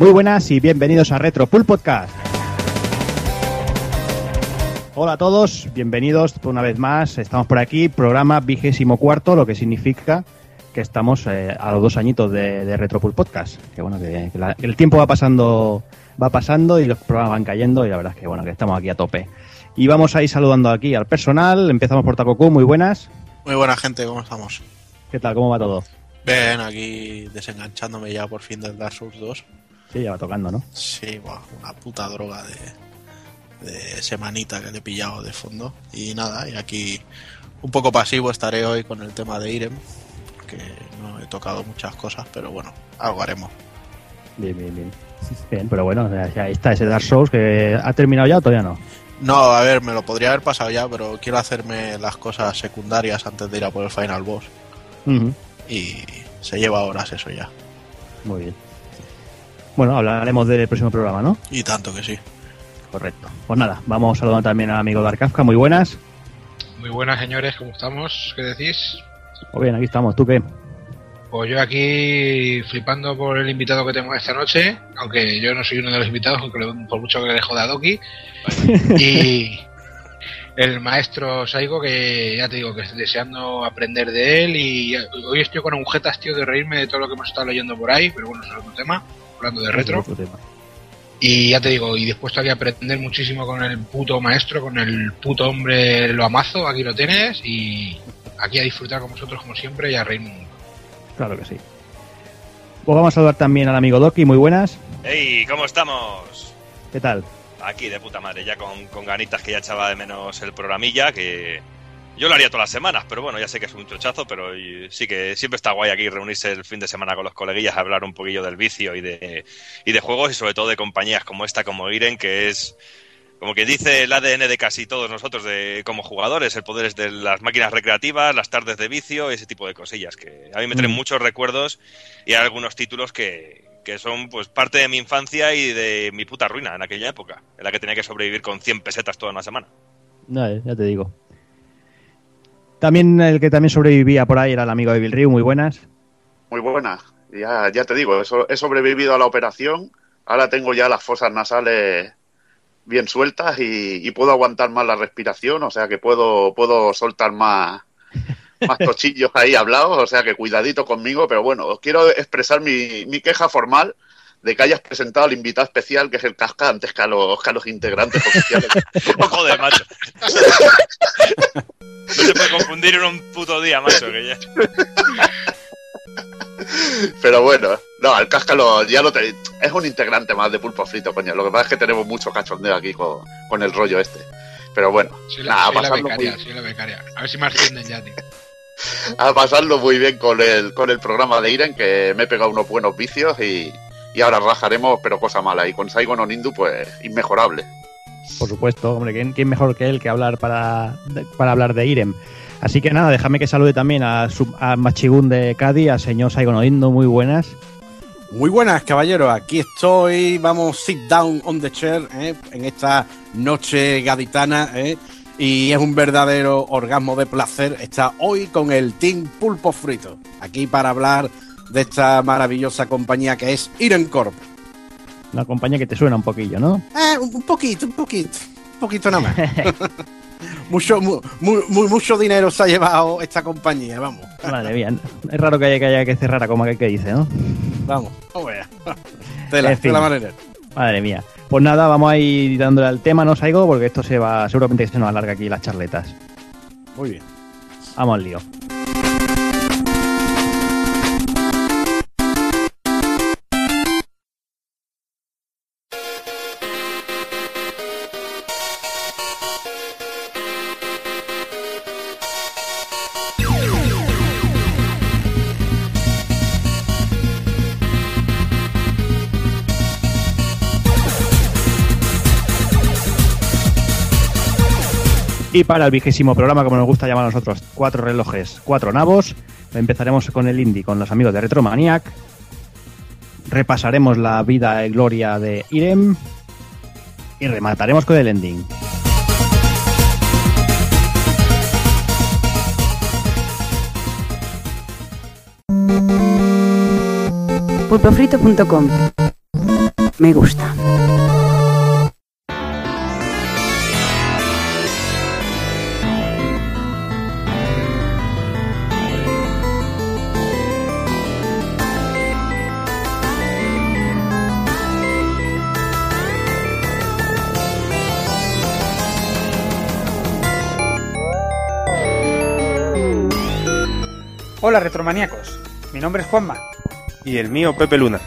Muy buenas y bienvenidos a Retro Pool Podcast. Hola a todos, bienvenidos una vez más. Estamos por aquí, programa vigésimo cuarto, lo que significa que estamos eh, a los dos añitos de, de Retro Pool Podcast. Que bueno, que, que la- el tiempo va pasando, va pasando y los programas van cayendo y la verdad es que bueno, que estamos aquí a tope. Y vamos a ir saludando aquí al personal. Empezamos por Takoku, muy buenas. Muy buena gente, ¿cómo estamos? ¿Qué tal? ¿Cómo va todo? Ven, aquí desenganchándome ya por fin del Dark Souls 2. Sí, ya va tocando, ¿no? Sí, buah, una puta droga de, de semanita que le he pillado de fondo. Y nada, y aquí un poco pasivo estaré hoy con el tema de Irem, que no he tocado muchas cosas, pero bueno, algo haremos. Bien, bien, bien. Bien, pero bueno, ya está ese Dark Souls que ha terminado ya o todavía no. No, a ver, me lo podría haber pasado ya, pero quiero hacerme las cosas secundarias antes de ir a por el Final Boss. Y se lleva horas eso ya. Muy bien. Bueno, hablaremos del próximo programa, ¿no? Y tanto que sí. Correcto. Pues nada, vamos saludando también al amigo Dark Kafka, muy buenas. Muy buenas señores, ¿cómo estamos? ¿Qué decís? Muy bien, aquí estamos, ¿tú qué? Pues yo aquí flipando por el invitado que tengo esta noche, aunque yo no soy uno de los invitados, por mucho que le dejo de Adoki. y el maestro Saigo, que ya te digo que estoy deseando aprender de él. Y hoy estoy con agujetas, tío, de reírme de todo lo que hemos estado leyendo por ahí, pero bueno, eso es otro tema, hablando de retro. Y ya te digo, y dispuesto aquí a aprender muchísimo con el puto maestro, con el puto hombre lo amazo, aquí lo tienes, y aquí a disfrutar con vosotros como siempre y a reírme. Claro que sí. Pues vamos a saludar también al amigo Doki, muy buenas. ¡Hey! ¿Cómo estamos? ¿Qué tal? Aquí de puta madre, ya con, con ganitas que ya echaba de menos el programilla, que yo lo haría todas las semanas, pero bueno, ya sé que es un chochazo, pero y- sí que siempre está guay aquí reunirse el fin de semana con los coleguillas a hablar un poquillo del vicio y de, y de juegos y sobre todo de compañías como esta, como Iren, que es como que dice el ADN de casi todos nosotros de como jugadores, el poder es de las máquinas recreativas, las tardes de vicio, ese tipo de cosillas que a mí me traen Mm. muchos recuerdos y hay algunos títulos que, que son pues parte de mi infancia y de mi puta ruina en aquella época, en la que tenía que sobrevivir con 100 pesetas toda una semana. Ya, ya te digo. También el que también sobrevivía por ahí era el amigo de Bill Ryu, muy buenas. Muy buena. Ya, ya te digo, he sobrevivido a la operación. Ahora tengo ya las fosas nasales bien sueltas y, y puedo aguantar más la respiración, o sea que puedo, puedo soltar más, más tochillos ahí hablados, o sea que cuidadito conmigo, pero bueno, os quiero expresar mi, mi queja formal de que hayas presentado al invitado especial, que es el Casca, antes que a los, que a los integrantes oficiales. Joder, macho. No se puede confundir en un puto día, macho, que ya... Pero bueno, no, el Casca lo, ya lo te, es un integrante más de Pulpo Frito, coño. Lo que pasa es que tenemos mucho cachondeo aquí con, con el rollo este. Pero bueno, Soy la, nada, a soy la pasarlo, becaria, muy, soy la becaria. A ver si me ascienden ya, tío. a pasarlo muy bien con el, con el programa de Iren, que me he pegado unos buenos vicios y, y ahora rajaremos, pero cosa mala. Y con Saigon Onindu, pues inmejorable. Por supuesto, hombre, ¿quién, mejor que él que hablar para, para hablar de Irem? Así que nada, déjame que salude también a, a Machigún de Cádiz, al señor Saigon Odindo, muy buenas. Muy buenas, caballeros. Aquí estoy. Vamos, sit down on the chair ¿eh? en esta noche gaditana. ¿eh? Y es un verdadero orgasmo de placer estar hoy con el Team Pulpo Frito. Aquí para hablar de esta maravillosa compañía que es Iron Corp. Una compañía que te suena un poquillo, ¿no? Eh, un poquito, un poquito. Un poquito nada más. mucho, mu- mu- mu- mucho dinero se ha llevado esta compañía, vamos. Madre mía, es raro que haya que, haya que cerrar a como aquel que dice, ¿no? Vamos, vamos allá. Tela, En fin. tela manera. Madre mía. Pues nada, vamos a ir dándole al tema, ¿no, Saigo? Porque esto se va, seguramente se nos alarga aquí las charletas. Muy bien. Vamos al lío. Y para el vigésimo programa, como nos gusta llamar a nosotros, cuatro relojes, cuatro nabos, empezaremos con el indie, con los amigos de Retromaniac. Repasaremos la vida y gloria de Irem. Y remataremos con el ending. pulpofrito.com Me gusta. Hola retromaníacos, mi nombre es Juanma. Y el mío Pepe Luna.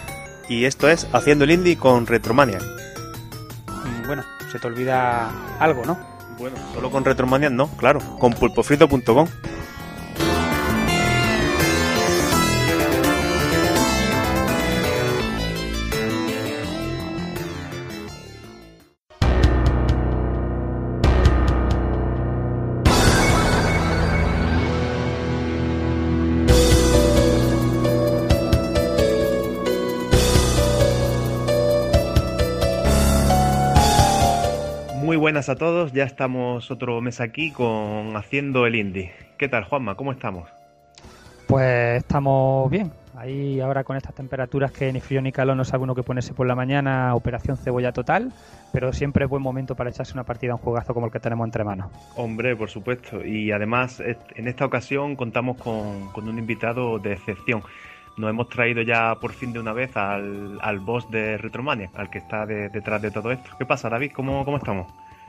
Y esto es Haciendo el Indie con Retromania. Mm, Bueno, se te olvida algo, ¿no? Bueno, solo con Retromania no, claro, con pulpofrito.com. A todos, ya estamos otro mes aquí con Haciendo el Indie. ¿Qué tal, Juanma? ¿Cómo estamos? Pues estamos bien. Ahí ahora con estas temperaturas que ni frío ni calor no sabe uno que ponerse por la mañana, operación cebolla total, pero siempre es buen momento para echarse una partida a un juegazo como el que tenemos entre manos. Hombre, por supuesto. Y además, en esta ocasión contamos con, con un invitado de excepción. Nos hemos traído ya por fin de una vez al, al boss de Retromania, al que está de- detrás de todo esto. ¿Qué pasa, David? ¿Cómo, cómo estamos?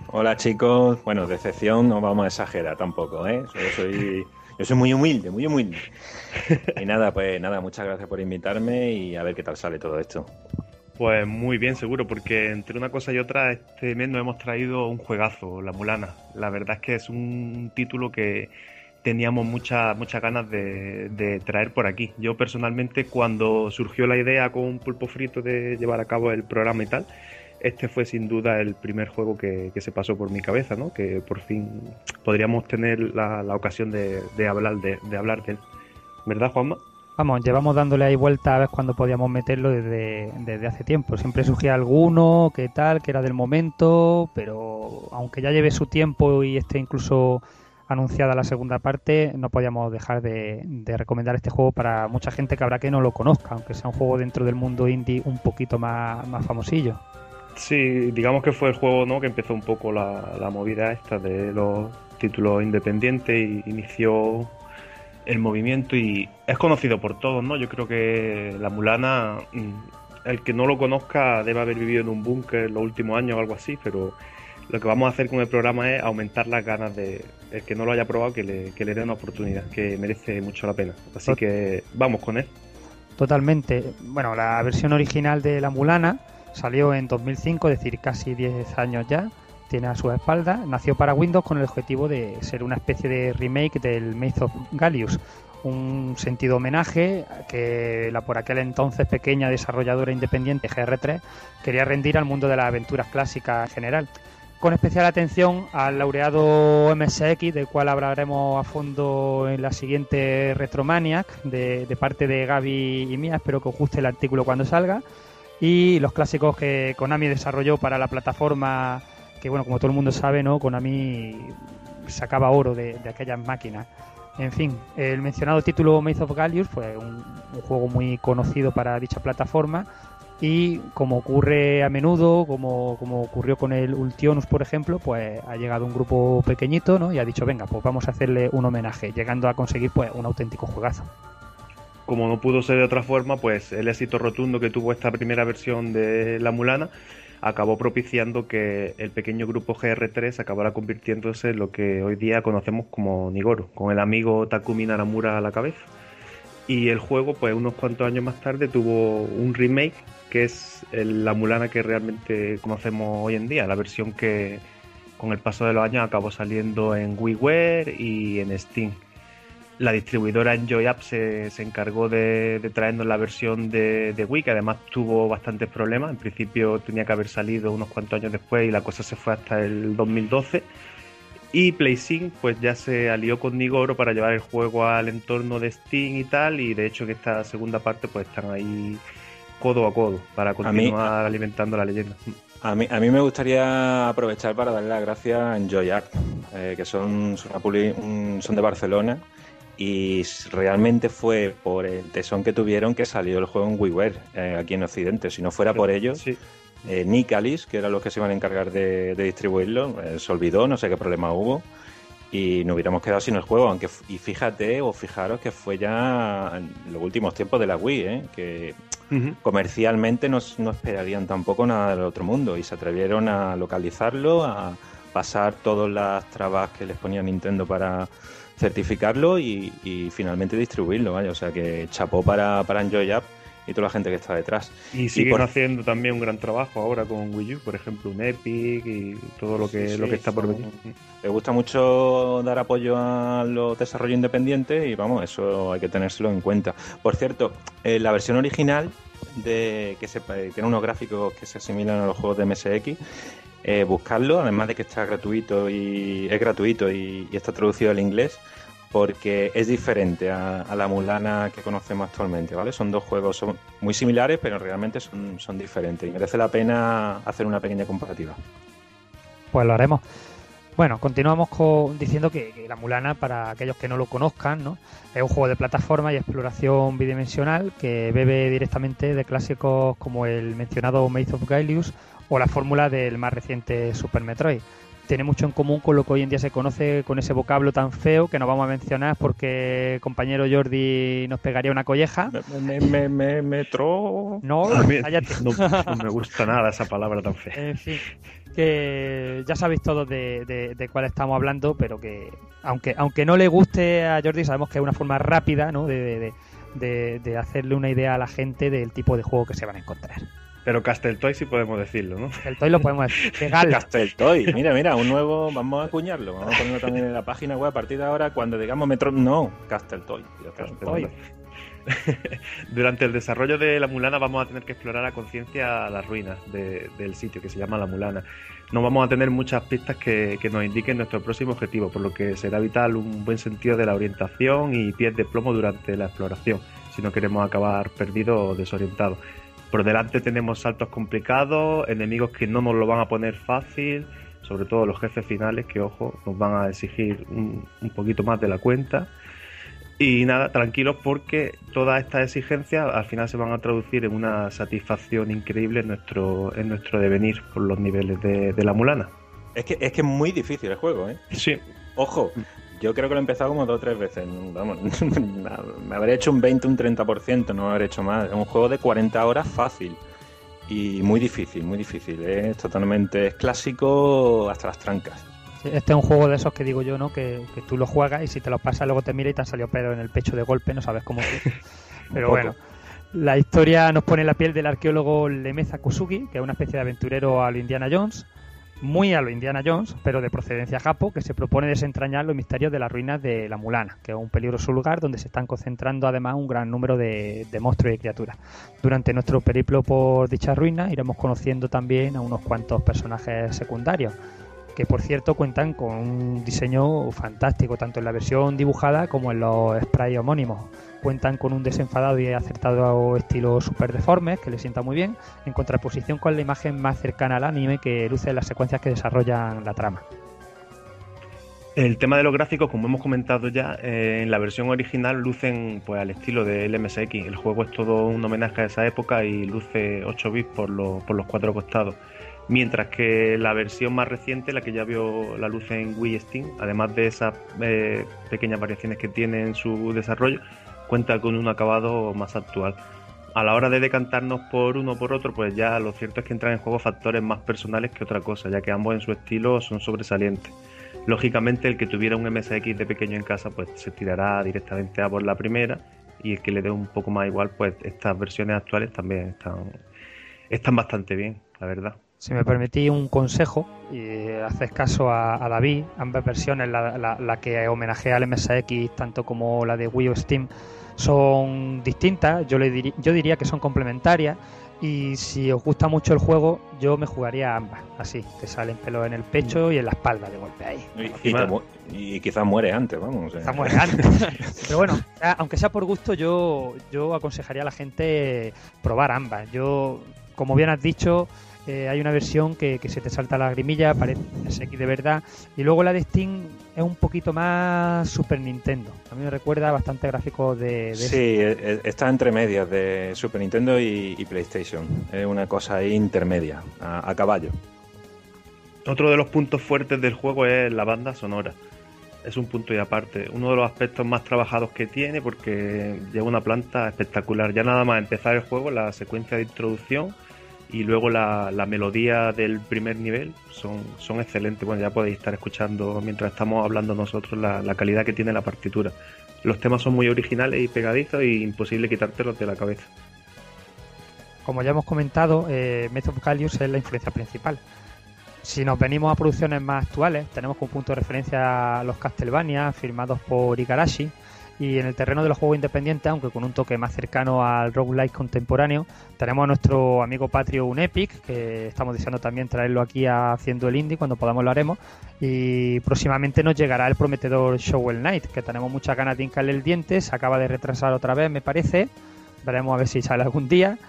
Hola chicos, bueno, decepción no vamos a exagerar tampoco, ¿eh? Yo soy, yo soy muy humilde, muy humilde. Y nada, pues nada, muchas gracias por invitarme y a ver qué tal sale todo esto. Pues muy bien, seguro, porque entre una cosa y otra, este mes nos hemos traído un juegazo, La Mulana. La verdad es que es un título que teníamos muchas muchas ganas de, de traer por aquí. Yo personalmente, cuando surgió la idea con Pulpo Frito de llevar a cabo el programa y tal, este fue sin duda el primer juego que, se pasó por mi cabeza, ¿no? Que por fin podríamos tener la, la ocasión de, hablar de, de hablar de él. ¿Verdad, Juanma? Vamos, llevamos dándole ahí vuelta a ver cuándo podíamos meterlo desde, hace tiempo. Siempre surgía alguno, que tal, que era del momento, pero aunque ya lleve su tiempo y esté incluso anunciada la segunda parte, no podíamos dejar de, de recomendar este juego para mucha gente que habrá que no lo conozca, aunque sea un juego dentro del mundo indie un poquito más, más famosillo. Sí, digamos que fue el juego ¿no? que empezó un poco la, la movida esta de los títulos independientes y inició el movimiento y es conocido por todos, ¿no? Yo creo que la Mulana, mm, el que no lo conozca debe haber vivido en un búnker los últimos años o algo así, pero lo que vamos a hacer con el programa es aumentar las ganas de el que no lo haya probado que le, que le dé una oportunidad, que merece mucho la pena. Así que vamos con él. Totalmente. Bueno, la versión original de La Mulana salió en 2005, es decir, casi 10 años ya. Tiene a su espalda. Nació para Windows con el objetivo de ser una especie de remake del Maze of Gallius. Un sentido homenaje que la por aquel entonces pequeña desarrolladora independiente GR3 quería rendir al mundo de las aventuras clásicas en general. Con especial atención al laureado MSX, del cual hablaremos a fondo en la siguiente Retromaniac, de, de parte de Gaby y mía. Espero que os guste el artículo cuando salga. Y los clásicos que Konami desarrolló para la plataforma, que bueno, como todo el mundo sabe, ¿no? Konami sacaba oro de, aquellas máquinas. En fin, el mencionado título Maze of Gallius fue un, un juego muy conocido para dicha plataforma y como ocurre a menudo, como, como ocurrió con el Ultionus, por ejemplo, pues ha llegado un grupo pequeñito ¿no? y ha dicho, venga, pues vamos a hacerle un homenaje, llegando a conseguir pues un auténtico juegazo. Como no pudo ser de otra forma, pues el éxito rotundo que tuvo esta primera versión de La Mulana acabó propiciando que el pequeño grupo GR3 acabara convirtiéndose en lo que hoy día conocemos como Nigoro, con el amigo Takumi Naramura a la cabeza. Y el juego, pues unos cuantos años más tarde, tuvo un remake que es la Mulana que realmente conocemos hoy en día, la versión que con el paso de los años acabó saliendo en WiiWare y en Steam la distribuidora Enjoy App se, se encargó de, de traernos la versión de, de Wii, que además tuvo bastantes problemas. En principio tenía que haber salido unos cuantos años después y la cosa se fue hasta el 2012. Y PlaySync pues ya se alió con Nigoro para llevar el juego al entorno de Steam y tal. Y de hecho que esta segunda parte pues están ahí codo a codo para mí- continuar alimentando la leyenda. A mí, a mí me gustaría aprovechar para darle las gracias a Enjoy eh, que son, son, una publi- un- son de Barcelona Y realmente fue por el tesón que tuvieron que salió el juego en WiiWare eh, aquí en Occidente. Si no fuera por ellos, Sí. eh, Nicalis, que eran los que se iban a encargar de, de distribuirlo, eh, se olvidó, no sé qué problema hubo. Y nos hubiéramos quedado sin el juego, aunque y fíjate o fijaros que fue ya en los últimos tiempos de la Wii, ¿eh? que comercialmente no, no esperarían tampoco nada del otro mundo y se atrevieron a localizarlo, a pasar todas las trabas que les ponía Nintendo para certificarlo y, y finalmente distribuirlo. O sea que chapó para, para Enjoy Up y toda la gente que está detrás. Y siguen por- haciendo también un gran trabajo ahora con Wii U, por ejemplo, un Epic y todo lo que, Sí, lo sí, que está por venir. Le gusta mucho dar apoyo a los desarrollos independientes y vamos, eso hay que tenérselo en cuenta. Por cierto, eh, la versión original de que se, eh, tiene unos gráficos que se asimilan a los juegos de MSX, eh, buscarlo, además de que está gratuito y es gratuito y, está traducido al inglés, porque es diferente a, a la Mulana que conocemos actualmente, ¿vale? Son dos juegos son muy similares, pero realmente son, son diferentes y merece la pena hacer una pequeña comparativa. Pues lo haremos. Bueno, continuamos con, diciendo que, la Mulana, para aquellos que no lo conozcan, ¿no? es un juego de plataforma y exploración bidimensional que bebe directamente de clásicos como el mencionado Maze of Gaelius o la fórmula del más reciente Super Metroid. Tiene mucho en común con lo que hoy en día se conoce con ese vocablo tan feo que no vamos a mencionar porque compañero Jordi nos pegaría una colleja. Me, me, me, metro. No, A mí cállate. no, no me gusta nada esa palabra tan fea. En fin, que ya sabéis todos de, de, de cuál estamos hablando, pero que aunque aunque no le guste a Jordi, sabemos que es una forma rápida ¿no? de, de, de- de hacerle una idea a la gente del tipo de juego que se van a encontrar. Pero Castle Toy sí podemos decirlo, ¿no? El toy lo podemos pegar. Castle Toy. Mira, mira, un nuevo. Vamos a acuñarlo. Vamos a ponerlo también en la página web a partir de ahora. Cuando digamos Metro. No, Castle Toy. Castle Toy. Durante el desarrollo de la Mulana vamos a tener que explorar a conciencia las ruinas de- del sitio que se llama la Mulana. No vamos a tener muchas pistas que, que nos indiquen nuestro próximo objetivo, por lo que será vital un buen sentido de la orientación y pies de plomo durante la exploración, si no queremos acabar perdidos o desorientados. Por delante tenemos saltos complicados, enemigos que no nos lo van a poner fácil, sobre todo los jefes finales que, ojo, nos van a exigir un, un poquito más de la cuenta. Y nada, tranquilos porque todas estas exigencias al final se van a traducir en una satisfacción increíble en nuestro, en nuestro devenir por los niveles de, de la Mulana. Es que, es que es muy difícil el juego, ¿eh? Sí, Ojo, yo creo que lo he empezado como dos o tres veces. Vamos, me habré hecho un 20, un 30%, no habré hecho más. Es un juego de 40 horas fácil. Y muy difícil, muy difícil. Es totalmente es clásico hasta las trancas. Sí, Este es un juego de esos que digo yo, ¿no? Que, que tú lo juegas y si te lo pasas luego te mira y te han salido pelo en el pecho de golpe, no sabes cómo. Pero bueno, la historia nos pone la piel del arqueólogo Lemeza Kusugi, que es una especie de aventurero a lo Indiana Jones, muy a lo Indiana Jones, pero de procedencia japo, que se propone desentrañar los misterios de las ruinas de la Mulana, que es un peligroso lugar donde se están concentrando además un gran número de, de monstruos y criaturas. Durante nuestro periplo por dichas ruinas iremos conociendo también a unos cuantos personajes secundarios que por cierto cuentan con un diseño fantástico, tanto en la versión dibujada como en los sprites homónimos. Cuentan con un desenfadado y acertado estilo super deforme, que le sienta muy bien, en contraposición con la imagen más cercana al anime que luce las secuencias que desarrollan la trama. El tema de los gráficos, como hemos comentado ya, eh, en la versión original lucen pues al estilo del MSX. El juego es todo un homenaje a esa época y luce 8 bits por, los- por los cuatro costados. Mientras que la versión más reciente, la que ya vio la luz en Wii Steam, además de esas eh, pequeñas variaciones que tiene en su desarrollo, cuenta con un acabado más actual. A la hora de decantarnos por uno o por otro, pues ya lo cierto es que entran en juego factores más personales que otra cosa, ya que ambos en su estilo son sobresalientes. Lógicamente, el que tuviera un MSX de pequeño en casa, pues se tirará directamente a por la primera, y el que le dé un poco más igual, pues estas versiones actuales también están, están bastante bien, la verdad. Si me permitís un consejo, y haces caso a, a David, ambas versiones, la, la- la que homenajea al MSX, tanto como la de Wii o Steam, son distintas. Yo, le diri- yo diría que son complementarias. Y si os gusta mucho el juego, yo me jugaría a ambas. Así, te salen pelos en el pecho y en la espalda de golpe ahí. Y, y mu- y quizás muere antes, vamos. sea. Está muy grande. Pero bueno, aunque sea por gusto, yo, yo aconsejaría a la gente probar ambas. Yo, como bien has dicho, eh, hay una versión que, que se te salta la lagrimilla, parece de verdad, y luego la de Steam es un poquito más Super Nintendo. A mí me recuerda bastante gráficos de, de Sí, eh, eh, está entre medias de Super Nintendo y, y PlayStation. Es una cosa intermedia, a, a caballo. Otro de los puntos fuertes del juego es la banda sonora. Es un punto y aparte. Uno de los aspectos más trabajados que tiene porque lleva una planta espectacular. Ya nada más empezar el juego, la secuencia de introducción y luego la, la melodía del primer nivel son, son excelentes. Bueno, ya podéis estar escuchando mientras estamos hablando nosotros la, la calidad que tiene la partitura. Los temas son muy originales y pegadizos y imposible quitártelos de la cabeza. Como ya hemos comentado, eh, Method Callius es la influencia principal. Si nos venimos a producciones más actuales, tenemos como punto de referencia los Castlevania, firmados por Igarashi, y en el terreno de los juegos independientes, aunque con un toque más cercano al roguelike contemporáneo, tenemos a nuestro amigo patrio Unepic, que estamos deseando también traerlo aquí a haciendo el indie, cuando podamos lo haremos, y próximamente nos llegará el prometedor Shovel Knight, que tenemos muchas ganas de hincarle el diente, se acaba de retrasar otra vez, me parece, veremos a ver si sale algún día.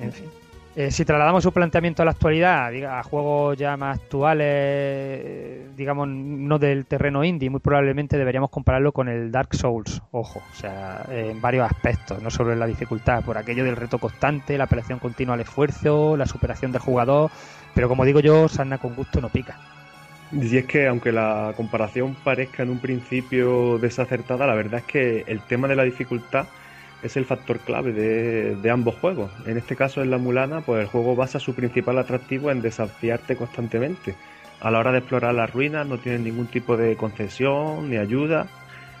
En fin. Eh, si trasladamos su planteamiento a la actualidad, a juegos ya más actuales, digamos, no del terreno indie, muy probablemente deberíamos compararlo con el Dark Souls, ojo, o sea, en varios aspectos, no solo en la dificultad, por aquello del reto constante, la apelación continua al esfuerzo, la superación del jugador, pero como digo yo, sarna con gusto no pica. Y es que aunque la comparación parezca en un principio desacertada, la verdad es que el tema de la dificultad es el factor clave de, ambos juegos. En este caso, en la Mulana, pues el juego basa su principal atractivo en desafiarte constantemente. A la hora de explorar las ruinas no tienes ningún tipo de concesión ni ayuda.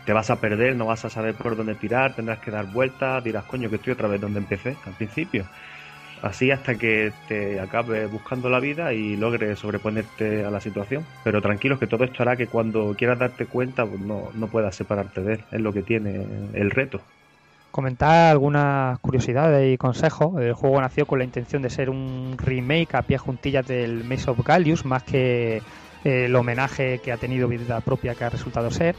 Te vas a perder, no vas a saber por dónde tirar, tendrás que dar vueltas, dirás, coño, que estoy otra vez donde empecé al principio. Así hasta que te acabes buscando la vida y logres sobreponerte a la situación. Pero tranquilos que todo esto hará que cuando quieras darte cuenta pues no, no puedas separarte de él. Es lo que tiene el reto comentar algunas curiosidades y consejos. El juego nació con la intención de ser un remake a pie juntillas del Maze of Gallius, más que eh, el homenaje que ha tenido vida propia que ha resultado ser,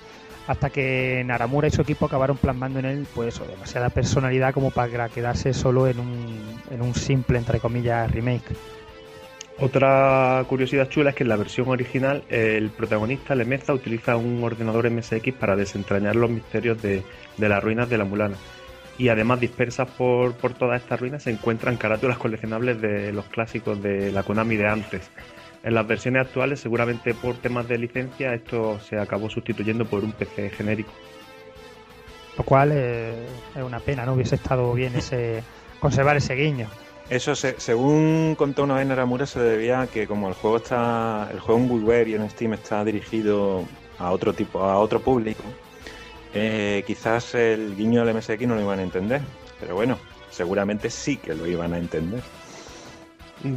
hasta que Naramura y su equipo acabaron plasmando en él pues demasiada personalidad como para quedarse solo en un, en un simple, entre comillas, remake. Otra curiosidad chula es que en la versión original el protagonista Lemeza utiliza un ordenador MSX para desentrañar los misterios de, de las ruinas de la Mulana y además dispersas por, por todas estas ruinas se encuentran carátulas coleccionables de los clásicos de la Konami de antes. En las versiones actuales, seguramente por temas de licencia, esto se acabó sustituyendo por un PC genérico. Lo cual eh, es una pena, ¿no? Hubiese estado bien ese conservar ese guiño. Eso, se, según contó una vez Naramura, se debía a que como el juego está, el juego en WiiWare y en Steam está dirigido a otro tipo, a otro público, eh, quizás el guiño del MSX no lo iban a entender, pero bueno, seguramente sí que lo iban a entender.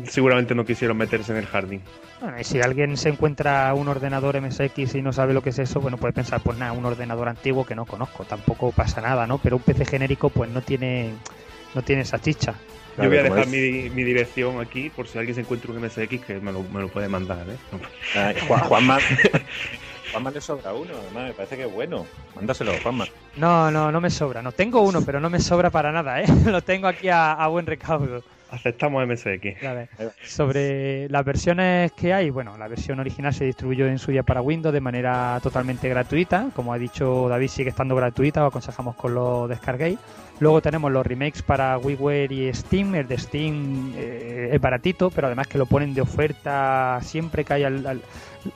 Seguramente no quisieron meterse en el jardín. Bueno, y si alguien se encuentra un ordenador MSX y no sabe lo que es eso, bueno, puede pensar, pues nada, un ordenador antiguo que no conozco, tampoco pasa nada, ¿no? Pero un PC genérico, pues no tiene, no tiene esa chicha. Yo voy a dejar mi, mi, dirección aquí por si alguien se encuentra un MSX que me lo, me lo puede mandar, ¿eh? Ay, Juan, Juanma, Juanma le sobra uno, además me parece que es bueno. Mándaselo, Juanma. No, no, no me sobra. No tengo uno, pero no me sobra para nada, ¿eh? Lo tengo aquí a, a buen recaudo. Aceptamos MSX. Vale. Sobre las versiones que hay, bueno, la versión original se distribuyó en suya para Windows de manera totalmente gratuita. Como ha dicho David, sigue estando gratuita, os aconsejamos que lo descarguéis. Luego tenemos los remakes para WiiWare y Steam. El de Steam eh, es baratito, pero además que lo ponen de oferta siempre que hay al, al,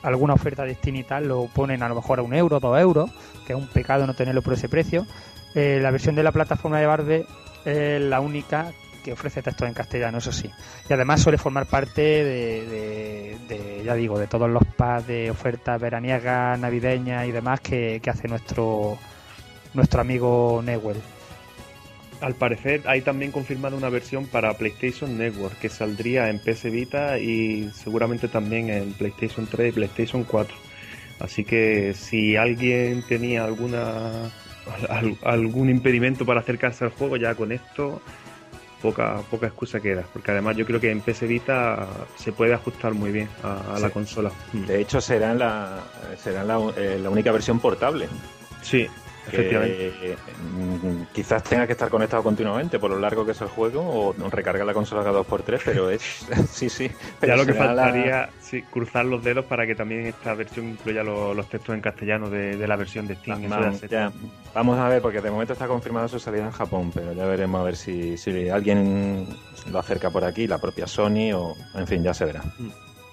alguna oferta de Steam y tal, lo ponen a lo mejor a un euro, dos euros, que es un pecado no tenerlo por ese precio. Eh, la versión de la plataforma de Barbe es la única que ofrece texto en castellano, eso sí. Y además suele formar parte de, ya digo, de todos los packs de ofertas veraniegas, navideñas y demás que, que hace nuestro, nuestro amigo Newell. Al parecer hay también confirmada una versión para PlayStation Network que saldría en PS Vita y seguramente también en PlayStation 3 y PlayStation 4. Así que si alguien tenía alguna algún impedimento para acercarse al juego, ya con esto poca, poca excusa queda, porque además yo creo que en PS Vita se puede ajustar muy bien a, a Sí. la consola. De hecho, será la, será la, eh, la única versión portable. Sí, que, Efectivamente. eh, mm, quizás tenga que estar conectado continuamente por lo largo que es el juego o recargar la consola cada 2x3, pero es. sí, sí. pero Ya lo que será la- faltaría, sí, cruzar los dedos para que también esta versión incluya lo- los textos en castellano de, de la versión de Steam. Eso ya Vamos, sería- ya. Vamos a ver, porque de momento está confirmada su salida en Japón, pero ya veremos a ver si, si alguien lo acerca por aquí, la propia Sony o. En fin, ya se verá.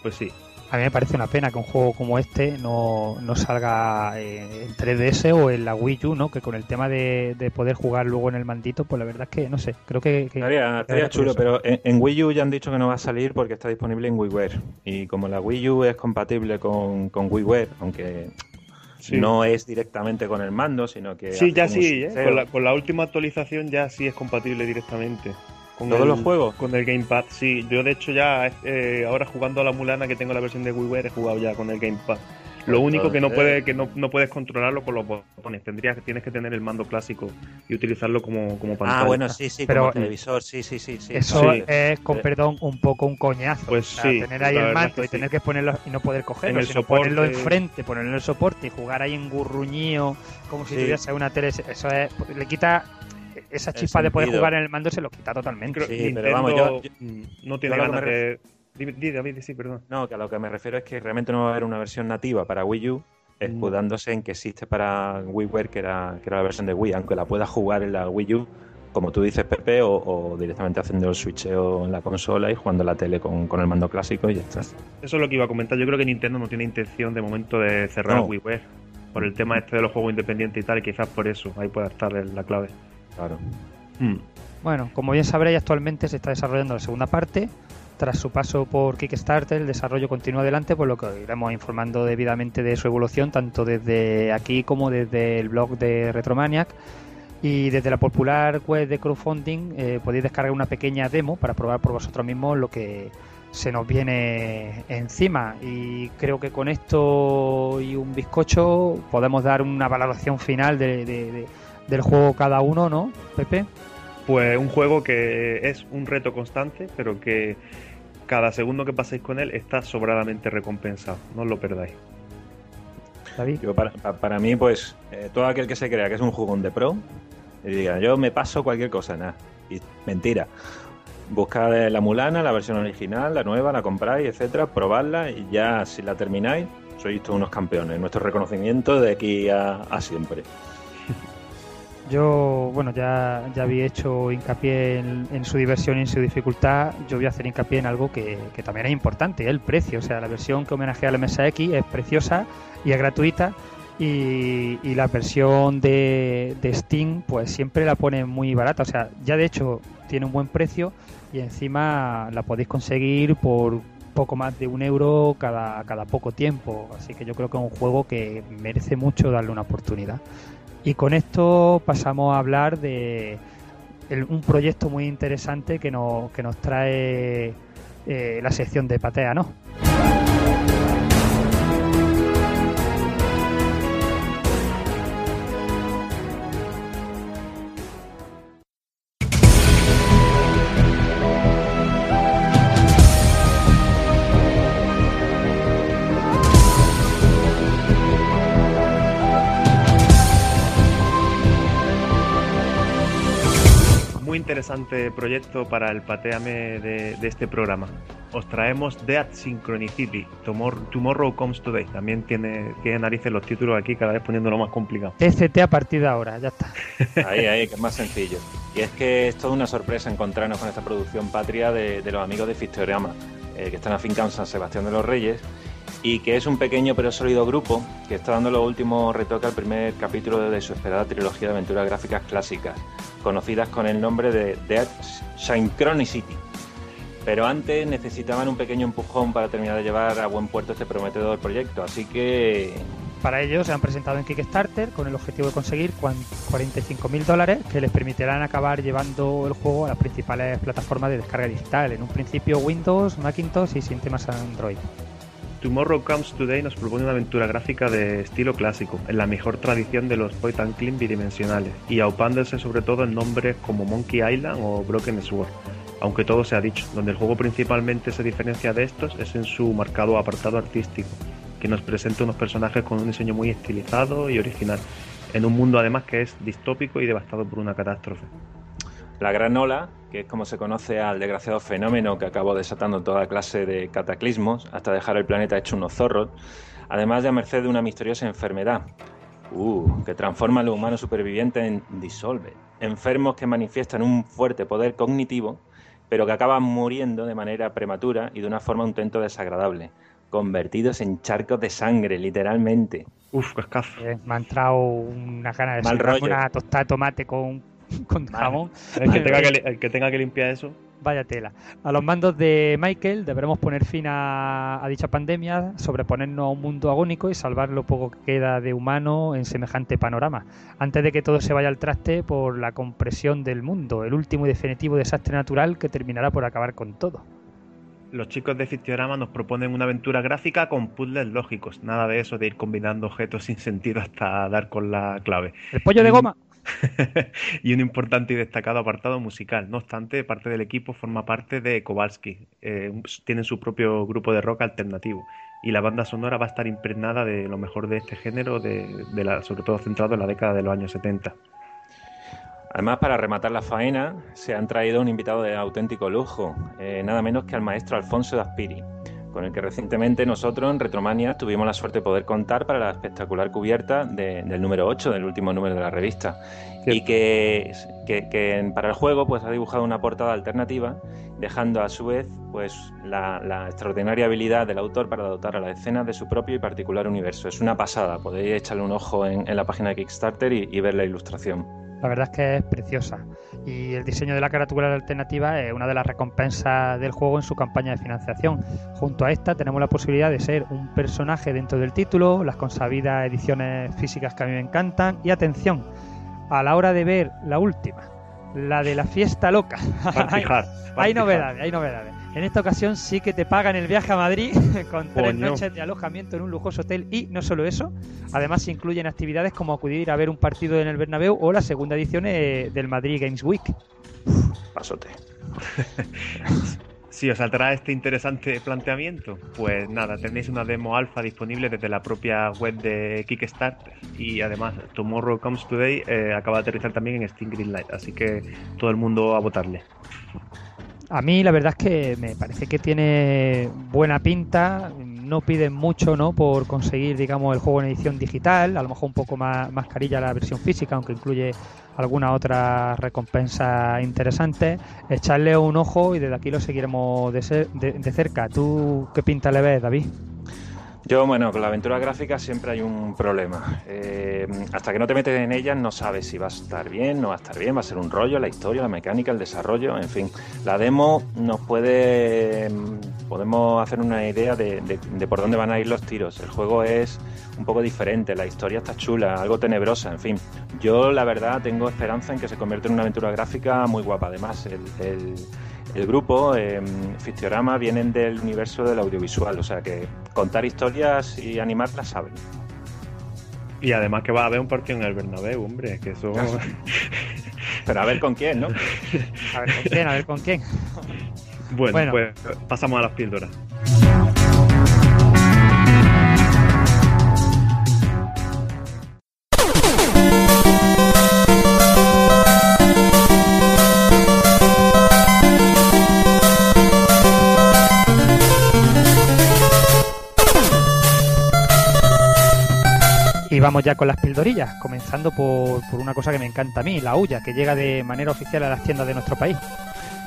Pues sí. A mí me parece una pena que un juego como este no, no salga eh, en 3DS o en la Wii U, ¿no? Que con el tema de, de poder jugar luego en el mandito, pues la verdad es que, no sé, creo que... que- Estaría, estaría chulo, pero en, en Wii U ya han dicho que no va a salir porque está disponible en WiiWare. Y como la Wii U es compatible con, con WiiWare, aunque Sí. no es directamente con el mando, sino que. Sí, ya sí, ¿eh? con, la, con la última actualización ya sí es compatible directamente. Con ¿Todos el- los juegos? Con el Gamepad, sí. Yo de hecho ya eh, ahora jugando a la Mulana que tengo la versión de WiiWare he jugado ya con el Gamepad. Lo Pues único que no entonces- puede, que no, no puedes controlarlo con los botones. Tendrías, tienes que tener el mando clásico y utilizarlo como, como pantalla. Ah, bueno, sí, sí, Pero- como televisor, sí, sí, sí. sí. Eso Sí. es, con perdón, un poco un coñazo. Pues O sea, sí, tener ahí el mando y tener que ponerlo y no poder cogerlo, En el sino soporte- ponerlo enfrente, ponerlo en el soporte y jugar ahí en gurruñío, como si Sí. tuviese una tele. Eso es, le quita esa chispa de poder jugar en el mando, se lo quita totalmente. Sí, Nintendo pero vamos, yo- yo- mm, no tiene ganas de... Di, David, sí, perdón. No, que a lo que me refiero es que realmente no va a haber una versión nativa para Wii U, escudándose en que existe para WiiWare, que era, que era la versión de Wii, aunque la puedas jugar en la Wii U, como tú dices, Pepe, o, o directamente haciendo el switcheo en la consola y jugando la tele con, con el mando clásico y ya está. Eso es lo que iba a comentar. Yo creo que Nintendo no tiene intención de momento de cerrar No. WiiWare por el tema este de los juegos independientes y tal, y quizás por eso ahí pueda estar la clave. Claro. Hmm. Bueno, como bien sabréis, actualmente se está desarrollando la segunda parte. Tras su paso por Kickstarter, el desarrollo continúa adelante, por lo que iremos informando debidamente de su evolución, tanto desde aquí como desde el blog de Retromaniac. Y desde la popular web de crowdfunding eh, podéis descargar una pequeña demo para probar por vosotros mismos lo que se nos viene encima. Y creo que con esto y un bizcocho podemos dar una valoración final de- del juego cada uno, ¿no, Pepe? Pues un juego que es un reto constante, pero que cada segundo que paséis con él está sobradamente recompensado. No os lo perdáis. David. Yo para, pa- para mí, pues, eh, todo aquel que se crea que es un jugón de pro, y diga, yo me paso cualquier cosa, nada. Y mentira. Buscad la Mulana, la versión original, la nueva, la compráis, etcétera, probadla y ya si la termináis, sois todos unos campeones. Nuestro reconocimiento de aquí a, a siempre. Yo, bueno, ya, ya había hecho hincapié en, su diversión y en su dificultad. Yo voy a hacer hincapié en algo que, que también es importante, el precio. O sea, la versión que homenajea al MSX es preciosa y es gratuita. Y, y la versión de, de Steam, pues siempre la pone muy barata. O sea, ya de hecho tiene un buen precio y encima la podéis conseguir por poco más de un euro cada, cada poco tiempo. Así que yo creo que es un juego que merece mucho darle una oportunidad. Y con esto pasamos a hablar de un proyecto muy interesante que nos, que nos trae eh, la sección de Patea, ¿no? Interesante proyecto para el pateame de, de este programa. Os traemos Dead Synchronicity, Tomorrow, Tomorrow Comes Today. También tiene, tiene narices los títulos aquí, cada vez poniéndolo más complicado. TCT a partir de ahora, ya está. Ahí, ahí, que es más sencillo. Y es que es toda una sorpresa encontrarnos con esta producción patria de, de los amigos de Fistoreama, eh, que están afincados en San Sebastián de los Reyes, y que es un pequeño pero sólido grupo que está dando los últimos retoques al primer capítulo de su esperada trilogía de aventuras gráficas clásicas, conocidas con el nombre de Dead Synchronicity. Pero antes necesitaban un pequeño empujón para terminar de llevar a buen puerto este prometedor proyecto, así que Para ello se han presentado en Kickstarter con el objetivo de conseguir 45.000 dólares que les permitirán acabar llevando el juego a las principales plataformas de descarga digital. En un principio Windows, Macintosh y sistemas Android. Tomorrow Comes Today nos propone una aventura gráfica de estilo clásico, en la mejor tradición de los point and click bidimensionales, y aupándose sobre todo en nombres como Monkey Island o Broken Sword. Aunque todo se ha dicho, donde el juego principalmente se diferencia de estos es en su marcado apartado artístico, que nos presenta unos personajes con un diseño muy estilizado y original, en un mundo además que es distópico y devastado por una catástrofe. La gran ola, que es como se conoce al desgraciado fenómeno que acabó desatando toda clase de cataclismos hasta dejar el planeta hecho unos zorros, además de a merced de una misteriosa enfermedad, uh, que transforma a los humanos supervivientes en disolve, enfermos que manifiestan un fuerte poder cognitivo, pero que acaban muriendo de manera prematura y de una forma un tanto desagradable, convertidos en charcos de sangre, literalmente. Uf, cascazo. Eh, me ha entrado una gana de Mal rollo. una tostada de tomate con, con jamón. El que, tenga que, li- el que tenga que limpiar eso. Vaya tela. A los mandos de Michael deberemos poner fin a, a dicha pandemia, sobreponernos a un mundo agónico y salvar lo poco que queda de humano en semejante panorama, antes de que todo se vaya al traste por la compresión del mundo, el último y definitivo desastre natural que terminará por acabar con todo. Los chicos de Fictiorama nos proponen una aventura gráfica con puzzles lógicos. Nada de eso de ir combinando objetos sin sentido hasta dar con la clave. El pollo de Mm. goma. y un importante y destacado apartado musical. No obstante, parte del equipo forma parte de Kowalski. Eh, tienen su propio grupo de rock alternativo. Y la banda sonora va a estar impregnada de lo mejor de este género, de, sobre todo centrado en la década de los años 70. Además, para rematar la faena, se han traído un invitado de auténtico lujo, eh, nada menos que al maestro Alfonso de Aspiri, con el que recientemente nosotros en Retromania tuvimos la suerte de poder contar para la espectacular cubierta de- del número 8, del último número de la revista. Y que, que- que para el juego pues, ha dibujado una portada alternativa, dejando a su vez pues, la, la extraordinaria habilidad del autor para dotar a la escena de su propio y particular universo. Es una pasada, podéis echarle un ojo en, en la página de Kickstarter y- y ver la ilustración. La verdad es que es preciosa. Y el diseño de la carátula alternativa es una de las recompensas del juego en su campaña de financiación. Junto a esta tenemos la posibilidad de ser un personaje dentro del título, las consabidas ediciones físicas que a mí me encantan. Y atención, a la hora de ver la última, la de la fiesta loca. Party Hard, hay novedades, hay novedades. En esta ocasión sí que te pagan el viaje a Madrid con tres Coño. noches de alojamiento en un lujoso hotel y no solo eso, además se incluyen actividades como acudir a ver un partido en el Bernabéu o la segunda edición eh, del Madrid Games Week. Pasote. Si os atrae este interesante planteamiento, pues nada, tenéis una demo alfa disponible desde la propia web de Kickstarter y además Tomorrow Comes Today eh, acaba de aterrizar también en Steam Greenlight, así que todo el mundo a votarle. A mí la verdad es que me parece que tiene buena pinta, no piden mucho ¿no? por conseguir digamos el juego en edición digital, a lo mejor un poco más, más carilla la versión física, aunque incluye alguna otra recompensa interesante. Echarle un ojo y desde aquí lo seguiremos de, ser- de- de cerca. ¿Tú qué pinta le ves, David? Yo, bueno, con la aventura gráfica siempre hay un problema. Eh, hasta que no te metes en ellas no sabes si va a estar bien, no va a estar bien, va a ser un rollo, la historia, la mecánica, el desarrollo, en fin. La demo nos puede... mm, Podemos hacer una idea de, por dónde van a ir los tiros. El juego es un poco diferente, la historia está chula, algo tenebrosa, en fin. Yo, la verdad, tengo esperanza en que se convierta en una aventura gráfica muy guapa. Además, el- el grupo, eh, Fictiorama, vienen del universo del audiovisual, o sea que contar historias y animarlas saben. Y además que va a haber un partido en el Bernabéu, hombre, que eso... Pero a ver con quién, ¿no? A ver con quién, a ver con quién. bueno, Bueno. pues pasamos a las píldoras. Y vamos ya con las pildorillas, comenzando por, por una cosa que me encanta a mí, la huya, que llega de manera oficial a las tiendas de nuestro país.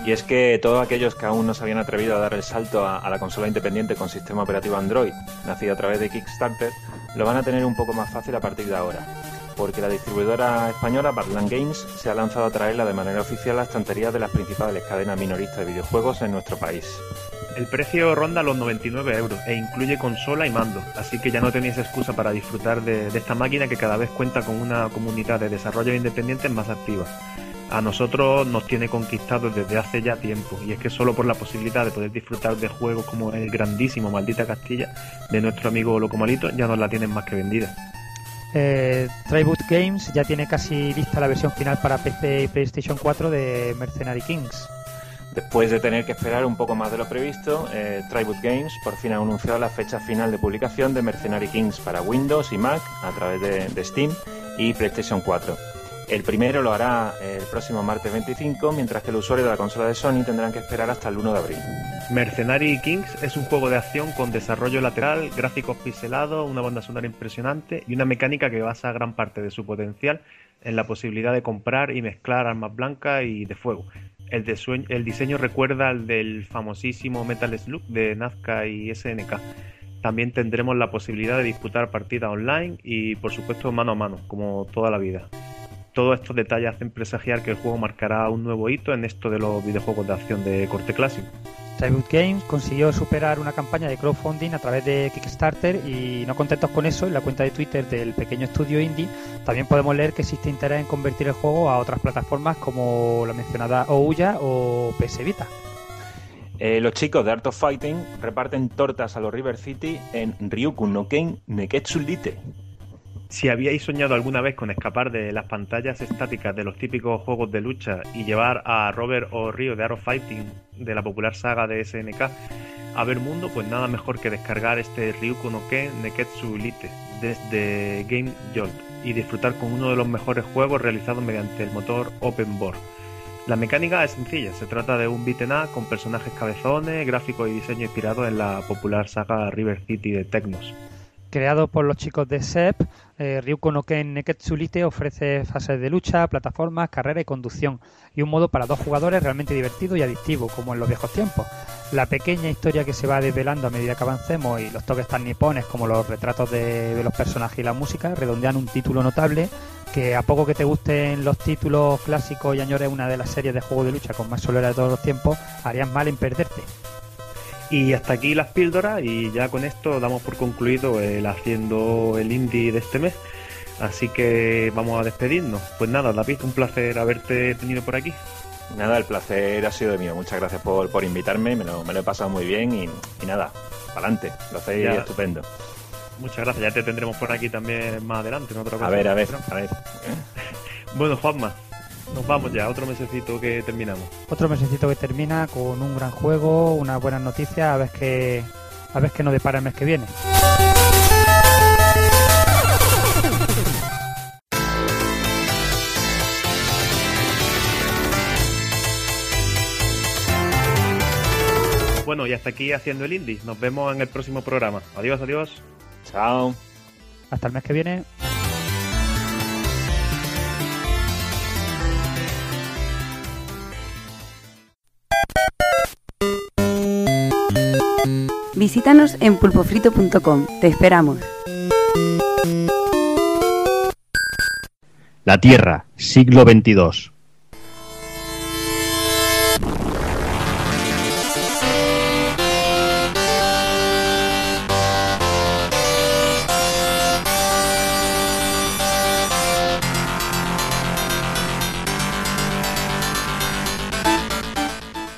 Y es que todos aquellos que aún no se habían atrevido a dar el salto a, a la consola independiente con sistema operativo Android, nacida a través de Kickstarter, lo van a tener un poco más fácil a partir de ahora. Porque la distribuidora española Badland Games se ha lanzado a traerla de manera oficial a estanterías de las principales cadenas minoristas de videojuegos en nuestro país. El precio ronda los 99 euros e incluye consola y mando, así que ya no tenéis excusa para disfrutar de, esta máquina que cada vez cuenta con una comunidad de desarrollo independientes más activa. A nosotros nos tiene conquistados desde hace ya tiempo, y es que solo por la posibilidad de poder disfrutar de juegos como el grandísimo Maldita Castilla de nuestro amigo Locomalito ya nos la tienen más que vendida. Eh, Tribute Games ya tiene casi lista la versión final para PC y PlayStation 4 de Mercenary Kings. Después de tener que esperar un poco más de lo previsto, eh, Tribute Games por fin ha anunciado la fecha final de publicación de Mercenary Kings para Windows y Mac a través de, de Steam y PlayStation 4. El primero lo hará el próximo martes 25, mientras que el usuario de la consola de Sony tendrán que esperar hasta el 1 de abril. Mercenary Kings es un juego de acción con desarrollo lateral, gráficos pixelados, una banda sonora impresionante y una mecánica que basa gran parte de su potencial en la posibilidad de comprar y mezclar armas blancas y de fuego. El, el diseño recuerda al del famosísimo Metal Slug de Nazca y SNK. También tendremos la posibilidad de disputar partidas online y por supuesto mano a mano, como toda la vida. Todos estos detalles hacen presagiar que el juego marcará un nuevo hito en esto de los videojuegos de acción de corte clásico. Tribute Games consiguió superar una campaña de crowdfunding a través de Kickstarter y no contentos con eso, en la cuenta de Twitter del pequeño estudio indie también podemos leer que existe interés en convertir el juego a otras plataformas como la mencionada Ouya o PS Vita. Eh, los chicos de Art of Fighting reparten tortas a los River City en Ryuku no Ken Neketsu Lite. Si habíais soñado alguna vez con escapar de las pantallas estáticas de los típicos juegos de lucha y llevar a Robert o Ryo de Art of Fighting de la popular saga de SNK a ver mundo, pues nada mejor que descargar este Ryuko no Ken Neketsu Elite desde Game Jolt y disfrutar con uno de los mejores juegos realizados mediante el motor Open Board. La mecánica es sencilla, se trata de un beat'em up con personajes cabezones, gráficos y diseño inspirados en la popular saga River City de Tecnos. Creado por los chicos de SEP, eh, Ryuko no Ken Neketsu Lite ofrece fases de lucha, plataformas, carrera y conducción, y un modo para dos jugadores realmente divertido y adictivo, como en los viejos tiempos. La pequeña historia que se va desvelando a medida que avancemos y los toques tan nipones como los retratos de, los personajes y la música redondean un título notable que a poco que te gusten los títulos clásicos y añores una de las series de juegos de lucha con más solera de todos los tiempos, harías mal en perderte. Y hasta aquí las píldoras y ya con esto damos por concluido el haciendo el indie de este mes. Así que vamos a despedirnos. Pues nada, David, un placer haberte tenido por aquí. Nada, el placer ha sido mío. Muchas gracias por, por invitarme, me lo, me lo he pasado muy bien y, y nada, para adelante, lo hacéis Ya. estupendo. Muchas gracias, ya te tendremos por aquí también más adelante en otra A ocasión. ver, a ver, a ver. Bueno, Juanma, nos vamos ya, otro mesecito que terminamos. Otro mesecito que termina con un gran juego, unas buenas noticias, a ver qué, a ver qué nos depara el mes que viene. Bueno, y hasta aquí haciendo el indie. Nos vemos en el próximo programa. Adiós, adiós. Chao. Hasta el mes que viene. Visítanos en pulpofrito.com. Te esperamos. La Tierra, siglo XXII.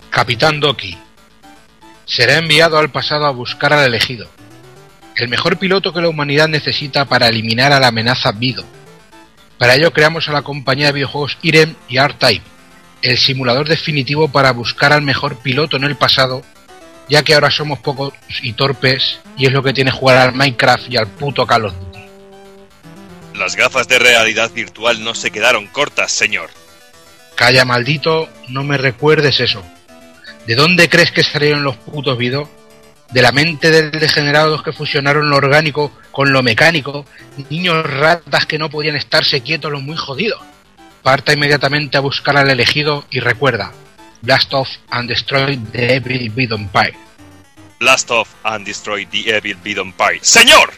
Capitán Doki. Será enviado al pasado a buscar al elegido, el mejor piloto que la humanidad necesita para eliminar a la amenaza Vido. Para ello creamos a la compañía de videojuegos Irem y R-Type, el simulador definitivo para buscar al mejor piloto en el pasado, ya que ahora somos pocos y torpes y es lo que tiene jugar al Minecraft y al puto Call of Duty. Las gafas de realidad virtual no se quedaron cortas, señor. Calla maldito, no me recuerdes eso. ¿De dónde crees que salieron los putos Vido? De la mente del degenerado que fusionaron lo orgánico con lo mecánico, niños ratas que no podían estarse quietos los muy jodidos. Parta inmediatamente a buscar al elegido y recuerda, Blast off and destroy the Evil Vido Empire. Blast off and destroy the Evil Bid Empire. ¡Señor!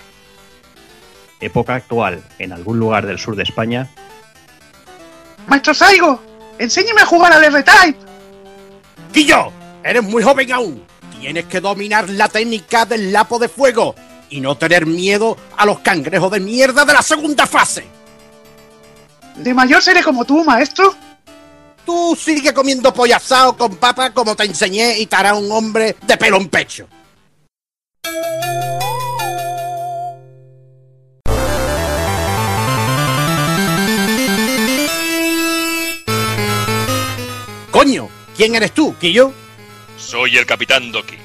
Época actual, en algún lugar del sur de España, Maestro Saigo, enséñeme a jugar al R-Type. ¡Quillo! ¡Eres muy joven aún! Tienes que dominar la técnica del lapo de fuego y no tener miedo a los cangrejos de mierda de la segunda fase. De mayor seré como tú, maestro. Tú sigue comiendo pollo asado con papa como te enseñé y te hará un hombre de pelo en pecho. ¡Coño! ¿Quién eres tú, Quillo? Soy el capitán Doki,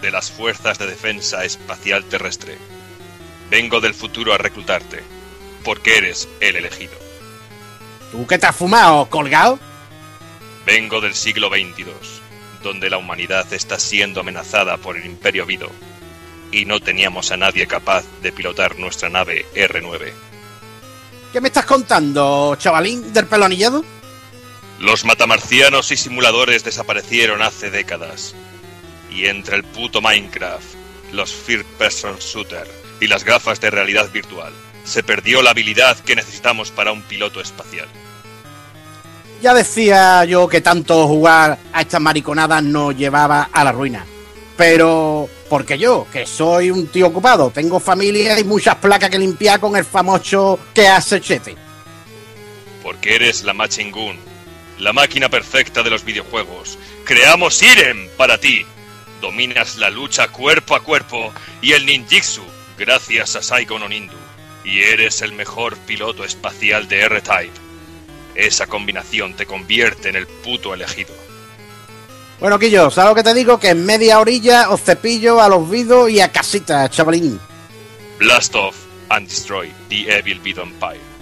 de las Fuerzas de Defensa Espacial Terrestre. Vengo del futuro a reclutarte, porque eres el elegido. ¿Tú qué te has fumado, colgado? Vengo del siglo XXII, donde la humanidad está siendo amenazada por el Imperio Vido, y no teníamos a nadie capaz de pilotar nuestra nave R9. ¿Qué me estás contando, chavalín del pelo anillado? Los matamarcianos y simuladores desaparecieron hace décadas. Y entre el puto Minecraft, los First Person Shooter y las gafas de realidad virtual, se perdió la habilidad que necesitamos para un piloto espacial. Ya decía yo que tanto jugar a estas mariconadas nos llevaba a la ruina. Pero, porque yo, que soy un tío ocupado, tengo familia y muchas placas que limpiar con el famoso que hace chete. Porque eres la Machingun, la máquina perfecta de los videojuegos. Creamos Irem para ti. Dominas la lucha cuerpo a cuerpo y el ninjitsu gracias a Saigon Onindu. Y eres el mejor piloto espacial de R-Type. Esa combinación te convierte en el puto elegido. Bueno, Quillo, ¿sabes lo que te digo? Que en media orilla os cepillo a los vidos y a casita, chavalín. Blast off and destroy the Evil Vido Empire.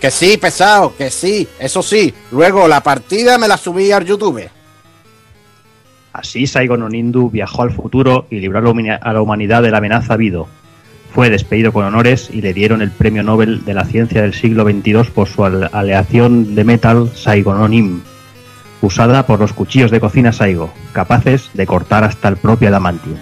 Que sí, pesado, que sí, eso sí. Luego la partida me la subí al YouTube. Así Saigon Onindu viajó al futuro y libró a la humanidad de la amenaza Vido. Fue despedido con honores y le dieron el premio Nobel de la Ciencia del siglo XXII por su ale- aleación de metal Saigononim, usada por los cuchillos de cocina Saigo, capaces de cortar hasta el propio adamantium.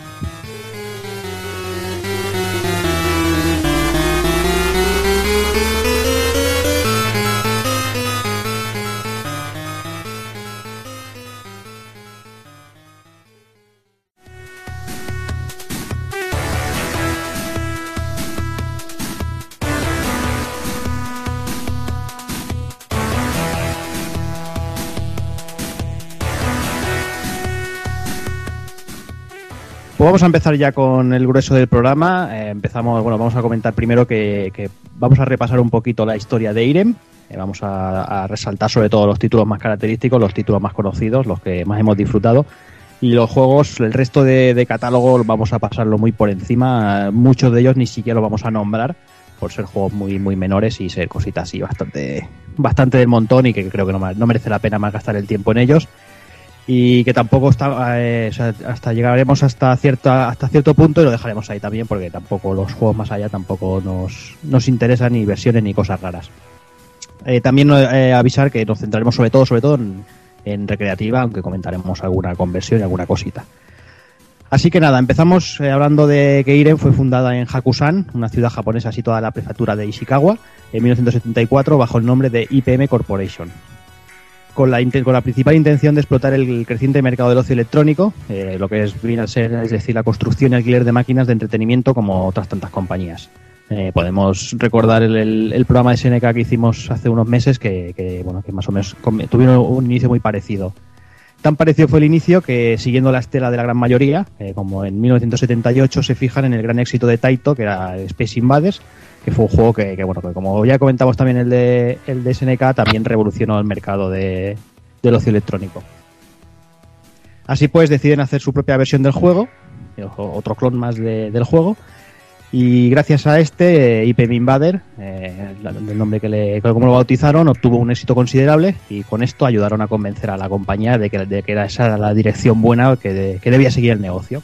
Pues vamos a empezar ya con el grueso del programa. Eh, empezamos, bueno, vamos a comentar primero que, vamos a repasar un poquito la historia de Irem. Eh, vamos a, resaltar sobre todo los títulos más característicos, los títulos más conocidos, los que más hemos disfrutado. Y los juegos, el resto de, de catálogo, vamos a pasarlo muy por encima. Muchos de ellos ni siquiera los vamos a nombrar por ser juegos muy muy menores y ser cositas así bastante bastante del montón y que creo que no, no merece la pena más gastar el tiempo en ellos y que tampoco está eh, hasta llegaremos hasta cierta hasta cierto punto y lo dejaremos ahí también porque tampoco los juegos más allá tampoco nos, nos interesan ni versiones ni cosas raras Eh, también eh, avisar que nos centraremos sobre todo sobre todo en, recreativa aunque comentaremos alguna conversión y alguna cosita Así que nada, empezamos hablando de que Irem fue fundada en Hakusan, una ciudad japonesa situada en la prefectura de Ishikawa, en 1974 bajo el nombre de IPM Corporation. Con la, con la principal intención de explotar el creciente mercado del ocio electrónico, eh, lo que es, viene a ser, es decir, la construcción y alquiler de máquinas de entretenimiento como otras tantas compañías. Eh, podemos recordar el, el- programa de SNK que hicimos hace unos meses que, que, bueno, que más o menos tuvieron un inicio muy parecido. Tan parecido fue el inicio que, siguiendo la estela de la gran mayoría, eh, como en 1978 se fijan en el gran éxito de Taito, que era Space Invaders, que fue un juego que, bueno, que como ya comentamos también el de, el de SNK, también revolucionó el mercado de, del ocio electrónico. Así pues, deciden hacer su propia versión del juego, eh, otro clon más de- del juego, y gracias a este, eh, IPM Invader, eh, el nombre que le, como lo bautizaron, obtuvo un éxito considerable y con esto ayudaron a convencer a la compañía de que, de que era esa la dirección buena que, que debía seguir el negocio.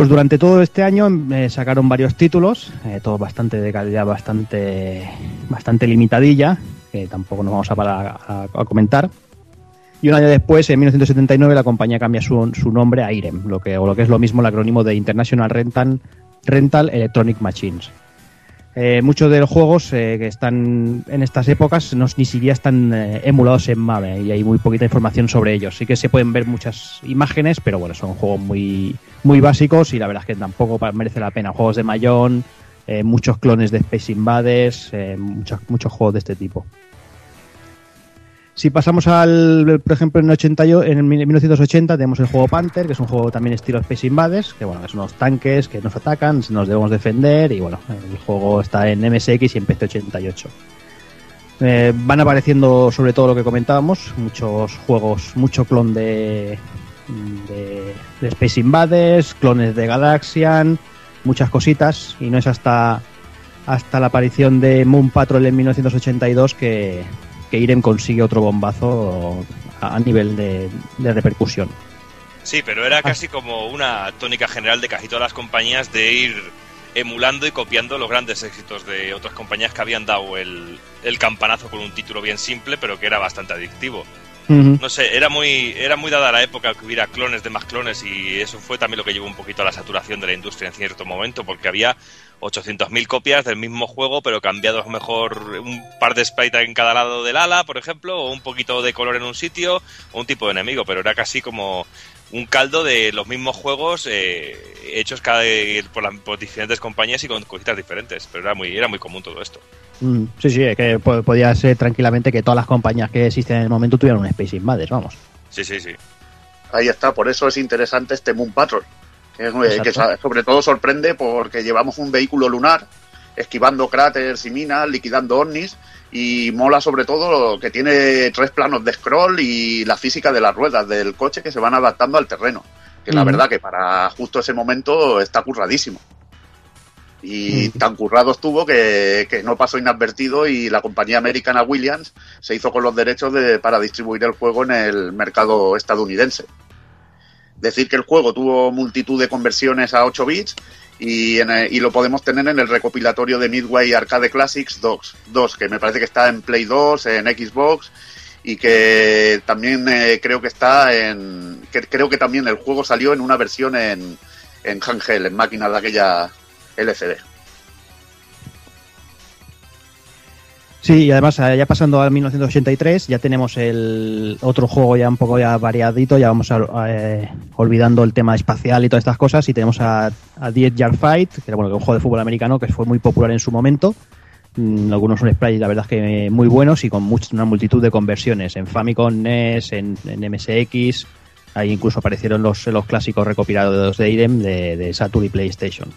Pues durante todo este año eh, sacaron varios títulos, eh, todos bastante de calidad bastante, bastante limitadilla, que tampoco nos vamos a parar a, comentar. Y un año después, en 1979, la compañía cambia su, su nombre a IREM, lo que, o lo que es lo mismo el acrónimo de International Rental, Rental Electronic Machines. Eh, muchos de los juegos eh, que están en estas épocas no, ni siquiera están eh, emulados en MAME y hay muy poquita información sobre ellos. Sí que se pueden ver muchas imágenes, pero bueno, son juegos muy, muy básicos y la verdad es que tampoco merece la pena. Juegos de Mayón, eh, muchos clones de Space Invaders, eh, muchos, muchos juegos de este tipo. Si pasamos al, por ejemplo, en, 80, y- en 1980 tenemos el juego Panther, que es un juego también estilo Space Invaders, que bueno, son unos tanques que nos atacan, nos debemos defender y bueno, el juego está en MSX y en PC 88. Eh, van apareciendo sobre todo lo que comentábamos, muchos juegos, mucho clon de, de, de Space Invaders, clones de Galaxian, muchas cositas, y no es hasta, hasta la aparición de Moon Patrol en 1982 que, que Irem consigue otro bombazo a, a nivel de, de repercusión. Sí, pero era casi como una tónica general de casi todas las compañías de ir emulando y copiando los grandes éxitos de otras compañías que habían dado el, el campanazo con un título bien simple, pero que era bastante adictivo. No sé, era muy, era muy dada la época que hubiera clones de más clones y eso fue también lo que llevó un poquito a la saturación de la industria en cierto momento, porque había 800.000 copias del mismo juego, pero cambiados mejor un par de sprites en cada lado del ala, por ejemplo, o un poquito de color en un sitio, o un tipo de enemigo, pero era casi como un caldo de los mismos juegos eh, hechos cada por, por diferentes compañías y con cositas diferentes, pero era muy, era muy común todo esto. Mm, sí, sí, es que po- podía ser tranquilamente que todas las compañías que existen en el momento tuvieran un Space Invaders, vamos. Sí, sí, sí. Ahí está, por eso es interesante este Moon Patrol, que, es, eh, que sobre todo sorprende porque llevamos un vehículo lunar esquivando cráteres y minas, liquidando ovnis y mola sobre todo que tiene tres planos de scroll y la física de las ruedas del coche que se van adaptando al terreno, que la verdad que para justo ese momento está curradísimo. Y Ujú. tan currado estuvo que, que no pasó inadvertido y la compañía americana Williams se hizo con los derechos de, para distribuir el juego en el mercado estadounidense. Decir que el juego tuvo multitud de conversiones a 8 bits y, en el- y lo podemos tener en el recopilatorio de Midway Arcade Classics 2, 2, que me parece que está en Play 2, en Xbox y que también eh, creo que está en... Que, creo que también el juego salió en una versión en, en handheld, en máquina de aquella LCD. Sí, y además eh, ya pasando al 1983 ya tenemos el otro juego ya un poco ya variadito, ya vamos eh, olvidando el tema espacial y todas estas cosas y tenemos a, a 10 Yard Fight, que era bueno, un juego de fútbol americano que fue muy popular en su momento. Mm, algunos son sprites, la verdad es que muy buenos y con una multitud de conversiones en Famicom, NES, en, MSX. Ahí incluso aparecieron los, los clásicos recopilados de IREM de, de Saturn y PlayStation.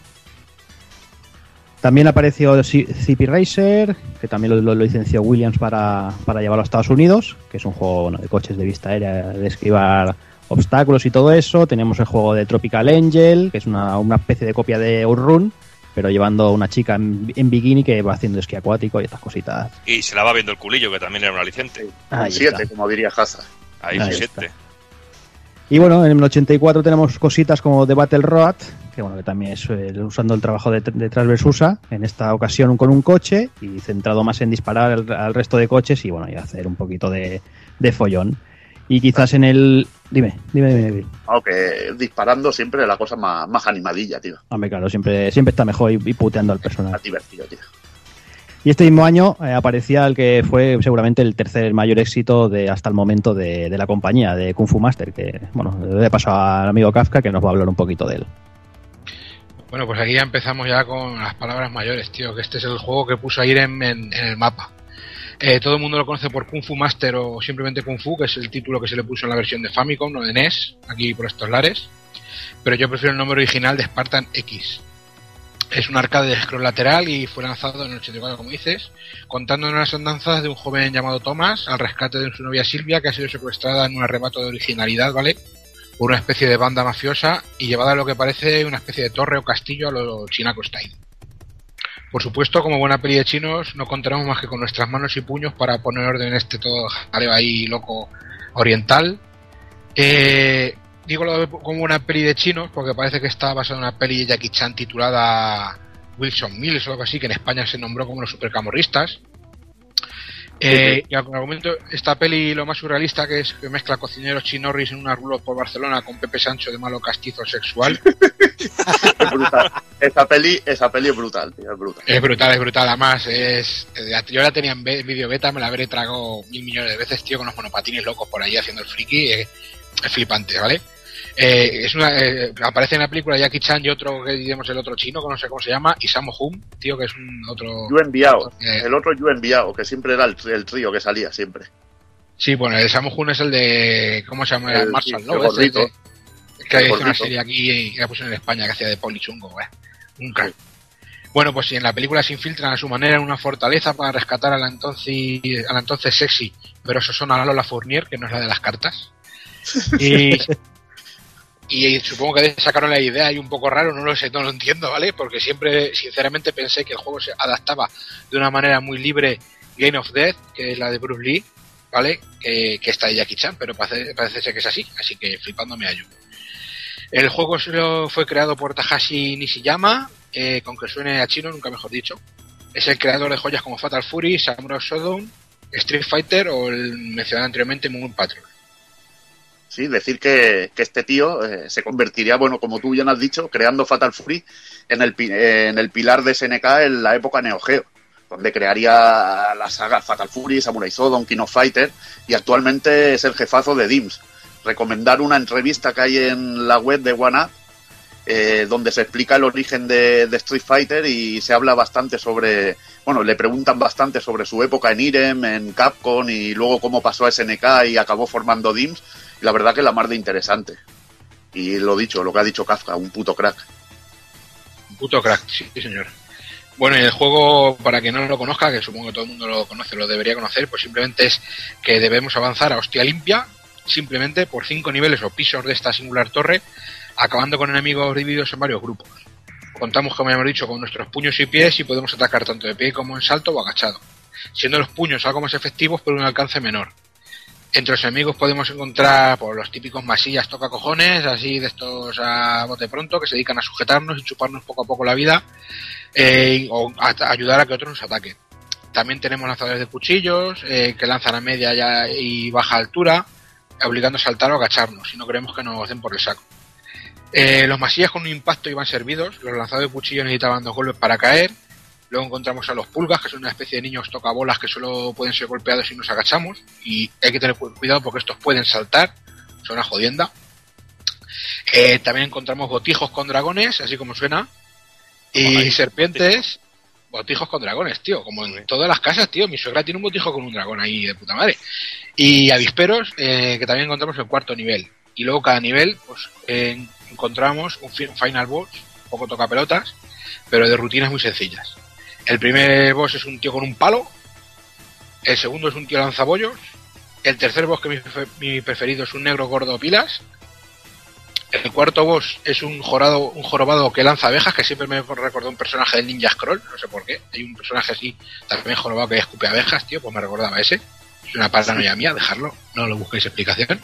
También apareció CP Racer, que también lo, lo- lo licenció Williams para, para llevarlo a Estados Unidos, que es un juego bueno, de coches de vista aérea, de esquivar obstáculos y todo eso. Tenemos el juego de Tropical Angel, que es una, una especie de copia de Outrun, pero llevando a una chica en, en bikini que va haciendo esquí acuático y estas cositas. Y se la va viendo el culillo, que también era una licencia. Ahí Un 7, está. como diría Hazard. Ahí, Ahí un está. 7. Y bueno, en el 84 tenemos cositas como The Battle Road, que bueno, que también es eh, usando el trabajo de, de Transversusa, en esta ocasión con un coche y centrado más en disparar al, al resto de coches y bueno, y hacer un poquito de, de follón. Y quizás en el... Dime, dime, dime, dime. Aunque disparando siempre la cosa más, más animadilla, tío. Hombre, claro, siempre, siempre está mejor y, y puteando al personal. Más divertido, tío. Y este mismo año eh, aparecía el que fue seguramente el tercer mayor éxito de hasta el momento de, de la compañía, de Kung Fu Master, que bueno, le paso al amigo Kafka que nos va a hablar un poquito de él. Bueno, pues aquí ya empezamos ya con las palabras mayores, tío, que este es el juego que puso a Irem en, en el mapa. Eh, todo el mundo lo conoce por Kung Fu Master o simplemente Kung Fu, que es el título que se le puso en la versión de Famicom, no de NES, aquí por estos lares. Pero yo prefiero el nombre original de Spartan X. Es un arcade de scroll lateral y fue lanzado en el 84, como dices, contando las andanzas de un joven llamado Thomas al rescate de su novia Silvia, que ha sido secuestrada en un arrebato de originalidad, ¿vale? Por una especie de banda mafiosa y llevada a lo que parece una especie de torre o castillo a lo Chinaco Style. Por supuesto, como buena peli de chinos, no contaremos más que con nuestras manos y puños para poner orden en este todo jaleo ahí loco oriental. Eh, digo lo de como una peli de chinos porque parece que está basada en una peli de Jackie Chan titulada Wilson Mills o algo así, que en España se nombró como los supercamorristas. Eh, y al argumento, esta peli lo más surrealista que es que mezcla cocineros chinorris en una rulo por Barcelona con Pepe Sancho de malo castizo sexual. Es brutal. esa, peli, esa peli es brutal, tío, es brutal. Es brutal, es brutal. Además, es. Yo la tenía en vídeo beta, me la habré tragado mil millones de veces, tío, con los monopatines locos por ahí haciendo el friki. eh, Es flipante, ¿vale? Eh, es una, eh, aparece en la película Jackie Chan y otro, que digamos el otro chino, que no sé cómo se llama, y Sammo Hum, tío, que es un otro. Yo enviado, Eh, el otro yo enviado, que siempre era el, el trío que salía siempre. Sí, bueno, el Sammo Hum es el de. ¿Cómo se llama? El- Marshall, sí, ¿no? el gordito. de- que El hizo una serie aquí y la puso en España que hacía de polichungo, ¿eh? Un crack. Bueno, pues si en la película se infiltran a su manera en una fortaleza para rescatar a la entonces, a la entonces sexy, pero eso son a Lola Fournier, que no es la de las cartas. Y, y supongo que sacaron la idea y un poco raro, no lo sé, no lo entiendo, ¿vale? Porque siempre, sinceramente, pensé que el juego se adaptaba de una manera muy libre Game of Death, que es la de Bruce Lee, ¿vale? Que, que está de Jackie Chan, pero parece, parece ser que es así, así que flipando me hallo. El juego solo fue creado por Takashi Nishiyama, eh, con que suene a chino, nunca mejor dicho. Es el creador de joyas como Fatal Fury, Samurai Shodown, Street Fighter o el mencionado anteriormente Moon Patrol. Sí, decir que, que este tío eh, se convertiría, bueno, como tú ya has dicho, creando Fatal Fury en el, pi- en el pilar de SNK en la época Neo Geo, donde crearía la saga Fatal Fury, Samurai Shodown, King of Fighter, y actualmente es el jefazo de DIMS. Recomendar una entrevista que hay en la web de OneUp, eh, donde se explica el origen de, de Street Fighter y se habla bastante sobre, bueno, le preguntan bastante sobre su época en Irem, en Capcom y luego cómo pasó a SNK y acabó formando DIMS. La verdad que la mar de interesante. Y lo dicho, lo que ha dicho Kafka, un puto crack. Un puto crack, sí, sí, señor. Bueno, y el juego, para quien no lo conozca, que supongo que todo el mundo lo conoce, lo debería conocer, pues simplemente es que debemos avanzar a hostia limpia, simplemente por cinco niveles o pisos de esta singular torre, acabando con enemigos divididos en varios grupos. Contamos, como ya hemos dicho, con nuestros puños y pies y podemos atacar tanto de pie como en salto o agachado, siendo los puños algo más efectivos pero un alcance menor. Entre los enemigos podemos encontrar por los típicos masillas toca cojones, así de estos a bote pronto, que se dedican a sujetarnos y chuparnos poco a poco la vida eh, o a, ayudar a que otros nos ataquen. También tenemos lanzadores de cuchillos eh, que lanzan a media ya y baja altura, obligando a saltar o agacharnos, si no queremos que nos den por el saco. Eh, los masillas con un impacto iban servidos, los lanzadores de cuchillo necesitaban dos golpes para caer. Luego encontramos a los pulgas, que son una especie de niños tocabolas que solo pueden ser golpeados si nos agachamos. Y hay que tener cu- cuidado porque estos pueden saltar, son una jodienda. Eh, también encontramos botijos con dragones, así como suena. Y serpientes, botijos con dragones, tío. Como en todas las casas, tío. Mi suegra tiene un botijo con un dragón ahí de puta madre. Y avisperos, eh, que también encontramos el cuarto nivel. Y luego cada nivel, pues eh, encontramos un fi- final boss, un poco toca pelotas, pero de rutinas muy sencillas. El primer boss es un tío con un palo, el segundo es un tío lanzabollos, el tercer boss que mi, mi preferido es un negro gordo pilas, el cuarto boss es un jorado, un jorobado que lanza abejas, que siempre me recordó un personaje del Ninja Scroll, no sé por qué. Hay un personaje así, también jorobado que escupe abejas, tío, pues me recordaba ese. Es una paranoia mía, dejarlo, no lo busquéis explicación.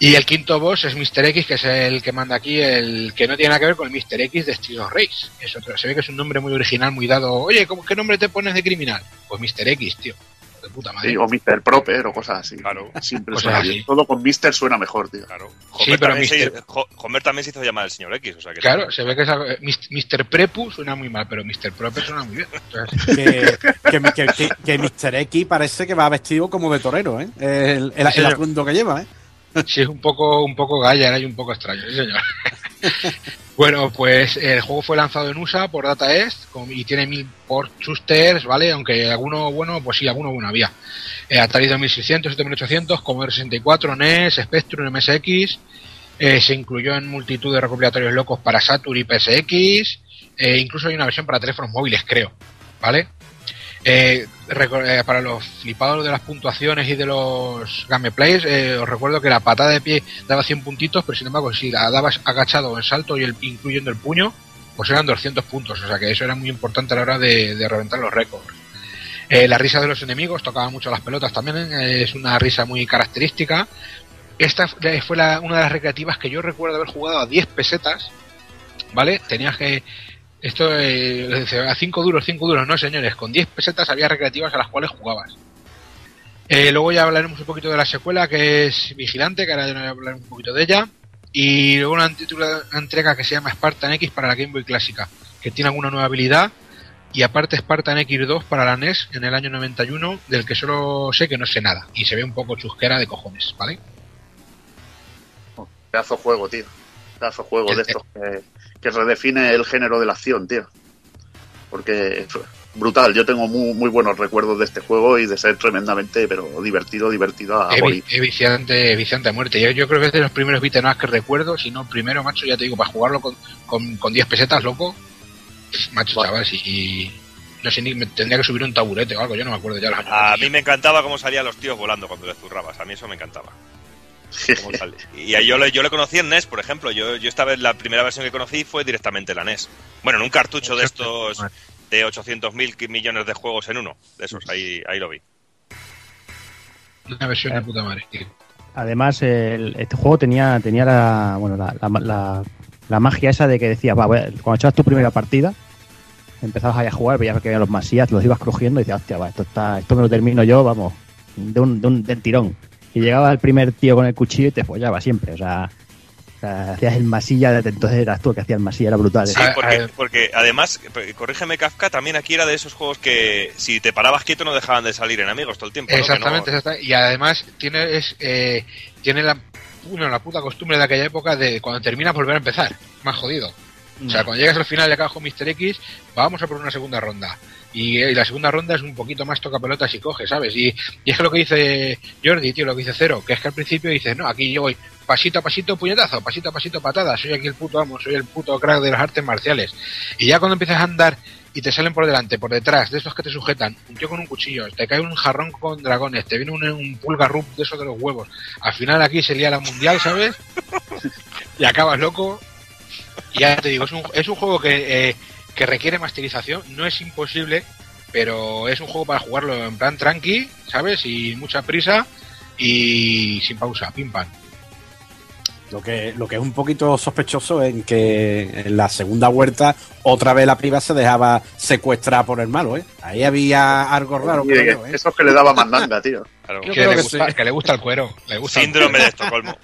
Y el quinto boss es Mr. X, que es el que manda aquí, el que no tiene nada que ver con el Mr. X de Street of Race. Es otro, se ve que es un nombre muy original, muy dado. Oye, ¿cómo, ¿qué nombre te pones de criminal? Pues Mr. X, tío. De puta madre. Sí, o Mr. Proper o cosas así. Claro. Siempre Cosas suena así. bien. Todo con Mr. suena mejor, tío. Claro. Sí, Homer, pero también se, Homer también se hizo llamar el señor X. O sea que Claro, se ve que es algo- eh, Mr. Prepu suena muy mal, pero Mr. Proper suena muy bien. Entonces, que, que, que, que- que Mr. X parece que va vestido como de torero, ¿eh? El, el, Sí, el señor. atuendo que lleva, ¿eh? Sí, es un poco, un poco Gaia y un poco extraño, sí señor. bueno, pues el juego fue lanzado en USA por Data East y tiene mil port ¿vale? Aunque alguno bueno, pues sí, alguno bueno había. Eh, Atari 2600, 7800, Commodore 64, NES, Spectrum, MSX. eh, se incluyó en multitud de recopilatorios locos para Saturn y PSX. eh, incluso hay una versión para teléfonos móviles, creo, ¿vale? Eh, eh, para los flipados de las puntuaciones y de los gameplays, eh, os recuerdo que la patada de pie daba 100 puntitos, pero sin embargo, si la dabas agachado en salto, y el, incluyendo el puño, pues eran 200 puntos. O sea que eso era muy importante a la hora de, reventar los récords. Eh, la risa de los enemigos tocaba mucho las pelotas también, es una risa muy característica. Esta fue una de las recreativas que yo recuerdo haber jugado a 10 pesetas, ¿vale? Tenías que esto eh, a 5 duros, 5 duros, no señores, con 10 pesetas había recreativas a las cuales jugabas. Eh, luego ya hablaremos un poquito de la secuela que es Vigilante, que ahora ya voy a hablar un poquito de ella. Y luego una, una entrega que se llama Spartan X para la Game Boy Clásica, que tiene alguna nueva habilidad. Y aparte Spartan X2 para la NES en el año 91, del que solo sé que no sé nada. Y se ve un poco chusquera de cojones, ¿vale? Pedazo juego, tío. Pedazo juego de estos que, que redefine el género de la acción, tío. Porque brutal. Yo tengo muy, muy buenos recuerdos de este juego y de ser tremendamente, pero divertido, divertido a morir. es viciante, viciante a muerte. Yo, yo creo que es de los primeros beat'em que recuerdo, si no el primero, macho, ya te digo, para jugarlo con, con, con 10 pesetas, loco. Macho, chaval, si. No sé ni. Me tendría que subir un taburete o algo, yo no me acuerdo ya los años. A mí me encantaba cómo salían los tíos volando cuando le zurrabas. A mí eso me encantaba. Y yo, yo lo conocí en NES, por ejemplo. Yo, yo esta vez, la primera versión que conocí fue directamente la NES. Bueno, en un cartucho de estos de 800.000 millones de juegos en uno. De esos, ahí, ahí lo vi. Una versión de puta madre. tío. Además, el- este juego tenía, tenía la, bueno, la, la- la- la magia esa de que decías, va, cuando echabas tu primera partida, empezabas ahí a jugar, veías que había los masías, los ibas crujiendo y decías, hostia, va, esto, está, esto me lo termino yo, vamos, de un, de un del tirón. Y llegaba el primer tío con el cuchillo y te follaba siempre, o sea, o sea, hacías el masilla, de- entonces eras tú el que hacía el masilla, era brutal. Sí, ¿eh? porque, porque además, corrígeme Kafka, también aquí era de esos juegos que si te parabas quieto no dejaban de salir enemigos todo el tiempo. ¿no? Que no- Exactamente, exactamente. Y además tiene, es, eh, tiene la, bueno, la puta costumbre de aquella época de cuando terminas volver a empezar. Más jodido. O sea, cuando llegas al final de con Mr. X, vamos a por una segunda ronda. Y, la segunda ronda es un poquito más toca pelotas y coge, ¿sabes? Y, y es que lo que dice Jordi, tío, lo que dice Cero, que es que al principio dices, no, aquí yo voy pasito a pasito puñetazo, pasito a pasito patada, soy aquí el puto amo, soy el puto crack de las artes marciales. Y ya cuando empiezas a andar y te salen por delante, por detrás, de esos que te sujetan, un tío con un cuchillo, te cae un jarrón con dragones, te viene un, un pulgarrup de esos de los huevos. Al final aquí se lía la mundial, ¿sabes? y acabas loco. Y ya te digo, es un, es un juego que, eh, que requiere masterización, no es imposible, pero es un juego para jugarlo en plan tranqui, ¿sabes? Sin mucha prisa y sin pausa, pim pam. Lo que, lo que es un poquito sospechoso es que en la segunda vuelta otra vez la piba se dejaba secuestrar por el malo, ¿eh? Ahí había algo raro. De creo ¿eh? Eso es que le daba mandanga, tío. Claro. Que, le que gusta, sí. que le gusta el cuero. Le gusta el Síndrome cuero. de Estocolmo.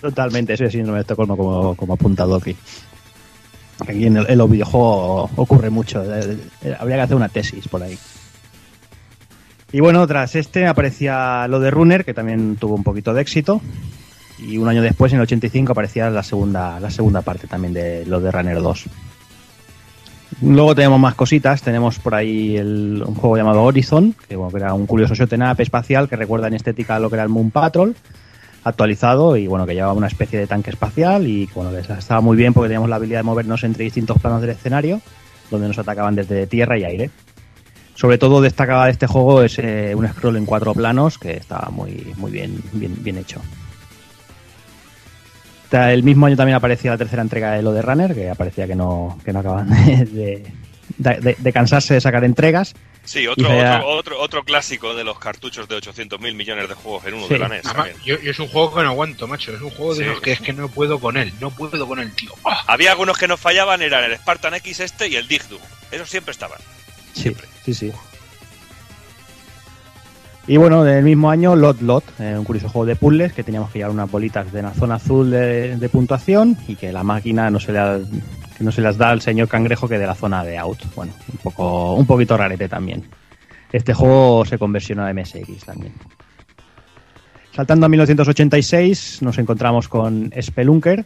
Totalmente, ese síndrome de Estocolmo como, como apuntado aquí. Aquí en, el- en los videojuegos ocurre mucho. eh, eh, Habría que hacer una tesis por ahí. Y bueno, tras este aparecía lo de Runner, que también tuvo un poquito de éxito. Y un año después, en el 85, aparecía la segunda, la segunda parte también de lo de Runner 2. Luego tenemos más cositas. Tenemos por ahí un juego llamado Horizon, que, bueno, que era un curioso shoot up espacial que recuerda en estética a lo que era el Moon Patrol actualizado y bueno que llevaba una especie de tanque espacial y bueno estaba muy bien porque teníamos la habilidad de movernos entre distintos planos del escenario donde nos atacaban desde tierra y aire. Sobre todo destacaba de este juego es eh, un scroll en cuatro planos que estaba muy muy bien bien, bien hecho. El mismo año también aparecía la tercera entrega de lo de Runner que aparecía que no que no acaban de- de cansarse de sacar entregas Sí, otro, otro, otro, otro clásico de los cartuchos de 800.000 millones de juegos en uno Sí. de la NES. Además, también. yo, yo es un juego que no aguanto, macho. Es un juego de los que es que no puedo con él. No puedo con el tío. ¡Ah! Había algunos que no fallaban, eran el Spartan X este y el Digdum. Esos siempre estaban. Sí, sí, sí. Y bueno, del mismo año, Lot Lot, eh, un curioso juego de puzzles que teníamos que llevar unas bolitas de la zona azul de, de puntuación y que la máquina no se, le que no se las da al señor cangrejo que de la zona de out. Bueno, un poco un poquito rarete también. Este juego se conversionó a MSX también. Saltando a 1986, nos encontramos con Spelunker,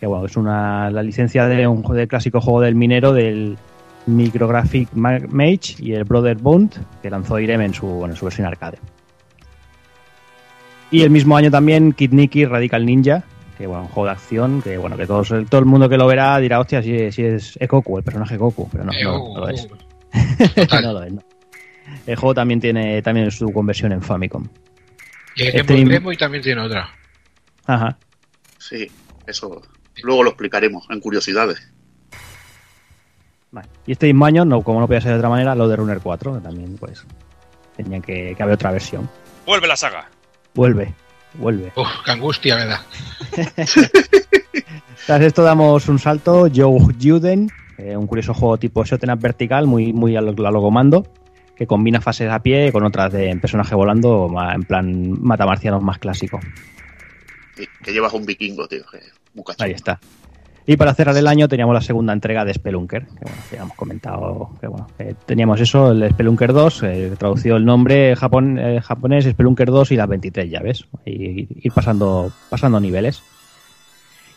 que bueno, es una, la licencia de un de clásico juego del minero del Micrographic Ma- Mage y el Brother Bond, que lanzó Irem en su, su versión arcade. Y el mismo año también Kid Radical Ninja, que bueno, un juego de acción, que bueno, que todos, todo el mundo que lo verá dirá, hostia, si, es- si es, es Goku, el personaje Goku, pero no, no, no lo es. No lo es, no. El juego también tiene también su conversión en Famicom. Y el Este Game Boy también tiene otra. Ajá. Sí, eso luego lo explicaremos en curiosidades. Vale. Y este mismo año, no, como no podía ser de otra manera, lo de Runner 4, que también pues tenía que, que haber otra versión. Vuelve la saga. Vuelve, vuelve. Uf, qué angustia me da. Tras esto damos un salto, Joe Juden, eh, un curioso juego tipo shot'em up vertical, muy, muy a lo, a lo comando, que combina fases a pie con otras de personaje volando, en plan matamarcianos más clásico. Sí, que llevas un vikingo, tío. Que. Ahí está. Y para cerrar el año teníamos la segunda entrega de Spelunker, que bueno, ya hemos comentado que bueno, teníamos eso, el Spelunker 2, eh, traducido el nombre japon- eh, japonés, Spelunker 2 y las 23 llaves, y ir pasando, pasando niveles.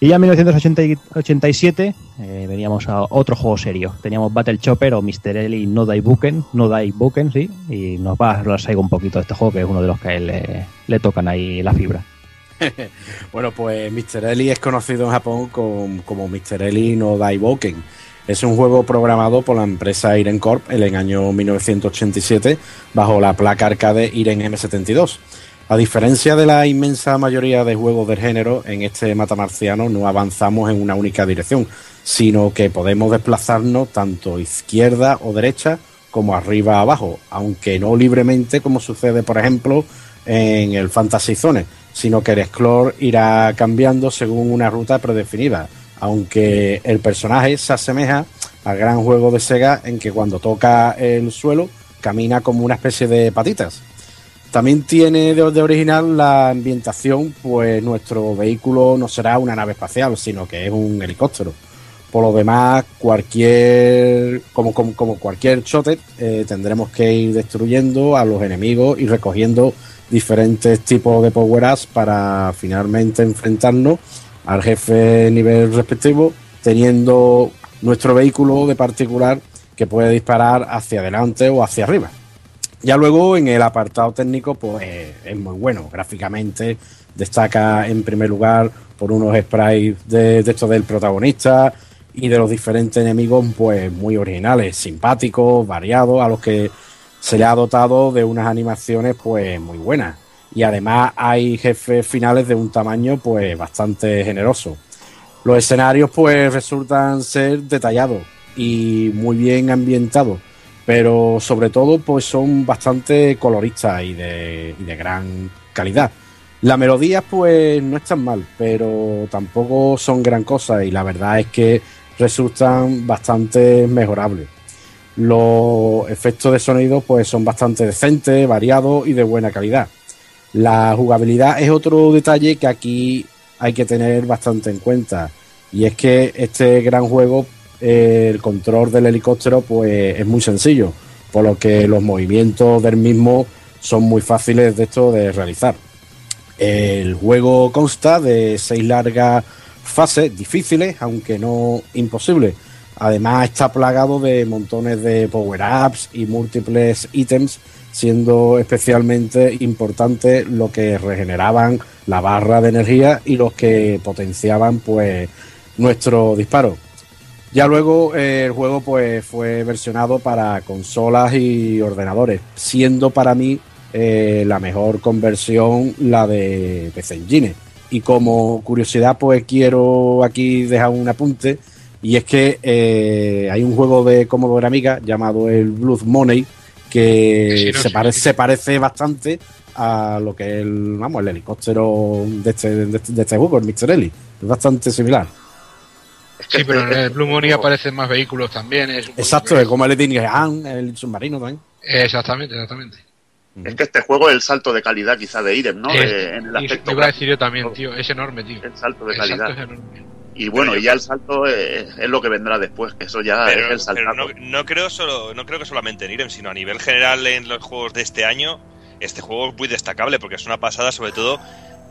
Y ya en 1987 eh, veníamos a otro juego serio. Teníamos Battle Chopper o Mr. Eli No Dai Buken, No Buken, sí, y nos va a un poquito de este juego, que es uno de los que le, le tocan ahí la fibra. bueno, pues Mr. Eli es conocido en Japón como, como Mr. Eli no Daiboken. Es un juego programado por la empresa Iren Corp en el año 1987 bajo la placa arcade Iren M72. A diferencia de la inmensa mayoría de juegos del género, en este matamarciano no avanzamos en una única dirección, sino que podemos desplazarnos tanto izquierda o derecha como arriba abajo, aunque no libremente como sucede, por ejemplo, en el Fantasy Zone, sino que el Explore irá cambiando según una ruta predefinida, aunque el personaje se asemeja al gran juego de Sega en que cuando toca el suelo camina como una especie de patitas. También tiene de, original la ambientación, pues nuestro vehículo no será una nave espacial, sino que es un helicóptero. Por lo demás, cualquier, como, como, cualquier shooter, eh, tendremos que ir destruyendo a los enemigos y recogiendo diferentes tipos de power-ups para finalmente enfrentarnos al jefe nivel respectivo, teniendo nuestro vehículo de particular que puede disparar hacia adelante o hacia arriba. Ya luego en el apartado técnico, pues es muy bueno. Gráficamente destaca en primer lugar por unos sprites de, de esto del protagonista y de los diferentes enemigos, pues muy originales, simpáticos, variados, a los que se le ha dotado de unas animaciones pues muy buenas. Y además hay jefes finales de un tamaño pues bastante generoso. Los escenarios pues resultan ser detallados y muy bien ambientados pero sobre todo pues son bastante coloristas y de, y de gran calidad. Las melodías pues no están mal, pero tampoco son gran cosa y la verdad es que resultan bastante mejorables. Los efectos de sonido pues son bastante decentes, variados y de buena calidad. La jugabilidad es otro detalle que aquí hay que tener bastante en cuenta y es que este gran juego el control del helicóptero pues es muy sencillo, por lo que los movimientos del mismo son muy fáciles de esto de realizar. El juego consta de seis largas fases difíciles, aunque no imposibles. Además está plagado de montones de power-ups y múltiples ítems, siendo especialmente importantes lo que regeneraban la barra de energía y los que potenciaban pues nuestro disparo. Ya luego eh, el juego pues fue versionado para consolas y ordenadores, siendo para mí eh, la mejor conversión la de PC. Y como curiosidad pues quiero aquí dejar un apunte y es que eh, hay un juego de Commodore Amiga llamado el Blood Money que Sí, no, se, sí, pare- sí. se parece bastante a lo que es el, vamos, el helicóptero de este, de este, de este juego, el Mr. Eli. Es bastante similar. Sí, pero en el Blue Money aparecen más vehículos también. Es Exacto, es como el Eddie Han, el submarino también. Exactamente, exactamente. Es que este juego es el salto de calidad quizá de Irem, ¿no? Es- De- en el aspecto iba a decir yo también, tío. Es enorme, tío. El salto de El salto calidad. es enorme. Y bueno, y ya el salto es, es lo que vendrá después, que eso ya Pero, es el pero no, no creo solo, no creo que solamente en Irem, sino a nivel general en los juegos de este año, este juego es muy destacable porque es una pasada, sobre todo,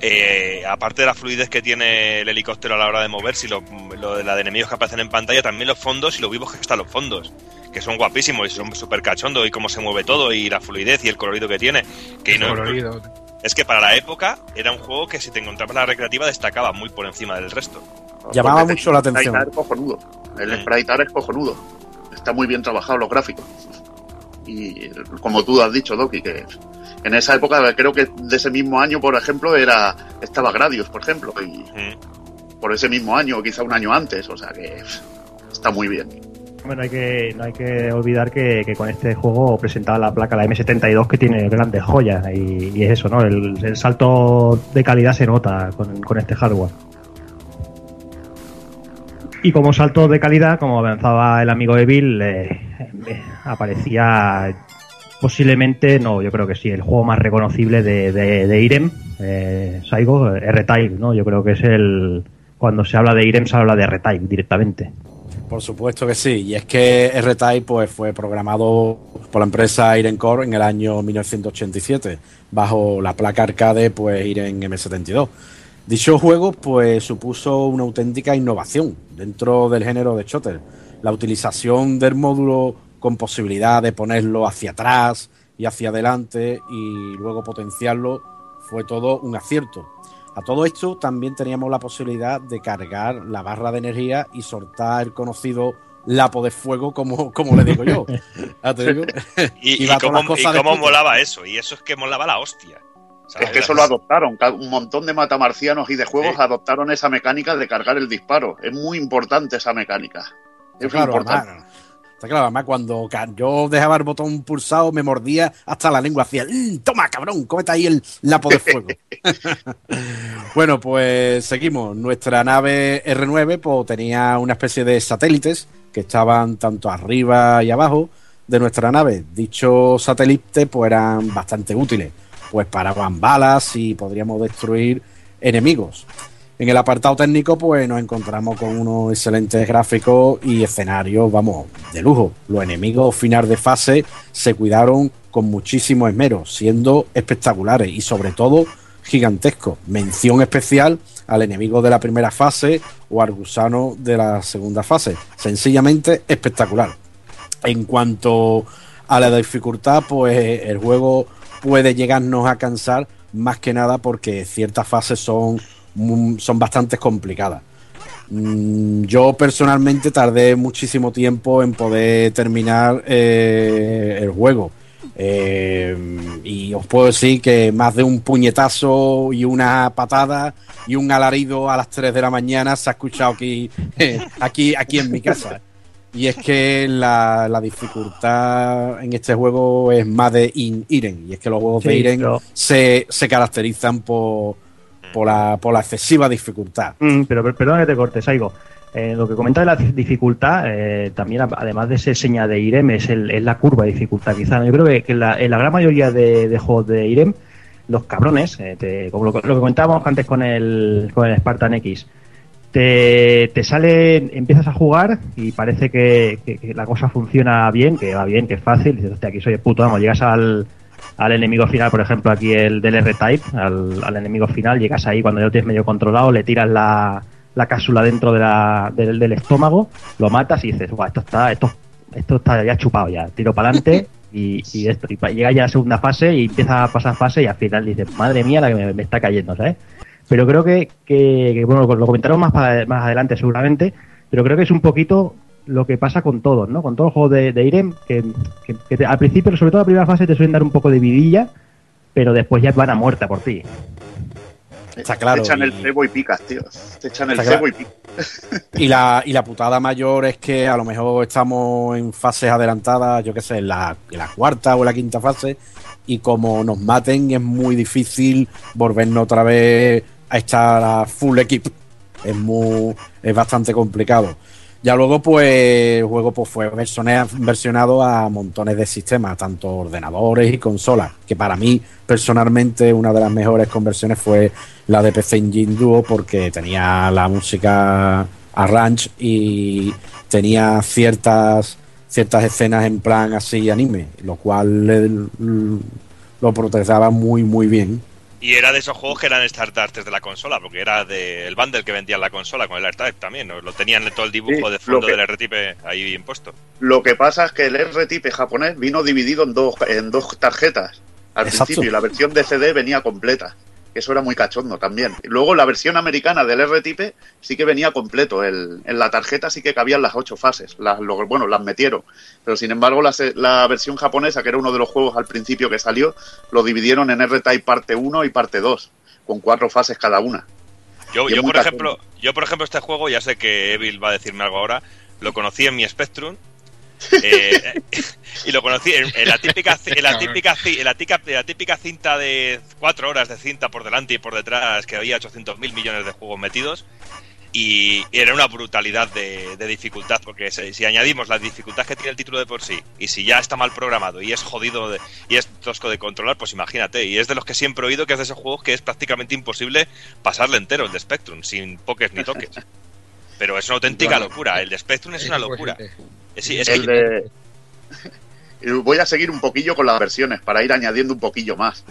eh, aparte de la fluidez que tiene el helicóptero a la hora de moverse y lo, lo de la de enemigos que aparecen en pantalla, también los fondos y lo vivos que están los fondos, que son guapísimos y son súper cachondos y cómo se mueve todo y la fluidez y el colorido que tiene. Que no, Colorido. es que para la época era un juego que si te encontrabas en la recreativa destacaba muy por encima del resto. Llamaba mucho la el sprite atención. es cojonudo. El sprite es cojonudo. Está muy bien trabajado los gráficos. Y como tú has dicho, Doki, que en esa época, creo que de ese mismo año, por ejemplo, era estaba Gradius, por ejemplo, y por ese mismo año, quizá un año antes, o sea que está muy bien. Bueno, hay que, no hay que olvidar que, que con este juego presentaba la placa, la M72, que tiene grandes joyas. Y, y es eso, ¿no? El, el salto de calidad se nota con, con este hardware. Y como salto de calidad, como avanzaba el amigo de Bill, eh, aparecía posiblemente, no, yo creo que sí, el juego más reconocible de, de, de Irem, eh, Saigo, eh, R-Type, ¿no? Yo creo que es el. Cuando se habla de Irem, se habla de R-Type directamente. Por supuesto que sí, y es que R-Type pues, fue programado por la empresa Iren Core en el año 1987, bajo la placa arcade pues Iren M72. Dicho juego pues supuso una auténtica innovación dentro del género de shooter. La utilización del módulo con posibilidad de ponerlo hacia atrás y hacia adelante y luego potenciarlo fue todo un acierto. A todo esto también teníamos la posibilidad de cargar la barra de energía y soltar el conocido lapo de fuego, como, como le digo yo. Ya te digo. Y, y cómo, y cómo molaba eso. Y eso es que molaba la hostia. ¿Sabes? Es que eso lo adoptaron. Un montón de matamarcianos y de juegos Sí. adoptaron esa mecánica de cargar el disparo. Es muy importante esa mecánica. Es claro, importante. además, está claro, además cuando yo dejaba el botón pulsado me mordía hasta la lengua, hacía, "Mm, toma cabrón, cómete ahí el lapo de fuego. bueno, pues seguimos. Nuestra nave R9 pues, tenía una especie de satélites que estaban tanto arriba y abajo de nuestra nave. Dichos satélites pues eran bastante útiles, pues paraban balas y podríamos destruir enemigos. En el apartado técnico, pues nos encontramos con unos excelentes gráficos y escenarios, vamos, de lujo. Los enemigos final de fase se cuidaron con muchísimo esmero, siendo espectaculares y sobre todo gigantescos. Mención especial al enemigo de la primera fase o al gusano de la segunda fase. Sencillamente espectacular. En cuanto a la dificultad, pues el juego puede llegarnos a cansar más que nada porque ciertas fases son, son bastante complicadas. Mm, Yo personalmente tardé muchísimo tiempo en poder terminar eh, el juego. Eh, y os puedo decir que más de un puñetazo y una patada y un alarido a las 3 de la mañana se ha escuchado aquí, aquí, aquí en mi casa. Y es que la, la dificultad en este juego es más de in Iren. Y es que los juegos de Iren pero- se, se caracterizan por, por, la, por la excesiva dificultad. Mm, pero per- perdona que te corte, Saigo. Eh, lo que comenta de la di- dificultad, eh, también además de ser seña de IREM, es, el- es la curva de dificultad. Quizá yo creo que, que en, la, en la gran mayoría de, de juegos de IREM, los cabrones, eh, te- como lo, lo que comentábamos antes con el, con el Spartan X, te, te sale, empiezas a jugar y parece que, que- que la cosa funciona bien, que va bien, que es fácil. Dices, hostia, aquí soy de puto, vamos, llegas al, al enemigo final, por ejemplo, aquí el del R-Type, al, al enemigo final, llegas ahí cuando ya lo tienes medio controlado, le tiras la, la cápsula dentro de la, del, del estómago, lo matas y dices, "Buah, esto está, esto, esto está ya chupado ya, tiro para adelante. Y, y esto, y llega ya a la segunda fase y empieza a pasar fase y al final dices, madre mía, la que me, me está cayendo, ¿sabes? Pero creo que, que, que, bueno, lo comentaremos más, para- más adelante seguramente, pero creo que es un poquito lo que pasa con todos, ¿no? Con todos los juegos de, de Irem, que, que- que te- al principio, sobre todo la primera fase, te suelen dar un poco de vidilla, pero después ya van a muerta por ti. Está claro. Te echan el cebo y picas, tío. Te echan el cebo claro. y picas. Y la, y la putada mayor es que a lo mejor estamos en fases adelantadas, yo qué sé, en la, en la cuarta o en la quinta fase, y como nos maten es muy difícil volvernos otra vez a estar a full equip. Es muy, es bastante complicado. Ya luego, pues, el juego pues, fue versionado a montones de sistemas, tanto ordenadores y consolas, que para mí, personalmente, una de las mejores conversiones fue la de PC Engine Duo, porque tenía la música arrange y tenía ciertas, ciertas escenas en plan así anime, lo cual lo protestaba muy, muy bien. Y era de esos juegos que eran standards de la consola, porque era del bundle que vendía la consola con el R-Type también. ¿no? Lo tenían en todo el dibujo Sí, de fondo que- del R-Type ahí impuesto. Lo que pasa es que el R-Type japonés vino dividido en dos, en dos tarjetas. Al Exacto. principio, y la versión de CD venía completa. Eso era muy cachondo también. Y luego la versión americana del R-Type sí que venía completo. El- en la tarjeta sí que cabían las ocho fases. Las, lo- bueno, las metieron. Pero sin embargo, la, la versión japonesa, que era uno de los juegos al principio que salió, lo dividieron en R-Type parte 1 y parte 2, con cuatro fases cada una. Yo, yo por cachondo. ejemplo, yo por ejemplo este juego, ya sé que Evil va a decirme algo ahora, lo conocí en mi Spectrum. Eh, y lo conocí en, en la típica en la típica en la típica, en la típica cinta de cuatro horas de cinta por delante y por detrás que había 800 mil millones de juegos metidos y era una brutalidad de, de dificultad porque si, si añadimos la dificultad que tiene el título de por sí y si ya está mal programado y es jodido de- y es tosco de controlar pues imagínate y es de los que siempre he oído que es de esos juegos que es prácticamente imposible pasarle entero el de Spectrum sin pokés ni toques pero es una auténtica Claro. locura el de Spectrum es una locura sí, es El que- de- Voy a seguir un poquillo con las versiones para ir añadiendo un poquillo más.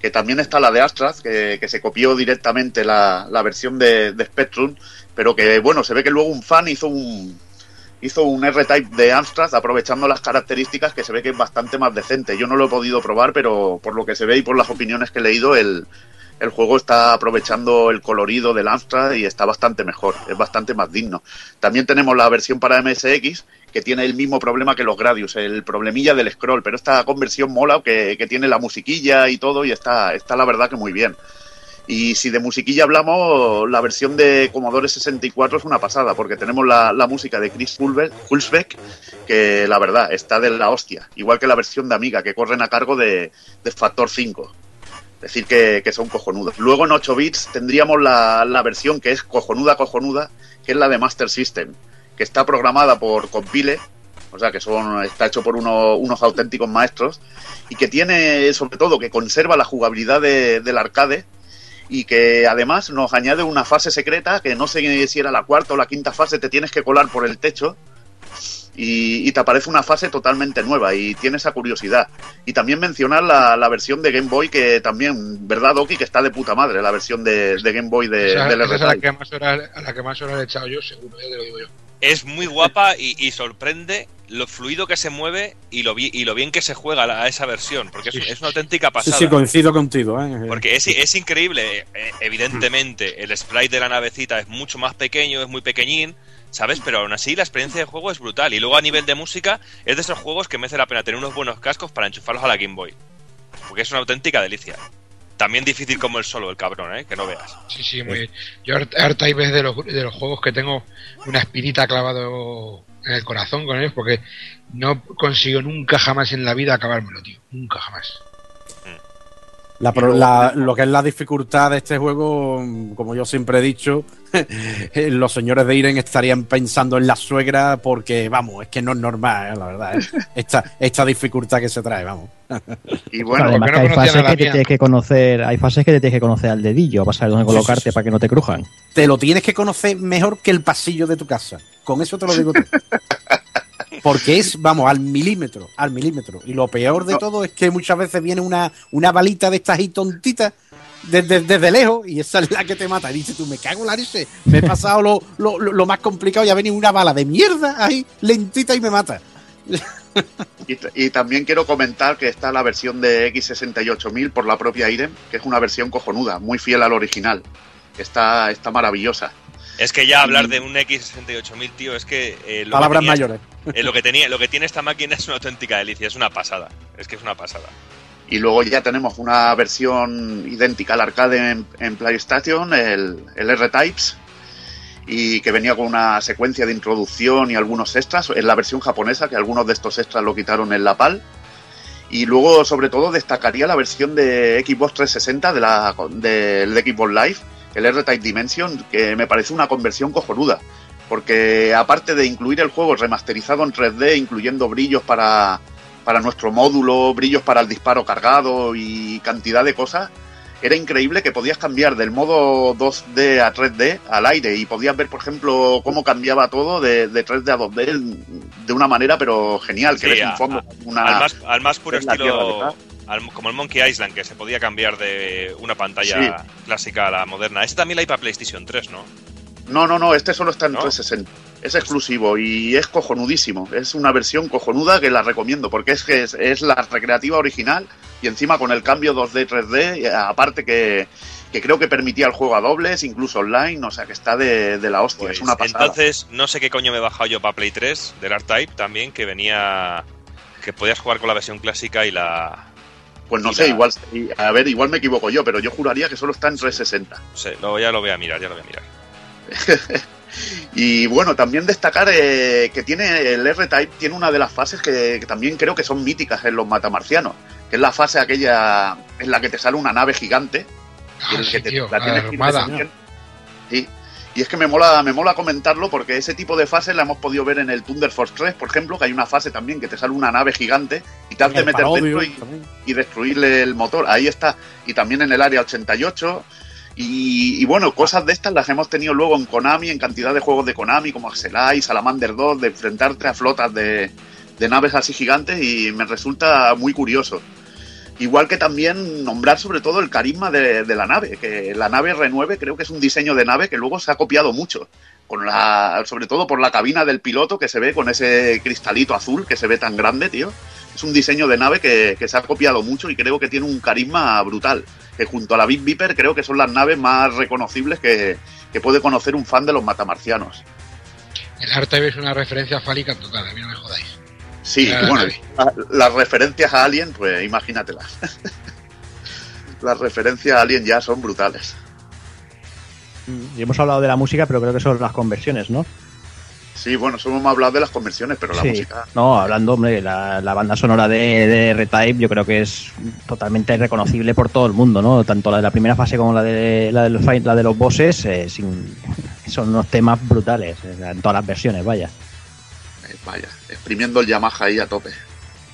Que también está la de Astraz, que, que se copió directamente la, la versión de, de Spectrum, pero que bueno, se ve que luego un fan hizo un hizo un R-Type de Amstrad aprovechando las características que se ve que es bastante más decente. Yo no lo he podido probar, pero por lo que se ve y por las opiniones que he leído, el, el juego está aprovechando el colorido del Amstrad y está bastante mejor, es bastante más digno. También tenemos la versión para MSX que tiene el mismo problema que los Gradius, el problemilla del scroll, pero esta conversión mola que, que tiene la musiquilla y todo y está, está la verdad que muy bien. Y si de musiquilla hablamos, la versión de Commodore 64 es una pasada, porque tenemos la, música de Chris Hulsbeck, que la verdad está de la hostia, igual que la versión de Amiga, que corren a cargo de, de Factor 5. Decir, que, son cojonudos. Luego en 8 bits tendríamos la, la versión que es cojonuda, cojonuda, que es la de Master System, que está programada por Compile, o sea que son, está hecho por uno- unos auténticos maestros, y que tiene, sobre todo, que conserva la jugabilidad de- del arcade, y que además nos añade una fase secreta que no sé si era la cuarta o la quinta fase, te tienes que colar por el techo y, y te aparece una fase totalmente nueva y tiene esa curiosidad. Y también mencionar la, la versión de Game Boy que también, ¿verdad, Doki? Que está de puta madre, la versión de, de Game Boy de, Esa- del esa es a la que más horas, a la que más horas he echado yo, seguro, ya te lo digo yo. Es muy guapa y, y sorprende lo fluido que se mueve y lo, y lo bien que se juega la- a esa versión, porque es, es una auténtica Sí, pasada. sí, coincido contigo. ¿eh? Porque es, es increíble, eh, evidentemente, el sprite de la navecita es mucho más pequeño, es muy pequeñín, ¿sabes? Pero aún así la experiencia de juego es brutal. Y luego a nivel de música, es de esos juegos que merece la pena tener unos buenos cascos para enchufarlos a la Game Boy. Porque es una auténtica delicia. También difícil como el solo, el cabrón, ¿eh? Que no veas. Sí, sí, muy Yo R-Type es de los, de los juegos que tengo una espinita clavado en el corazón con él porque no consigo nunca jamás en la vida acabármelo, tío. Nunca jamás. La pro- la- lo que es la dificultad de este juego, como yo siempre he dicho, los señores de Iren estarían pensando en la suegra porque, vamos, es que no es normal, eh, la verdad. eh. Esta, esta dificultad que se trae, vamos. Y Además que hay fases que te tienes que conocer, hay fases que te tienes que conocer al dedillo, para saber dónde Sí, sí, colocarte para que no te crujan. Te lo tienes que conocer mejor que el pasillo de tu casa. Con eso te lo digo todo. Porque es, vamos, al milímetro, al milímetro. Y lo peor de todo es que muchas veces viene una, una balita de estas y tontitas desde, desde lejos y esa es la que te mata. Y dices tú, me cago en la leche, me he pasado lo, lo, lo- más complicado y ha venido una bala de mierda ahí, lentita y me mata. Y también quiero comentar que está la versión de X68000 por la propia Irem, que es una versión cojonuda, muy fiel al original. Está, está maravillosa. Es que ya hablar de un X68000, tío, es que... eh, lo Palabras que tenía- mayores. eh, lo, que tenía, lo que tiene esta máquina es una auténtica delicia, es una pasada. Es que es una pasada. Y luego ya tenemos una versión idéntica al arcade en, en PlayStation, el, el R-Types, y que venía con una secuencia de introducción y algunos extras. En la versión japonesa, que algunos de estos extras lo quitaron en la PAL. Y luego, sobre todo, destacaría la versión de Xbox 360 de la, del de Xbox Live, el R-Type Dimension, que me parece una conversión cojonuda. Porque aparte de incluir el juego remasterizado en 3D, incluyendo brillos para, para nuestro módulo, brillos para el disparo cargado y cantidad de cosas, era increíble que podías cambiar del modo 2D a 3D al aire y podías ver, por ejemplo, cómo cambiaba todo de, de 3D a 2D de una manera pero genial, que Sí, ves a- un fondo, una, al, más, al más puro estilo... como el Monkey Island, que se podía cambiar de una pantalla Sí. clásica a la moderna. Este también la hay para PlayStation 3, ¿no? No, no, no, este solo está en ¿No? 360. Es exclusivo y es cojonudísimo. Es una versión cojonuda que la recomiendo porque es que es, es la recreativa original y encima con el cambio 2D, 3D, y aparte que, que creo que permitía el juego a dobles, incluso online, o sea que está de, de la hostia, es una pasada. Pues Entonces, no sé qué coño me he bajado yo para Play 3 del R-Type también, que venía. que podías jugar con la versión clásica y la. Pues no y sé, igual, y- a ver, igual me equivoco yo, pero yo juraría que solo está en 360. No sé, lo, ya lo voy a mirar, ya lo voy a mirar. Y bueno, también destacar eh, que tiene el R-Type, tiene una de las fases que, que también creo que son míticas en los matamarcianos, que es la fase aquella en la que te sale una nave gigante. y en el sí, que te- tío, la tienes que ir. Sí. Y es que me mola, me mola comentarlo porque ese tipo de fases la hemos podido ver en el Thunder Force 3, por ejemplo, que hay una fase también que te sale una nave gigante y te has En de el meter parodio dentro y, y destruirle el motor. Ahí está. Y también en el área 88. Y, y bueno, cosas de estas las hemos tenido luego en Konami, en cantidad de juegos de Konami, como Axelai, Salamander 2, de enfrentarte a flotas de, de naves así gigantes y me resulta muy curioso. Igual que también nombrar sobre todo el carisma de, la nave, que la nave R9 creo que es un diseño de nave que luego se ha copiado mucho, con la, sobre todo por la cabina del piloto que se ve con ese cristalito azul que se ve tan grande, tío. Es un diseño de nave que, que se ha copiado mucho y creo que tiene un carisma brutal. que junto a la Big Viper creo que son las naves más reconocibles que, que puede conocer un fan de los matamarcianos. El R-Type es una referencia fálica total, a mí no me jodáis. Sí, Claro, bueno, las referencias a Alien, pues imagínatelas. las referencias a Alien ya son brutales. Y hemos hablado de la música, pero creo que son las conversiones, ¿no? Sí, bueno, solo hemos hablado de las conversiones, pero la Sí. música. No, hablando, hombre, la, la banda sonora de, de R-Type yo creo que es totalmente reconocible por todo el mundo, ¿no? Tanto la de la primera fase como la de, la de, los, la de los bosses eh, sin- son unos temas brutales, eh, en todas las versiones, vaya. Vaya, exprimiendo el Yamaha ahí a tope.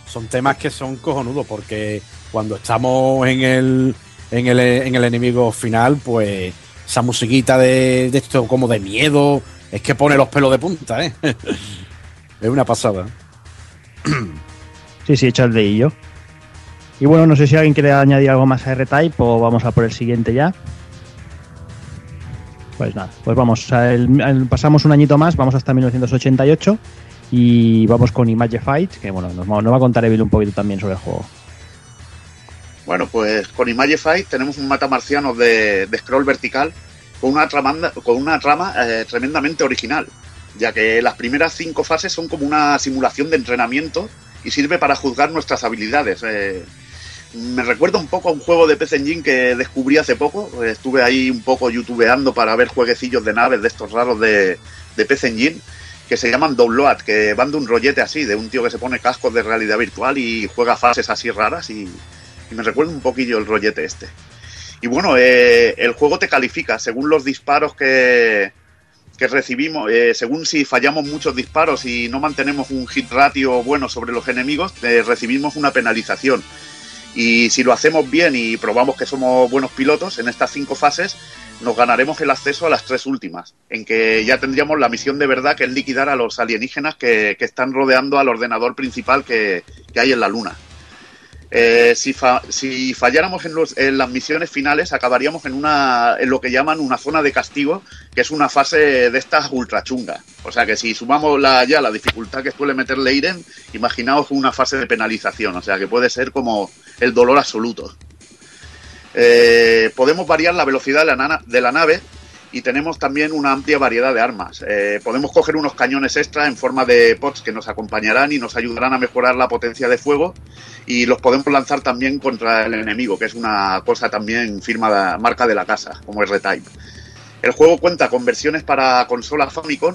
Son temas que son cojonudos porque cuando estamos en el, en el, en el enemigo final, pues esa musiquita de, de esto como de miedo, es que pone los pelos de punta, ¿eh? es una pasada. Sí, sí, echa el dedillo. Y bueno, no sé si alguien quiere añadir algo más a R-Type o vamos a por el siguiente ya. Pues nada, pues vamos, el- pasamos un añito más, vamos hasta 1988 y vamos con Image Fight, que bueno, nos, nos va a contar Evil un poquito también sobre el juego. Bueno, pues con Imagify tenemos un matamarciano de, de scroll vertical con una, con una trama eh, tremendamente original, ya que las primeras cinco fases son como una simulación de entrenamiento y sirve para juzgar nuestras habilidades. Eh, me recuerda un poco a un juego de PC Engine que descubrí hace poco. Estuve ahí un poco youtubeando para ver jueguecillos de naves de estos raros de, de PC Engine que se llaman Download, que van de un rollete así, de un tío que se pone cascos de realidad virtual y juega fases así raras y, me recuerda un poquillo el rollete este. Y bueno, eh, el juego te califica según los disparos que, que recibimos, eh, según si fallamos muchos disparos y no mantenemos un hit ratio bueno sobre los enemigos, eh, recibimos una penalización. Y si lo hacemos bien y probamos que somos buenos pilotos en estas cinco fases, nos ganaremos el acceso a las tres últimas, en que ya tendríamos la misión de verdad que es liquidar a los alienígenas que, que están rodeando al ordenador principal que, que hay en la Luna. Eh, si, fa- si falláramos en, los- en las misiones finales, acabaríamos en, una, en lo que llaman una zona de castigo, que es una fase de estas ultra chungas. O sea que si sumamos la, ya la dificultad que suele meterle Iren, imaginaos una fase de penalización. O sea que puede ser como el dolor absoluto. Eh, podemos variar la velocidad de la nave y tenemos también una amplia variedad de armas. Eh, podemos coger unos cañones extra en forma de pods que nos acompañarán y nos ayudarán a mejorar la potencia de fuego y los podemos lanzar también contra el enemigo, que es una cosa también firma marca de la casa, como es R-Type. El juego cuenta con versiones para consola Famicom,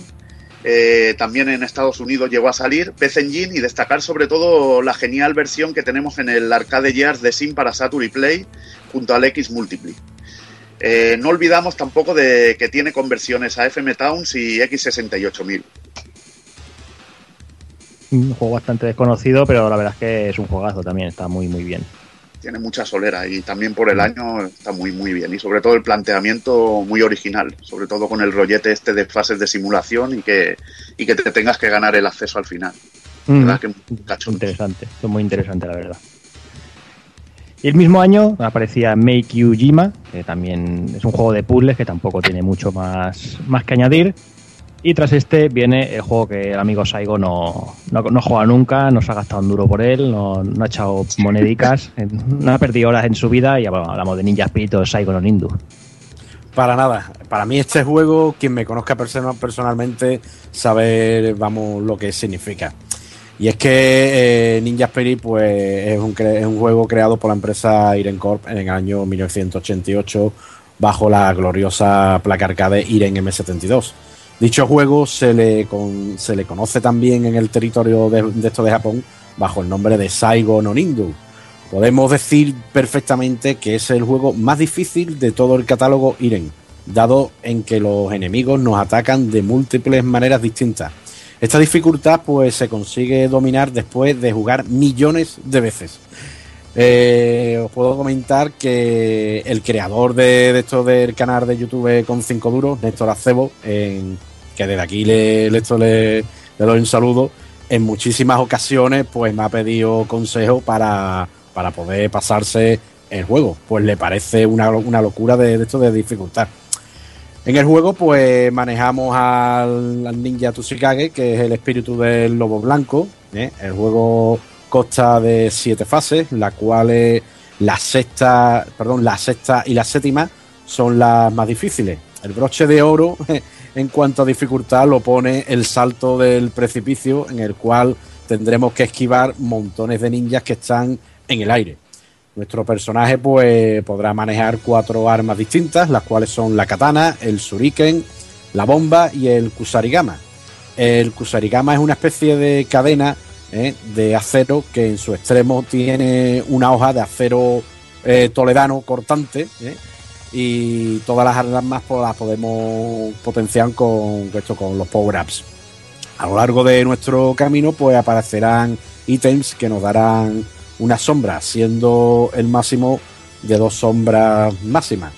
eh, también en Estados Unidos llegó a salir, PC Engine y destacar sobre todo la genial versión que tenemos en el Arcade Gears de Sim para Saturn y Play junto al X Multiply. Eh, no olvidamos tampoco de que tiene conversiones a FM Towns y X68000. Un juego bastante desconocido, pero la verdad es que es un juegazo también, está muy, muy bien. Tiene mucha solera y también por el año está muy muy bien. Y sobre todo el planteamiento muy original, sobre todo con el rollete este de fases de simulación y que, y que te tengas que ganar el acceso al final. Mm. ¿Verdad? Que muy. Interesante, es muy interesante la verdad. Y el mismo año aparecía Make You Jima, que también es un juego de puzzles que tampoco tiene mucho más, más que añadir. Y tras este viene el juego que el amigo Saigo no, no, no juega nunca, no se ha gastado un duro por él, no, no ha echado monedicas, no ha perdido horas en su vida y bueno, hablamos de Ninja Spirit o Saigo no Nindu. Para nada. Para mí este juego, quien me conozca persona- personalmente, sabe, vamos, lo que significa. Y es que eh, Ninja Spirit pues, es, un juego creado por la empresa Iren Corp en el año 1988 bajo la gloriosa placa arcade Iren M72. Dicho juego se le, se le conoce también en el territorio de, de esto de Japón bajo el nombre de Saigo no Nindu. Podemos decir perfectamente que es el juego más difícil de todo el catálogo Iren, dado en que los enemigos nos atacan de múltiples maneras distintas. Esta dificultad pues se consigue dominar después de jugar millones de veces. Eh, os puedo comentar que el creador de, esto del canal de YouTube con 5 duros, Néstor Acebo, que desde aquí le, le, esto le- le doy un saludo, en muchísimas ocasiones pues me ha pedido consejo para, para poder pasarse el juego. Pues le parece una, una locura de, de esto de dificultad. En el juego, pues manejamos al, ninja Tsuchikage, que es el espíritu del lobo blanco. ¿eh? El juego consta de siete fases, las cuales La sexta, perdón, la sexta y la séptima son las más difíciles. El broche de oro, en cuanto a dificultad, lo pone el salto del precipicio, en el cual tendremos que esquivar montones de ninjas que están en el aire. Nuestro personaje pues podrá manejar cuatro armas distintas, las cuales son la katana, el shuriken, la bomba y el kusarigama. El kusarigama es una especie de cadena ¿eh? de acero que en su extremo tiene una hoja de acero eh, toledano cortante ¿eh? y todas las armas pues, las podemos potenciar con, con los power-ups. A lo largo de nuestro camino pues aparecerán ítems que nos darán una sombra, siendo el máximo de dos sombras máximas.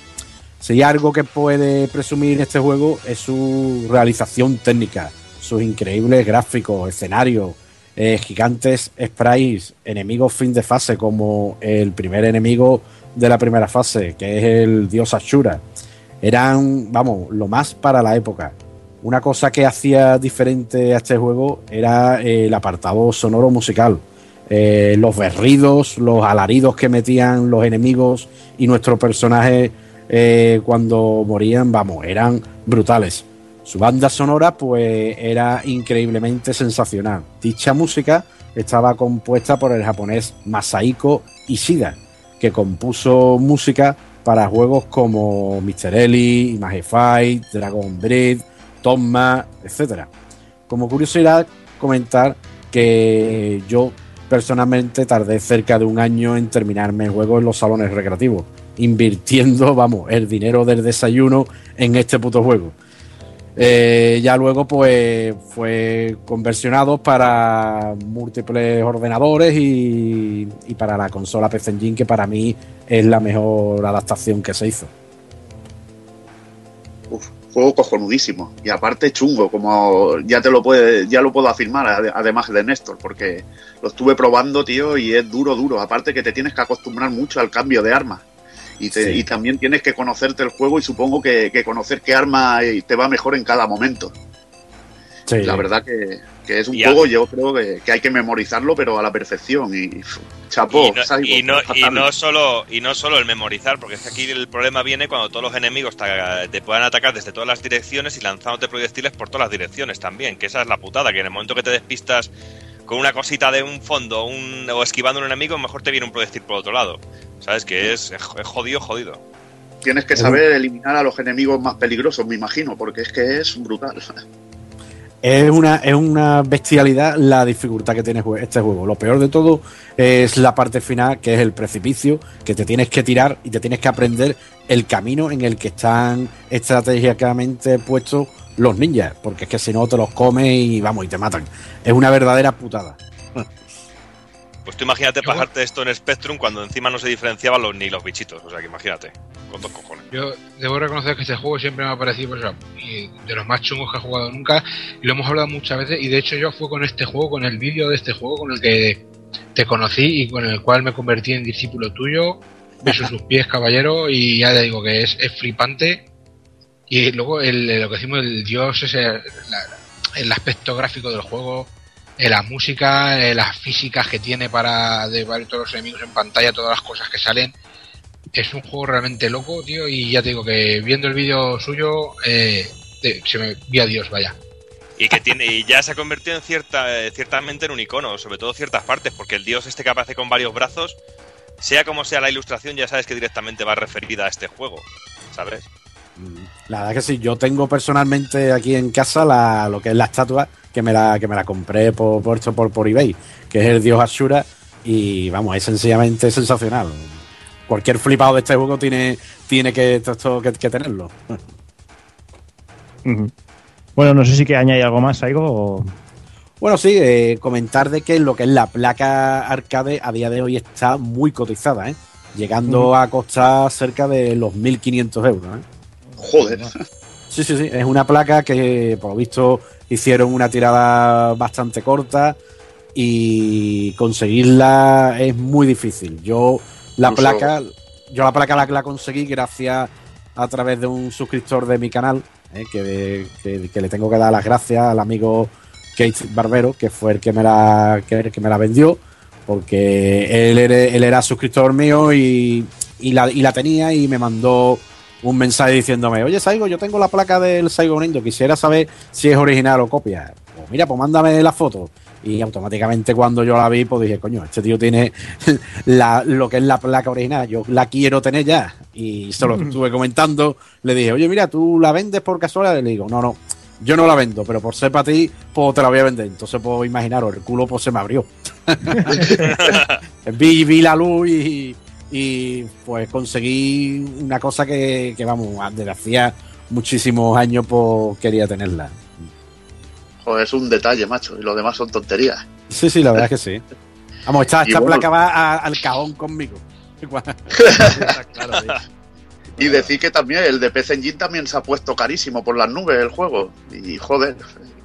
Si hay algo que puede presumir este juego es su realización técnica, sus increíbles gráficos, escenarios, eh, gigantes sprites, enemigos fin de fase como el primer enemigo de la primera fase, que es el dios Ashura. Eran, vamos, lo más para la época. Una cosa que hacía diferente a este juego era el apartado sonoro musical eh, los berridos, los alaridos que metían los enemigos y nuestros personajes eh, cuando morían, vamos, eran brutales. Su banda sonora pues era increíblemente sensacional. Dicha música estaba compuesta por el japonés Masaiko Ishida, que compuso música para juegos como Mr. Ellie, Image Fight, Dragon Breed, Tomma, etc. Como curiosidad, comentar que yo personalmente tardé cerca de un año en terminarme el juego en los salones recreativos, invirtiendo, vamos, el dinero del desayuno en este puto juego. Eh, ya luego pues fue conversionado para múltiples ordenadores y, para la consola PC que para mí es la mejor adaptación que se hizo juego cojonudísimo y aparte chungo, como ya te lo puede, ya lo puedo afirmar, además de Néstor, porque lo estuve probando, tío, y es duro, duro. Aparte que te tienes que acostumbrar mucho al cambio de arma. Y, y también tienes que conocerte el juego y supongo que, que conocer qué arma te va mejor en cada momento. La verdad que, es un juego, yo creo que, hay que memorizarlo, pero a la perfección. Y chapó, y no, y no, solo y no solo el memorizar, porque es que aquí el problema viene cuando todos los enemigos te, puedan atacar desde todas las direcciones y lanzándote proyectiles por todas las direcciones también, que esa es la putada, que en el momento que te despistas con una cosita de un fondo un, o esquivando un enemigo, mejor te viene un proyectil por otro lado. ¿Sabes? Que es, es jodido, jodido. Tienes que saber eliminar a los enemigos más peligrosos, me imagino, porque es que es brutal. Es una, es una bestialidad la dificultad que tiene este juego. Lo peor de todo es la parte final, que es el precipicio, que te tienes que tirar y te tienes que aprender el camino en el que están estratégicamente puestos los ninjas, porque es que si no te los comes y vamos, y te matan. Es una verdadera putada. Pues tú imagínate pasarte esto en Spectrum cuando encima no se diferenciaban los, ni los bichitos. O sea, que imagínate, con dos cojones. Yo debo reconocer que este juego siempre me ha parecido pues, de los más chungos que he jugado nunca. Y lo hemos hablado muchas veces. Y de hecho, yo fue con este juego, con el vídeo de este juego, con el que te conocí y con el cual me convertí en discípulo tuyo. Beso sus pies, caballero. Y ya te digo que es, flipante. Y luego el, lo que decimos, el dios, ese, el aspecto gráfico del juego la música, las físicas que tiene para ver todos los enemigos en pantalla, todas las cosas que salen. Es un juego realmente loco, tío, y ya te digo que viendo el vídeo suyo, eh, se me vi a Dios, vaya. Y que tiene, y ya se ha convertido en cierta, eh, ciertamente en un icono, sobre todo ciertas partes, porque el dios este que aparece con varios brazos, sea como sea la ilustración, ya sabes que directamente va referida a este juego, ¿sabes? Mm, la verdad que sí, yo tengo personalmente aquí en casa la, lo que es la estatua que me la, que me la compré por, por, por, por eBay, que es el dios Ashura, y vamos, es sencillamente sensacional. Cualquier flipado de este juego tiene, tiene que, esto, que, tenerlo. Bueno, no sé si que añade algo más, algo. Bueno, sí, eh, comentar de que lo que es la placa arcade a día de hoy está muy cotizada, ¿eh? llegando a costar cerca de los 1.500 euros. ¿eh? Joder. Sí, sí, sí. Es una placa que, por lo visto, hicieron una tirada bastante corta y conseguirla es muy difícil. Yo la placa, yo la placa la, conseguí gracias a través de un suscriptor de mi canal, eh, que, le tengo que dar las gracias al amigo Kate Barbero, que fue el que me la, que, me la vendió. porque él era, él era suscriptor mío y, y la, y la tenía y me mandó un mensaje diciéndome, oye Saigo, yo tengo la placa del Saigo Nindo, quisiera saber si es original o copia. Pues mira, pues mándame la foto. Y automáticamente cuando yo la vi, pues dije, coño, este tío tiene la, lo que es la placa original, yo la quiero tener ya. Y se lo estuve comentando, le dije, oye, mira, ¿tú la vendes por casualidad? Y le digo, no, no, yo no la vendo, pero por ser para ti, pues te la voy a vender. Entonces, puedo imaginaros, el culo pues se me abrió. vi, vi la luz y, y, pues conseguí una cosa que, que vamos, desde hacía muchísimos años pues quería tenerla. Joder, es un detalle, macho, y lo demás son tonterías. Sí, sí, la verdad es que sí. Vamos, esta, esta bueno. placa va a- al cajón conmigo. Y decir que también el de PC Engine también se ha puesto carísimo por las nubes el juego. Y joder,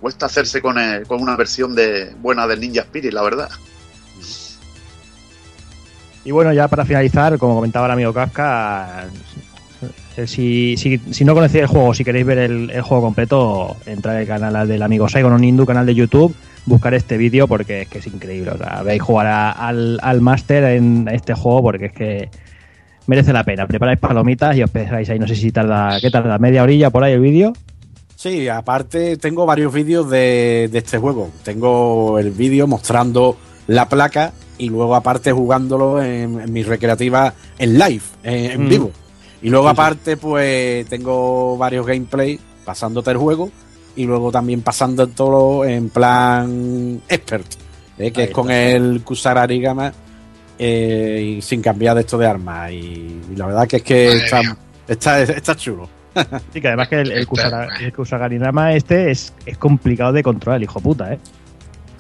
cuesta hacerse con, el- con una versión de buena del Ninja Spirit, la verdad. Y bueno, ya para finalizar, como comentaba el amigo Kafka, eh, si, si, si no conocéis el juego, si queréis ver el, juego completo, entrar al canal del amigo Saigon Nindu, canal de YouTube, buscar este vídeo porque es que es increíble. O sea, veis jugar al, al máster en este juego porque es que merece la pena. Preparáis palomitas y os pegáis ahí, no sé si tarda, ¿qué tarda? ¿Media orilla por ahí el vídeo? Sí, aparte tengo varios vídeos de, de este juego. Tengo el vídeo mostrando la placa y luego aparte jugándolo en, en mi recreativa en live, en, en Mm. vivo. Y luego Sí, sí. aparte pues tengo varios gameplay pasándote el juego y luego también pasando todo en plan expert, eh, que Ahí es con está. el Kusara Arigama eh, y sin cambiar de esto de arma. Y, y la verdad que es que está, está, está chulo. Sí, que además que el, el, Está- Kusara- el Kusagarinama este es, es complicado de controlar, el hijo puta, ¿eh?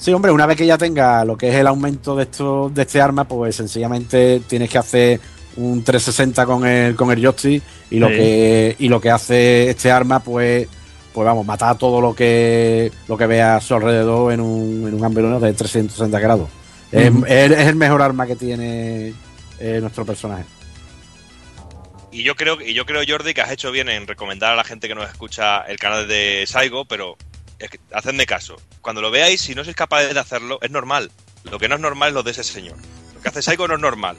Sí, hombre, una vez que ya tenga lo que es el aumento de esto, de este arma, pues sencillamente tienes que hacer un 360 con el, con el joystick y lo Sí. que y lo que hace este arma, pues, pues vamos, matar todo lo que lo que vea a su alrededor en un, en un ángulo de 360 grados. Es- Ujú. es, es el mejor arma que tiene eh, nuestro personaje. Y yo creo, y yo creo, Jordi, que has hecho bien en recomendar a la gente que nos escucha el canal de Saigo, pero es que, hacedme caso. Cuando lo veáis, si no sois capaces de hacerlo, es normal. Lo que no es normal es lo de ese señor. Lo que hace Saigo no es normal.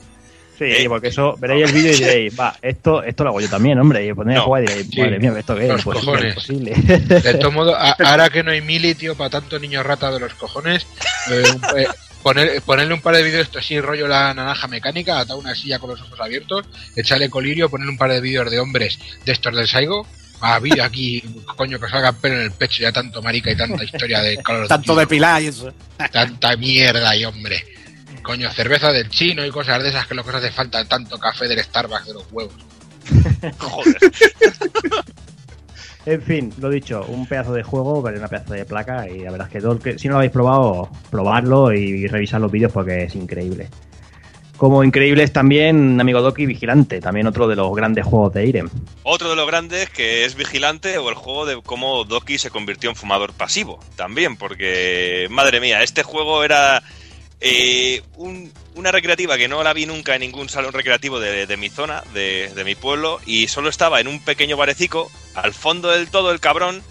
Sí, ¿Eh? porque eso veréis el vídeo y diréis, va, esto, esto lo hago yo también, hombre. Y ponéis a jugar y diréis, Sí. madre mía, ¿esto qué es? Los Imposible, cojones. imposible. De todo modo, a- ahora que no hay mili, tío, para tanto niño rata de los cojones, eh, eh, poner- ponerle un par de vídeos esto así, rollo la naranja mecánica, atar una silla con los ojos abiertos, echarle colirio, ponerle un par de vídeos de hombres de estos del Saigo. A vida aquí, coño, que salga pelo en el pecho, ya tanto marica y tanta historia de Call of Tanto de pilar y eso. Tanta mierda y hombre. Coño, cerveza del chino y cosas de esas que lo que os hace falta, tanto café del Starbucks de los huevos. Joder. En fin, lo dicho, un pedazo de juego, pero una pedazo de placa. Y la verdad es que, todo el que si no lo habéis probado, probarlo y revisar los vídeos porque es increíble. Como increíble es también Amigo Doki Vigilante, también otro de los grandes juegos de Irem. Otro de los grandes que es Vigilante o el juego de cómo Doki se convirtió en fumador pasivo. También, porque, madre mía, este juego era eh, un- una recreativa que no la vi nunca en ningún salón recreativo de, de mi zona, de, de mi pueblo, y solo estaba en un pequeño barecico, al fondo del todo el cabrón,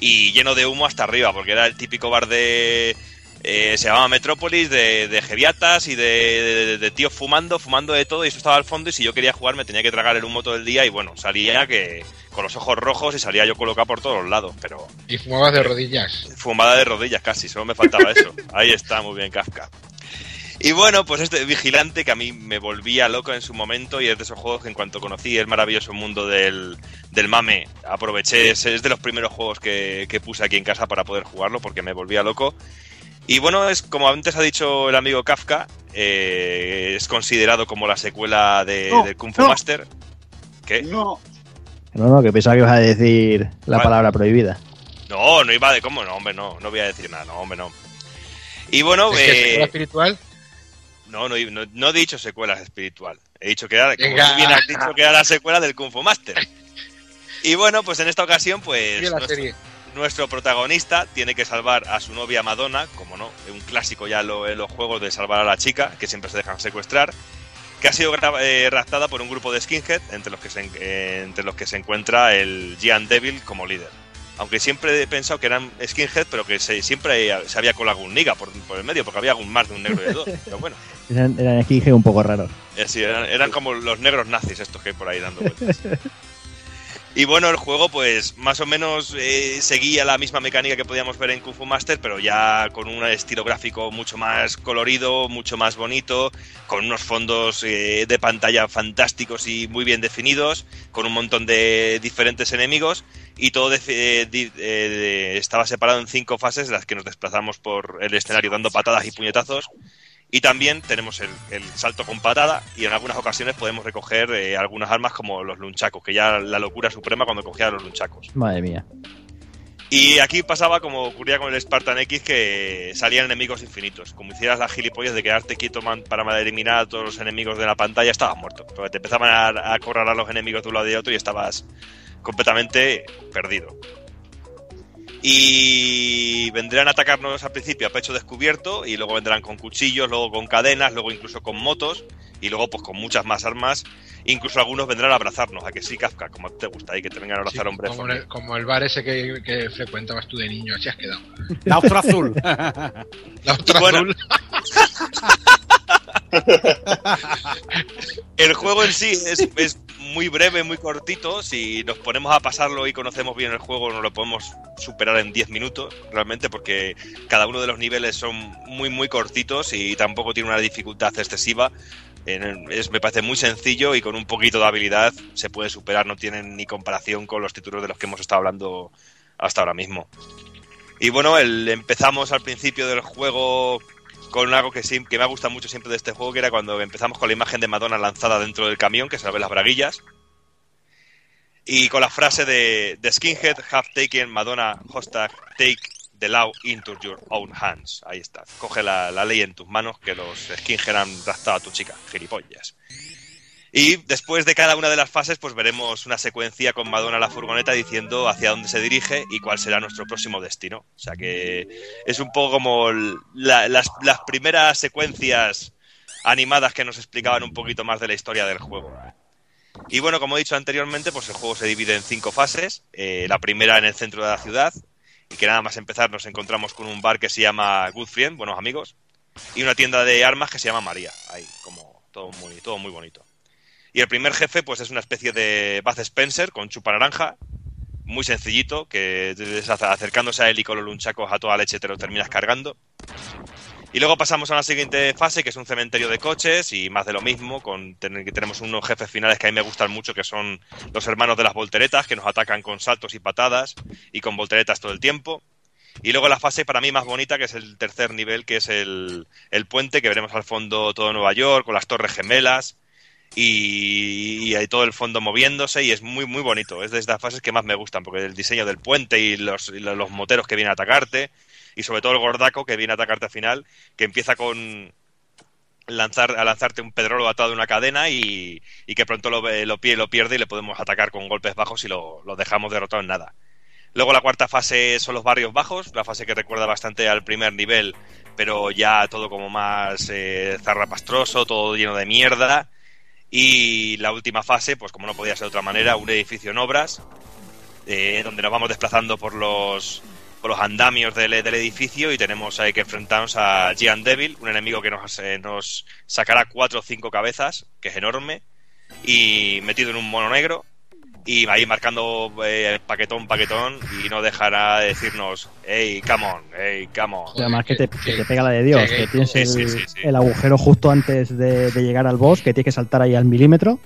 y lleno de humo hasta arriba, porque era el típico bar de... eh, se llamaba Metrópolis, de, de jeviatas y de, de- de tíos fumando, fumando de todo, y eso estaba al fondo, y si yo quería jugar me tenía que tragar el humo todo el día, y bueno, salía que con los ojos rojos y salía yo colocado por todos los lados, pero Y fumabas de rodillas. fumada de rodillas casi, solo me faltaba eso. Ahí está, muy bien Kafka. Y bueno, pues este vigilante que a mí me volvía loco en su momento y es de esos juegos que en cuanto conocí el maravilloso mundo del, del mame, aproveché, es, es de los primeros juegos que, que puse aquí en casa para poder jugarlo porque me volvía loco. Y bueno, es como antes ha dicho el amigo Kafka, eh, es considerado como la secuela de, No, del Kung Fu no. Master. ¿Qué? No, No, no, que pensaba que ibas a decir la Vale. palabra prohibida. No, no iba de cómo, no, hombre, no, no voy a decir nada, no, hombre, no. Y bueno, ¿Es que eh, secuela espiritual? No, no, no, no he dicho secuela espiritual. He dicho que era, como tú bien has dicho que era la secuela del Kung Fu Master. Y bueno, pues en esta ocasión, pues Sigue la nuestro, serie. Nuestro protagonista tiene que salvar a su novia Madonna, como no, un clásico ya lo- en los juegos de salvar a la chica, que siempre se dejan secuestrar, que ha sido eh, raptada por un grupo de skinhead, entre los que se, eh, entre los que se encuentra el Gian Devil como líder. Aunque siempre he pensado que eran skinhead, pero que se, siempre se había colado algún niga por, por el medio, porque había algún más de un negro de dos. Pero bueno, Eran, eran aquí un poco raros. eh, sí, eran, eran como los negros nazis estos que hay por ahí dando vueltas. Y bueno, el juego pues más o menos eh, seguía la misma mecánica que podíamos ver en Kung Fu Master, pero ya con un estilo gráfico mucho más colorido, mucho más bonito, con unos fondos eh, de pantalla fantásticos y muy bien definidos, con un montón de diferentes enemigos y todo de- eh, eh, de- estaba separado en cinco fases en las que nos desplazamos por el escenario dando patadas y puñetazos. Y también tenemos el, el salto con patada y en algunas ocasiones podemos recoger eh, algunas armas como los lunchacos, que ya la locura suprema cuando cogía los lunchacos. Madre mía. Y aquí pasaba como ocurría con el Spartan X que salían enemigos infinitos. Como hicieras las gilipollas de quedarte quieto man, para eliminar a todos los enemigos de la pantalla, estabas muerto. Porque te empezaban a, a correr a los enemigos de un lado y de otro y estabas completamente perdido. Y vendrán a atacarnos al principio a pecho descubierto y luego vendrán con cuchillos, luego con cadenas, luego incluso con motos y luego pues con muchas más armas. Incluso algunos vendrán a abrazarnos, a que sí, Kafka, como te gusta ahí, que te vengan a abrazar hombres. Como el, como el bar ese que, que frecuentabas tú de niño, así has quedado. La ostra azul. La ostra Bueno. azul. El juego en sí es, es muy breve, muy cortito. Si nos ponemos a pasarlo y conocemos bien el juego, nos lo podemos superar en 10 minutos, realmente, porque cada uno de los niveles son muy, muy cortitos y tampoco tiene una dificultad excesiva. Me parece muy sencillo y con un poquito de habilidad se puede superar. No tienen ni comparación con los títulos de los que hemos estado hablando hasta ahora mismo. Y bueno, el, empezamos al principio del juego con algo que, sí, que me ha gustado mucho siempre de este juego, que era cuando empezamos con la imagen de Madonna lanzada dentro del camión, que se la las braguillas. Y con la frase de The skinhead have taken Madonna hashtag take the law into your own hands. Ahí está. Coge la, la ley en tus manos que los skinhead han raptado a tu chica. Gilipollas. Y después de cada una de las fases, pues veremos una secuencia con Madonna la furgoneta diciendo hacia dónde se dirige y cuál será nuestro próximo destino. O sea que es un poco como la- las, las primeras secuencias animadas que nos explicaban un poquito más de la historia del juego. Y bueno, como he dicho anteriormente, pues el juego se divide en cinco fases. Eh, la primera en el centro de la ciudad, y que nada más empezar nos encontramos con un bar que se llama Good Friend, buenos amigos, y una tienda de armas que se llama María. Ahí, como todo muy, todo muy bonito. Y el primer jefe, pues es una especie de Buzz Spencer con chupa naranja, muy sencillito, que acercándose a él y con los lunchacos a toda leche te lo terminas cargando. Y luego pasamos a la siguiente fase, que es un cementerio de coches y más de lo mismo, con que tenemos unos jefes finales que a mí me gustan mucho, que son los hermanos de las volteretas, que nos atacan con saltos y patadas y con volteretas todo el tiempo. Y luego la fase para mí más bonita, que es el tercer nivel, que es el, el puente, que veremos al fondo todo Nueva York, con las torres gemelas y, y hay todo el fondo moviéndose y es muy muy bonito. Es de estas fases que más me gustan, porque el diseño del puente y los, los moteros que vienen a atacarte y sobre todo el gordaco que viene a atacarte al final, que empieza con lanzar a lanzarte un pedrolo atado de una cadena y, y que pronto lo, ve- lo, lo pierde y le podemos atacar con golpes bajos y lo, lo dejamos derrotado en nada. Luego la cuarta fase son los barrios bajos, la fase que recuerda bastante al primer nivel, pero ya todo como más eh, zarrapastroso, todo lleno de mierda. Y la última fase, pues como no podía ser de otra manera, un edificio en obras, eh, donde nos vamos desplazando por los, por los andamios del, del edificio y tenemos ahí que enfrentarnos a Gian Devil, un enemigo que nos, eh, nos sacará cuatro o cinco cabezas, que es enorme, y metido en un mono negro, y ahí marcando eh, paquetón, paquetón, y no dejará de decirnos, hey, come on, hey, come on. Y además que te, que te pega la de Dios, que tienes el, sí, sí, sí. el agujero justo antes de, de llegar al boss, que tienes que saltar ahí al milímetro.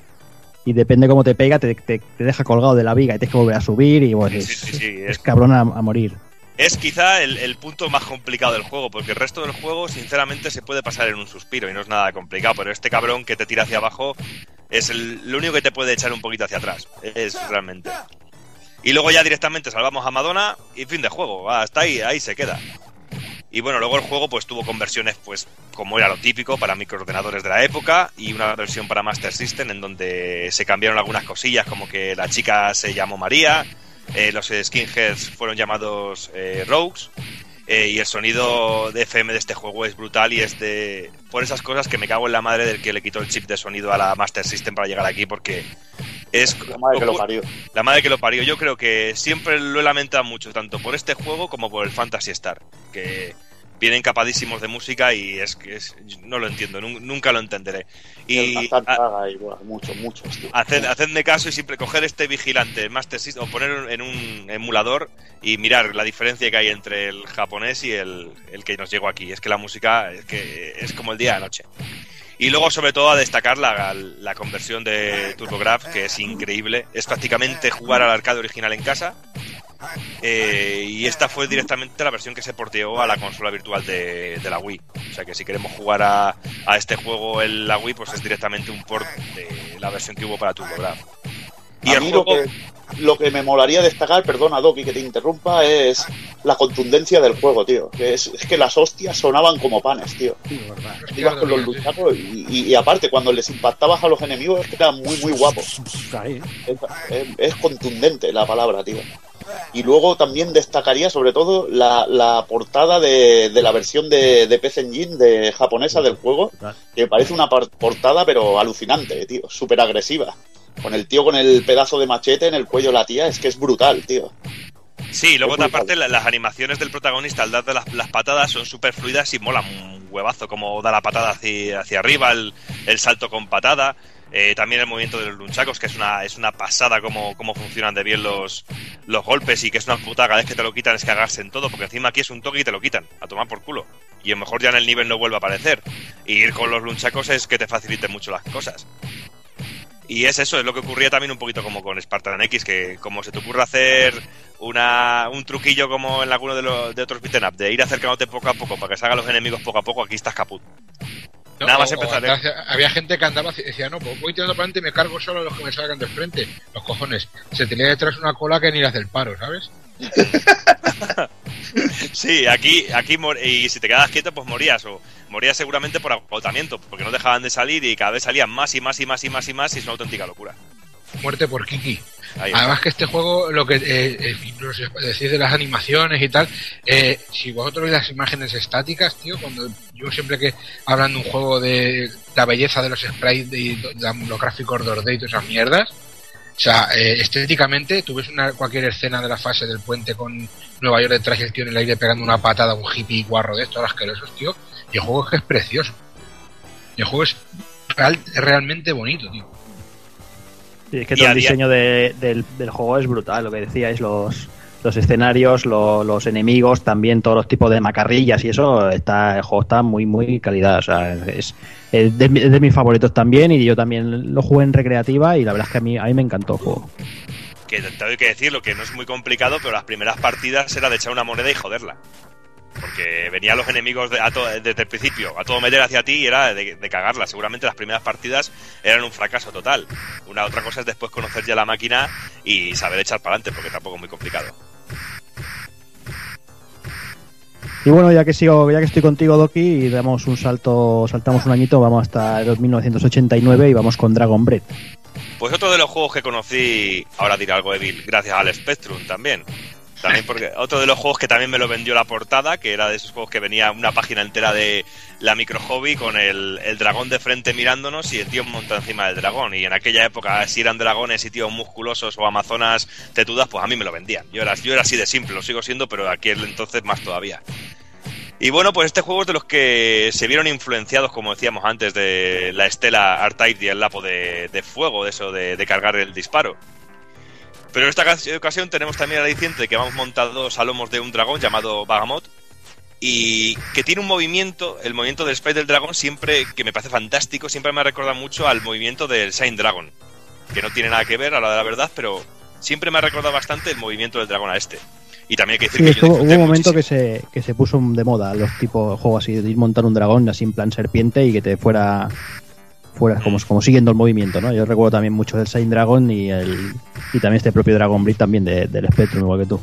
Y depende cómo te pega, te, te- te deja colgado de la viga y tienes que volver a subir. Y bueno, Sí, es, sí, sí, es es- cabrón a, a morir. Es quizá el, punto más complicado del juego, porque el resto del juego, sinceramente, se puede pasar en un suspiro y no es nada complicado, pero este cabrón que te tira hacia abajo es el, lo único que te puede echar un poquito hacia atrás. Es realmente. Y luego ya directamente salvamos a Madonna y fin de juego. Hasta ahí, ahí se queda. Y bueno, luego el juego pues tuvo conversiones pues como era lo típico para microordenadores de la época y una versión para Master System en donde se cambiaron algunas cosillas como que la chica se llamó María, eh, los skinheads fueron llamados eh, Rogues eh, y el sonido de FM de este juego es brutal y es de por esas cosas que me cago en la madre del que le quitó el chip de sonido a la Master System para llegar aquí porque Es, La madre que lo parió. La madre que lo parió. Yo creo que siempre lo he lamentado mucho, tanto por este juego como por el Fantasy Star. Que vienen capadísimos de música y es que es- no lo entiendo, nun- nunca lo entenderé. Y Y Saga y, buah, muchos, muchos, tío. haced, hacedme caso y siempre coger este vigilante Master System o poner en un emulador y mirar la diferencia que hay entre el japonés y el, el que nos llegó aquí. Es que la música es, que es como el día y la noche. Y luego, sobre todo, a destacar la, la conversión de TurboGrafx, que es increíble. Es prácticamente jugar al arcade original en casa. Eh, y esta fue directamente la versión que se porteó a la consola virtual de, la Wii. O sea que si queremos jugar a, este juego en la Wii, pues es directamente un port de la versión que hubo para TurboGrafx. Y a mí juego, lo, que, lo que me molaría destcar, perdona Doki que te interrumpa, es la contundencia del juego, tío. Es, es que las hostias sonaban como panes, tío. Ibas con los luchacos y, y- y aparte, cuando les impactabas a los enemigos, es que era muy, muy guapo. Ahí. Es, es- es contundente la palabra, tío. Y luego también destacaría sobre todo la, la portada de, de la versión de, de PC Engine de japonesa del juego, que parece una portada pero alucinante, tío, súper agresiva. Con el tío con el pedazo de machete en el cuello de la tía, es que es brutal, tío. Sí, luego aparte la- las animaciones del protagonista al dar las, las patadas son súper fluidas y mola un huevazo, como da la patada hacia, hacia arriba, el, el salto con patada, eh, también el movimiento de los lunchacos, que es una, es una pasada cómo, cómo funcionan de bien los, los golpes y que es una puta cada vez que te lo quitan es cagarse en todo, porque encima aquí es un toque y te lo quitan, a tomar por culo. Y a lo mejor ya en el nivel no vuelve a aparecer. Y ir con los lunchacos es que te facilite mucho las cosas. Y es eso, es lo que ocurría también un poquito como con Spartan X, que como se te ocurre hacer una, un truquillo como en alguno de, los, de otros beaten up, de ir acercándote poco a poco para que salgan los enemigos poco a poco, aquí estás caput. No, Nada más empezar, ¿eh? había gente que andaba y decía, no, pues voy tirando para adelante y me cargo solo a los que me salgan de frente. Los cojones. Se tenía detrás una cola que ni le hace el paro, ¿sabes? Sí, aquí, aquí y si te quedabas quieto, pues morías, o morías seguramente por agotamiento, porque no dejaban de salir y cada vez salían más y más y más y más y más y es una auténtica locura. Muerte por Kiki. Además que este juego, lo que eh, eh, no sé, decís de las animaciones y tal, eh, si vosotros veis las imágenes estáticas, tío, cuando yo siempre que hablan de un juego de la belleza de los sprites y de, de los gráficos 2D y todas esas mierdas, o sea, eh, estéticamente, tú ves una, cualquier escena de la fase del puente con Nueva York detrás y el tío en el aire pegando una patada a un hippie guarro de estos asquerosos, tío, y el juego es que es precioso. Y el juego es real- realmente bonito, tío. Sí, es que Y todo el diseño de- del, del juego es brutal, lo que decíais, los, los escenarios, lo- los enemigos, también todos los tipos de macarrillas y eso, está el juego está muy, muy calidad. O sea, es, es de, mi- es de mis favoritos también y yo también lo jugué en recreativa y la verdad es que a mí, a mí me encantó el juego. Que te tengo que decirlo, que no es muy complicado, pero las primeras partidas era de echar una moneda y joderla. Porque venían los enemigos de- a to- desde el principio a todo meter hacia ti y era de, de cagarla. Seguramente las primeras partidas eran un fracaso total. Una otra cosa es después conocer ya la máquina y saber echar para adelante, porque tampoco es muy complicado. Y bueno, ya que sigo, ya que estoy contigo, Doki, y damos un salto, saltamos un añito, vamos hasta el 1989 y vamos con Dragon Breath. Pues otro de los juegos que conocí, ahora diré algo Evil, gracias al Spectrum también. También porque otro de los juegos que también me lo vendió la portada, que era de esos juegos que venía una página entera de la micro hobby con el, dragón de frente mirándonos y el tío monta encima del dragón. Y en aquella época, si eran dragones y tíos musculosos o amazonas tetudas, pues a mí me lo vendían. Yo era, yo era así de simple, lo sigo siendo, pero aquí entonces más todavía. Y bueno, pues este juego es de los que se vieron influenciados, como decíamos antes, de la estela Artaid y el lapo de, de fuego, de eso de cargar el disparo. Pero en esta ca- ocasión tenemos también el aliciente que vamos montados a lomos de un dragón llamado Bagamot y que tiene un movimiento, el movimiento del sprite del dragón siempre, que me parece fantástico, siempre me recuerda mucho al movimiento del Shine Dragon, que no tiene nada que ver a la de la verdad, pero siempre me ha recordado bastante el movimiento del dragón a este. Y también hay que decir que yo hubo un momento que se, que se puso de moda los tipos juegos así, de ir montar un dragón así en plan serpiente y que te fuera fuera como, como siguiendo el movimiento, ¿no? Yo recuerdo también mucho del Saint Dragon y el y también este propio Dragon Breed también de- del Spectrum, igual que tú.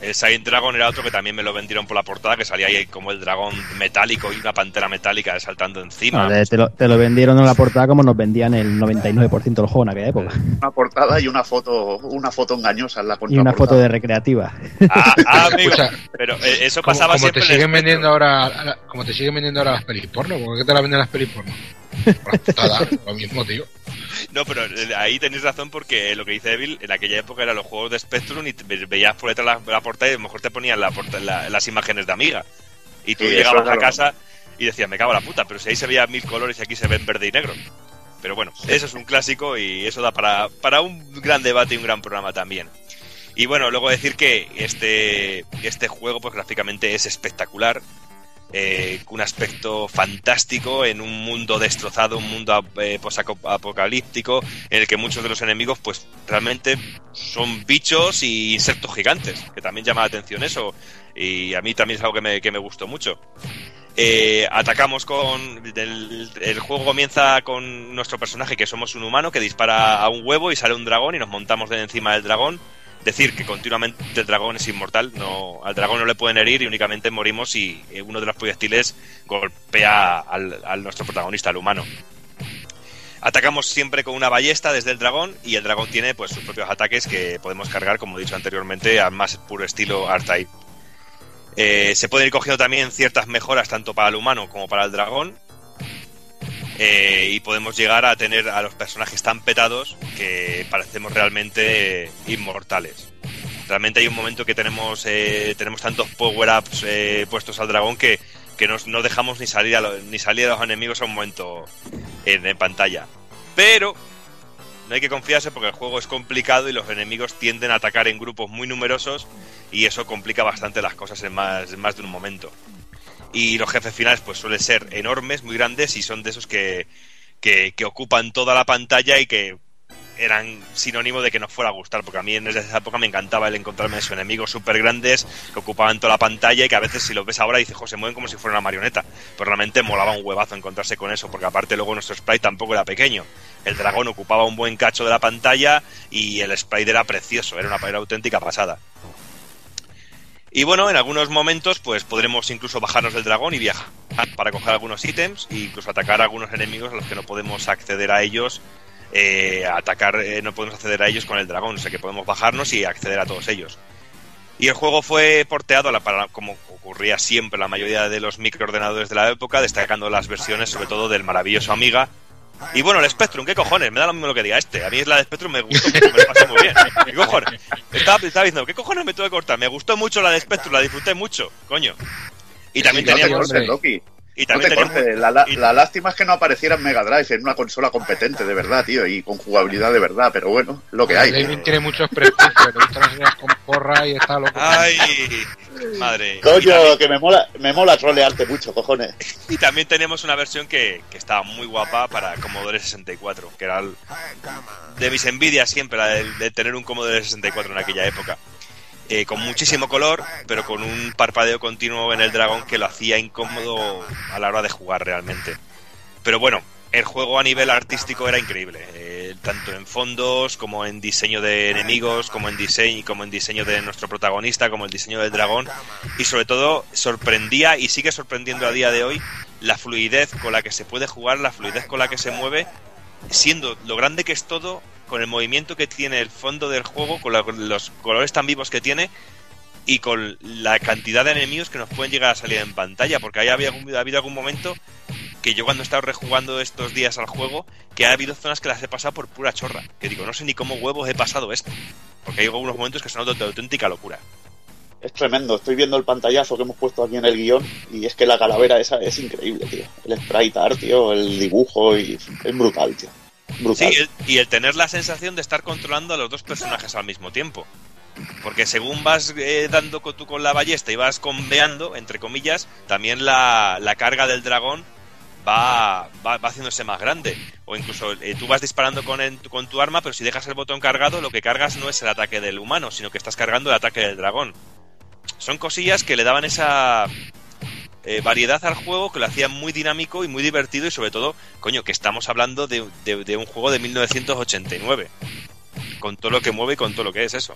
El Silent Dragon era otro que también me lo vendieron por la portada, que salía ahí como el dragón metálico y una pantera metálica saltando encima. Te, lo, te lo vendieron en la portada como nos vendían el 99% del juego en aquella época. Una portada y una foto, una foto engañosa en la Y una foto de recreativa. Ah, ah, amigo, Escucha, pero eh, eso Como, pasaba como siempre te siguen vendiendo ahora, como te siguen vendiendo ahora las pelis porno, ¿por qué te las venden las pelis porno? Por la putada, lo mismo, tío. No, pero eh, ahí tenéis razón porque lo que dice Evil, en aquella época eran los juegos de Spectrum y veías por detrás la, la portada y a lo mejor te ponían la porta- la- las imágenes de Amiga. Y tú Sí, llegabas a casa y decías, me cago en la puta, pero si ahí se veía mil colores y aquí se ven verde y negro. Pero bueno, eso es un clásico y eso da para, para un gran debate y un gran programa también. Y bueno, luego decir que este, este juego pues gráficamente es espectacular, eh, un aspecto fantástico en un mundo destrozado, un mundo eh, posapocalíptico, en el que muchos de los enemigos pues realmente son bichos y insectos gigantes, que también llama la atención eso, y a mí también es algo que me, que me gustó mucho. Eh, atacamos con. El, el juego comienza con nuestro personaje, que somos un humano que dispara a un huevo y sale un dragón y nos montamos de encima del dragón. Decir que continuamente el dragón es inmortal, no, al dragón no le pueden herir y únicamente morimos si eh, uno de los proyectiles golpea al, nuestro protagonista, al humano. Atacamos siempre con una ballesta desde el dragón y el dragón tiene pues sus propios ataques que podemos cargar, como he dicho anteriormente, al más puro estilo R-Type. Eh, se pueden ir cogiendo también ciertas mejoras tanto para el humano como para el dragón. Eh, y podemos llegar a tener a los personajes tan petados que parecemos realmente inmortales. Realmente hay un momento que tenemos eh, tenemos tantos power-ups eh, puestos al dragón que, que nos- no dejamos ni salir, a lo- ni salir a los enemigos a un momento en, en pantalla. Pero no hay que confiarse porque el juego es complicado y los enemigos tienden a atacar en grupos muy numerosos y eso complica bastante las cosas en más, en más de un momento. Y los jefes finales pues suelen ser enormes, muy grandes y son de esos que, que, ocupan toda la pantalla y que eran sinónimo de que nos fuera a gustar, porque a mí en esa época me encantaba el encontrarme esos enemigos súper grandes que ocupaban toda la pantalla y que a veces si los ves ahora dices, José, mueven como si fuera una marioneta. Pero realmente molaba un huevazo encontrarse con eso, porque aparte luego nuestro sprite tampoco era pequeño. El dragón ocupaba un buen cacho de la pantalla y el sprite era precioso, era una era auténtica pasada. Y bueno, en algunos momentos pues podremos incluso bajarnos del dragón y viajar para coger algunos ítems e incluso atacar a algunos enemigos a los que no podemos acceder a ellos, eh, atacar, eh, no podemos acceder a ellos con el dragón, o sea que podemos bajarnos y acceder a todos ellos. Y el juego fue porteado a la- para, como ocurría siempre la mayoría de los microordenadores de la época, destacando las versiones sobre todo del maravilloso Amiga. Y bueno, el Spectrum, ¿qué cojones? Me da lo mismo lo que diga este. A mí la de Spectrum me gustó mucho, me lo pasé muy bien. ¿Qué cojones? Estaba, estaba diciendo, ¿qué cojones me tuve que cortar? Me gustó mucho la de Spectrum, la disfruté mucho, coño. Y también no te teníamos... cortes, Y No te teníamos... cortes. La, la- la lástima es que no apareciera en Mega Drive, en una consola competente de verdad, tío, y con jugabilidad de verdad, pero bueno, lo que hay. David tiene muchos prejuicios, le gustan las con porra y está loco. Ay, madre. Coño, también- que me mola, me mola trolearte mucho, cojones. Y también tenemos una versión que, que estaba muy guapa para Commodore 64, que era el- de mis envidias siempre, la de, de tener un Commodore 64 en aquella época. Eh, con muchísimo color, pero con un parpadeo continuo en el dragón que lo hacía incómodo a la hora de jugar realmente. Pero bueno, el juego a nivel artístico era increíble, eh, tanto en fondos como en diseño de enemigos, como en diseño, como en diseño de nuestro protagonista, como el diseño del dragón y sobre todo sorprendía y sigue sorprendiendo a día de hoy la fluidez con la que se puede jugar, la fluidez con la que se mueve, siendo lo grande que es todo, con el movimiento que tiene el fondo del juego, con los colores tan vivos que tiene y con la cantidad de enemigos que nos pueden llegar a salir en pantalla, porque ahí había ha habido algún momento que yo cuando he estado rejugando estos días al juego, que ha habido zonas que las he pasado por pura chorra, que digo, no sé ni cómo huevos he pasado esto, porque hay algunos momentos que son de auténtica locura. Es tremendo, estoy viendo el pantallazo que hemos puesto aquí en el guion y es que la calavera esa es increíble, tío. El sprite art, tío, el dibujo y es brutal, tío. Sí, y el tener la sensación de estar controlando a los dos personajes al mismo tiempo. Porque según vas eh, dando con, tú con la ballesta y vas conveando, entre comillas, también la, la carga del dragón va, va, va haciéndose más grande. O incluso eh, tú vas disparando con, el- con tu arma, pero si dejas el botón cargado, lo que cargas no es el ataque del humano, sino que estás cargando el ataque del dragón. Son cosillas que le daban esa eh, variedad al juego, que lo hacían muy dinámico y muy divertido y sobre todo, coño, que estamos hablando de, de- de un juego de 1989. Con todo lo que mueve y con todo lo que es eso.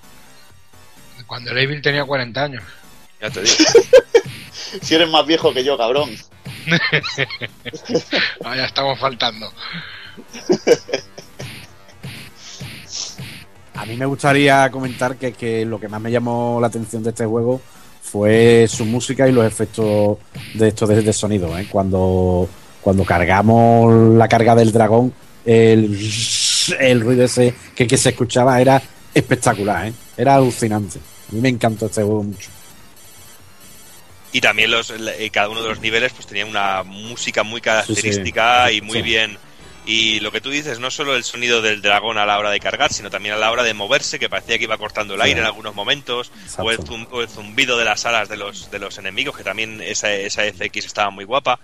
Cuando el Evil tenía 40 años. Ya te digo. Si eres más viejo que yo, cabrón. Ah, ya estamos faltando. A mí me gustaría comentar que, que lo que más me llamó la atención de este juego fue su música y los efectos de estos de, de sonido. ¿eh? Cuando, cuando cargamos la carga del dragón, el el ruido ese que, que se escuchaba era espectacular, ¿eh? Era alucinante. A mí me encantó este juego mucho. Y también los, eh, cada uno de los niveles pues tenía una música muy característica y muy Sí. bien. Y lo que tú dices, no solo el sonido del dragón a la hora de cargar, sino también a la hora de moverse, que parecía que iba cortando el Sí. aire en algunos momentos, o el, zum- o el zumbido de las alas de los, de los enemigos, que también esa, esa FX estaba muy guapa.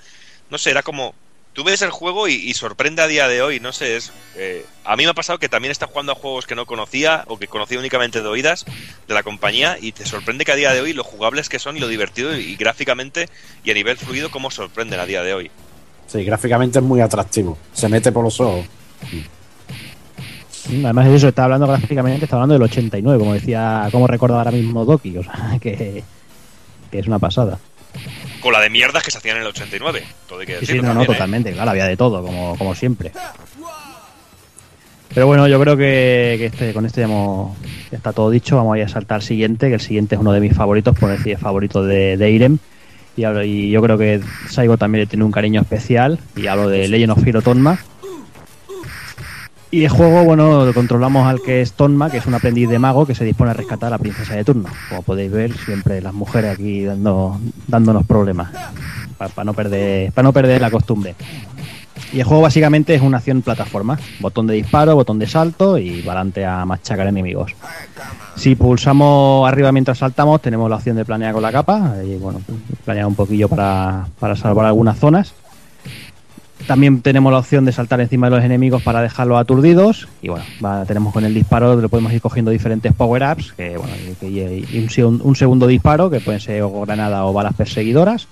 No sé, era como... Tú ves el juego y, y sorprende a día de hoy, no sé, es... eh, a mí me ha pasado que también está jugando a juegos que no conocía o que conocía únicamente de oídas de la compañía y te sorprende que a día de hoy lo jugables que son y lo divertido y, gráficamente y a nivel fluido cómo sorprenden a día de hoy. Sí, gráficamente es muy atractivo. Se mete por los ojos. Mm, Además de eso, está hablando gráficamente, está hablando del 89, como decía, como recuerda ahora mismo Doki, o sea, que, que es una pasada. Con la de mierdas que se hacían en el 89, todo hay que Sí, sí, no, no, ¿eh? totalmente, claro, había de todo, como, como siempre. Pero bueno, yo creo que, que este, con este ya, hemos- ya está todo dicho. Vamos a ir a saltar al siguiente, que el siguiente es uno de mis favoritos, por decir favorito de, de Irem. Y, hablo- y yo creo que Saigo también le tiene un cariño especial. Y hablo de Legend of Hero Tonma. Y el juego, bueno, controlamos al que es Tonma, que es un aprendiz de mago que se dispone a rescatar a la princesa de turno. Como podéis ver, siempre las mujeres aquí dando, dándonos problemas. Para no, perder, para no perder la costumbre. Y el juego básicamente es una acción plataforma. Botón de disparo, botón de salto y adelante a machacar enemigos. Si pulsamos arriba mientras saltamos, tenemos la opción de planear con la capa. Y bueno, planear un poquillo para, para salvar algunas zonas. También tenemos la opción de saltar encima de los enemigos para dejarlos aturdidos. Y bueno, tenemos con el disparo, lo podemos ir cogiendo diferentes power-ups. Que, bueno, y- un, segun- un segundo disparo, que pueden ser o granada o balas perseguidoras.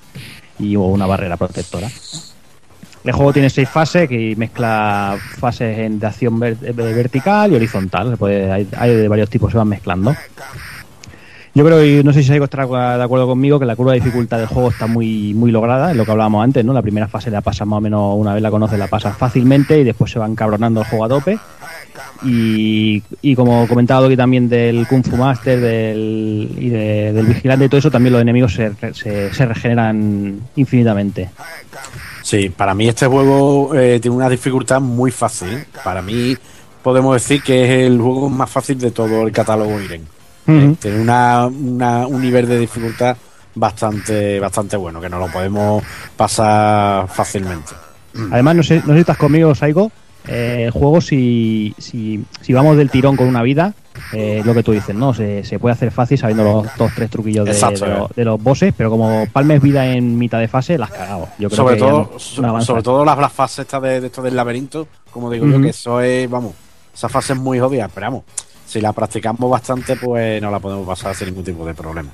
Y o una barrera protectora. El juego tiene seis fases que mezcla fases de acción ver- vertical y horizontal. Puede- hay, de varios tipos, se van mezclando. Yo creo, y no sé si Saigo estará de acuerdo conmigo, que la curva de dificultad del juego está muy, muy lograda, es lo que hablábamos antes, ¿no? La primera fase la pasas más o menos, una vez la conoces, la pasas fácilmente y después se va encabronando el juego a tope. Y, como comentaba aquí también del Kung Fu Master del, y de- del Vigilante y todo eso, también los enemigos se, se regeneran infinitamente. Sí, para mí este juego eh, tiene una dificultad muy fácil. Para mí podemos decir que es el juego más fácil de todo el catálogo Iren. Ujú. Tiene una, una- un nivel de dificultad bastante bastante bueno, que no lo podemos pasar fácilmente. Además, no sé, no sé si estás conmigo, Saigo. eh, el juego, si, si, si vamos del tirón con una vida, eh, lo que tú dices, ¿no? Se, se puede hacer fácil sabiendo los dos, tres truquillos de, Exacto, de eh. los, de los bosses, pero como palmes vida en mitad de fase, las cagado. Yo creo sobre que todo, no- sobre todo las, las fases estas de, de esto del laberinto, como digo yo, que eso es, vamos, esa fase es muy obvia, pero vamos, si la practicamos bastante, pues no la podemos pasar sin ningún tipo de problema.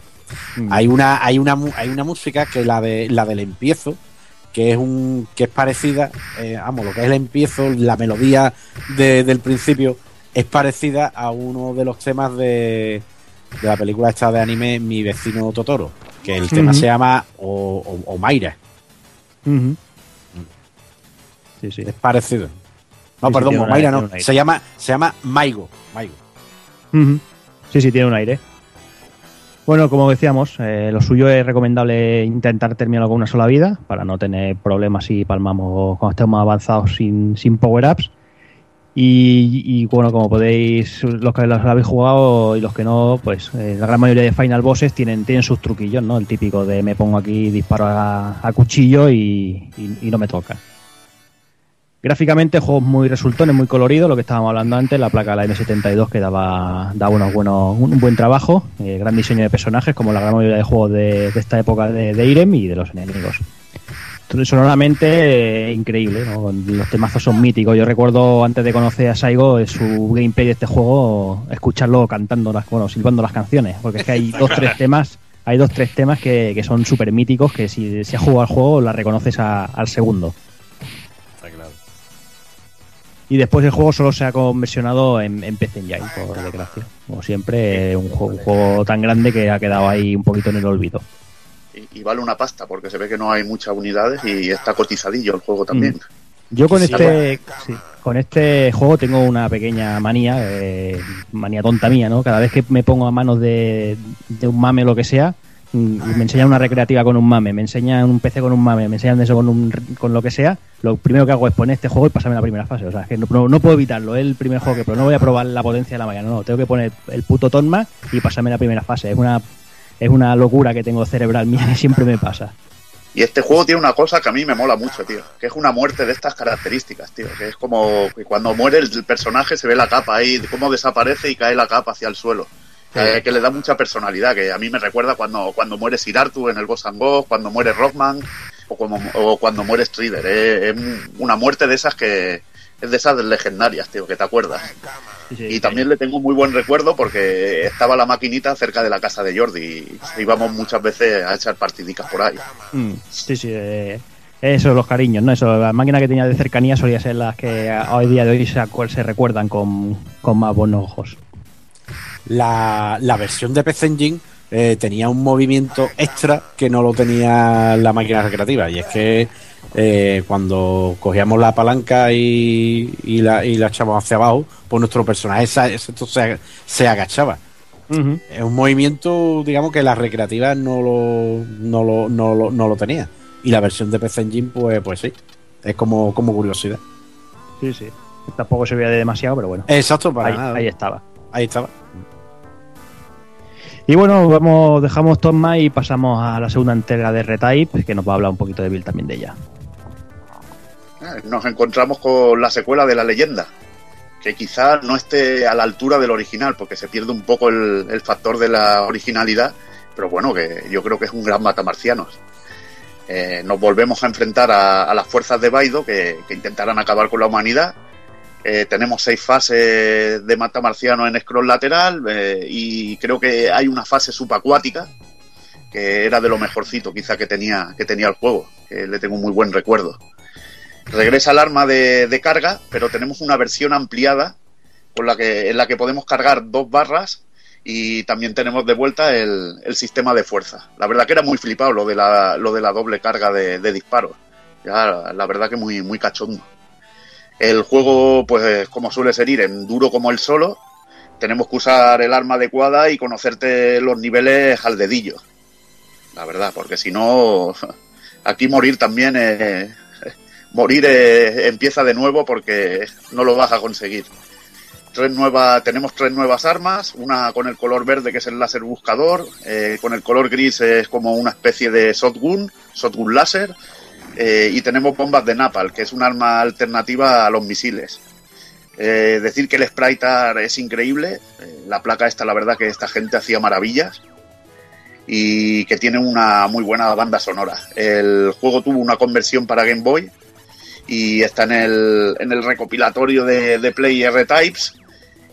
Mm. Hay una, hay una, hay una música que la de la del empiezo, que es un, que es parecida, eh, vamos, lo que es el empiezo, la melodía de- del principio es parecida a uno de los temas de, de la película esta de anime Mi vecino Totoro, que el tema se llama O, o- Omaira. Sí, sí. Es parecido. No, Sí, perdón, aire, no. Se llama, se llama Maigo. Maigo. Sí, sí, tiene un aire. Bueno, como decíamos, eh, lo suyo es recomendable intentar terminarlo con una sola vida para no tener problemas si palmamos cuando estemos avanzados sin, sin power-ups. Y, bueno, como podéis, los que los habéis jugado y los que no, pues eh, la gran mayoría de final bosses tienen, tienen sus truquillos, ¿no? El típico de me pongo aquí, disparo a, cuchillo y, y- no me toca. Gráficamente, juegos muy resultones, muy coloridos, lo que estábamos hablando antes, la placa de la M72 que daba, daba unos buenos, un buen trabajo, eh, gran diseño de personajes, como la gran mayoría de juegos de, de esta época de, de Irem y de los enemigos. Sonoramente, eh, increíble, ¿no? los temazos son míticos. Yo recuerdo, antes de conocer a Saigo, eh, su gameplay de este juego, escucharlo cantando, las, bueno, silbando las canciones, porque es que hay dos, tres temas, hay dos, tres temas que, que son súper míticos, que si, si has jugado al juego, la reconoces a- al segundo. Está claro. Y después el juego solo se ha conversionado en, en PC Engine, por desgracia. Como siempre, un juego, un juego tan grande que ha quedado ahí un poquito en el olvido. Y, y vale una pasta, porque se ve que no hay muchas unidades y está cotizadillo el juego también. Yo con Sí, este sí, con este juego tengo una pequeña manía, eh, manía tonta mía, ¿no? Cada vez que me pongo a manos de, de un mame o lo que sea, mm, me enseñan una recreativa con un mame, me enseñan un PC con un mame, me enseñan eso con, un, con lo que sea, lo primero que hago es poner este juego y pasarme la primera fase. O sea, es que no, no- no puedo evitarlo, es el primer juego que pero no voy a probar la potencia de la máquina, no, no, tengo que poner el puto Tonma y pasarme la primera fase. Es una, es una locura que tengo cerebral mía que siempre me pasa. Y este juego tiene una cosa que a mí me mola mucho, tío. Que es una muerte de estas características, tío. Que es como que cuando muere el, personaje se ve la capa ahí, cómo desaparece y cae la capa hacia el suelo. Que, que le da mucha personalidad, que a mí me recuerda cuando, cuando muere Sir Arthur en el Ghost and cuando muere Rockman o, como, o cuando muere Strider. Es, es una muerte de esas que es de esas legendarias, tío, que te acuerdas. Y también le tengo muy buen recuerdo porque estaba la maquinita cerca de la casa de Jordi y íbamos muchas veces a echar partidicas por ahí. Mm, sí, sí, eh, eso, los cariños, ¿no? Eso, las máquinas que tenía de cercanía solían ser las que hoy día de hoy se recuerdan con, con más buenos ojos. La, la versión de PC Engine eh, tenía un movimiento extra que no lo tenía la máquina recreativa. Y es que eh, cuando cogíamos la palanca y, y la, y la echábamos hacia abajo, pues nuestro personaje se, se, se- se agachaba. Es un movimiento, digamos, que la recreativa no lo, no lo, no lo, no lo tenía. Y la versión de PC Engine, pues, pues sí. Es como, como curiosidad. Sí, sí. Tampoco se veía de demasiado, pero bueno. Exacto, para ahí, nada. ahí estaba. Ahí estaba. Y bueno, vamos, dejamos Toma y pasamos a la segunda entrega de Retype, que nos va a hablar un poquito de Bill también de ella. Nos encontramos con la secuela de la leyenda, que quizá no esté a la altura del original, porque se pierde un poco el, factor de la originalidad, pero bueno, que yo creo que es un gran matamarcianos. Eh, nos volvemos a enfrentar a, las fuerzas de Baido que, intentarán acabar con la humanidad. Eh, tenemos seis fases de matamarciano en scroll lateral eh, y creo que hay una fase subacuática que era de lo mejorcito quizá que tenía, que tenía el juego, que le tengo un muy buen recuerdo. Regresa el arma de, carga, pero tenemos una versión ampliada con la que, en la que podemos cargar dos barras y también tenemos de vuelta el, sistema de fuerza. La verdad que era muy flipado lo de la, lo de la doble carga de, de disparos. Ya, la verdad que muy, muy cachondo. El juego, pues como suele ser ir en duro como el solo, tenemos que usar el arma adecuada y conocerte los niveles al dedillo. La verdad, porque si no, aquí morir también es, morir empieza de nuevo porque no lo vas a conseguir. Tres nuevas, tenemos tres nuevas armas, una con el color verde que es el láser buscador, eh, con el color gris es como una especie de shotgun, shotgun láser, eh, y tenemos bombas de napal, que es un arma alternativa a los misiles. Eh, decir que el sprite art es increíble, la placa esta la verdad que esta gente hacía maravillas y que tiene una muy buena banda sonora. El juego tuvo una conversión para Game Boy y está en el, en el recopilatorio de, de Play R-Types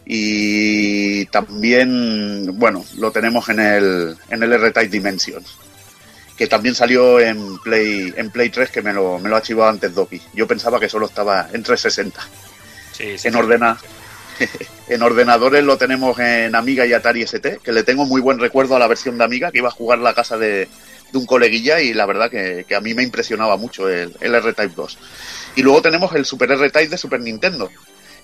y también, bueno, lo tenemos en el, en el R-Type Dimensions, que también salió en Play, en Play 3, que me lo, me lo ha chivado antes Doki. Yo pensaba que solo estaba en 360. Sí, sí, En, sí. ordena, en ordenadores lo tenemos en Amiga y Atari ST, que le tengo muy buen recuerdo a la versión de Amiga, que iba a jugar la casa de, de un coleguilla y la verdad que, que a mí me impresionaba mucho el, el R-Type 2. Y luego tenemos el Super R-Type de Super Nintendo,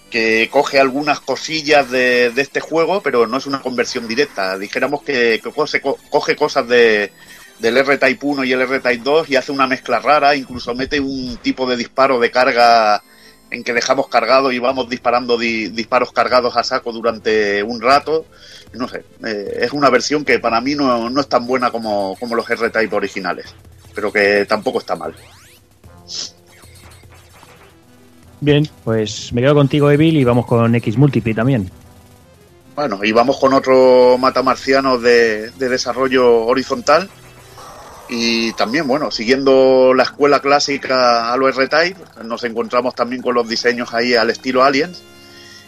que coge algunas cosillas de, de este juego, pero no es una conversión directa. Dijéramos que, que coge, coge cosas de, del R-Type 1 y el R-Type 2 y hace una mezcla rara, incluso mete un tipo de disparo de carga en que dejamos cargado y vamos disparando di- disparos cargados a saco durante un rato. No sé, eh, es una versión que para mí no, no es tan buena como, como los R-Type originales, pero que tampoco está mal. Bien, pues me quedo contigo, Evil, y vamos con X Multiply también. Bueno, y vamos con otro matamarciano de, de desarrollo horizontal. Y también, bueno, siguiendo la escuela clásica a los R-Type, nos encontramos también con los diseños ahí al estilo Aliens.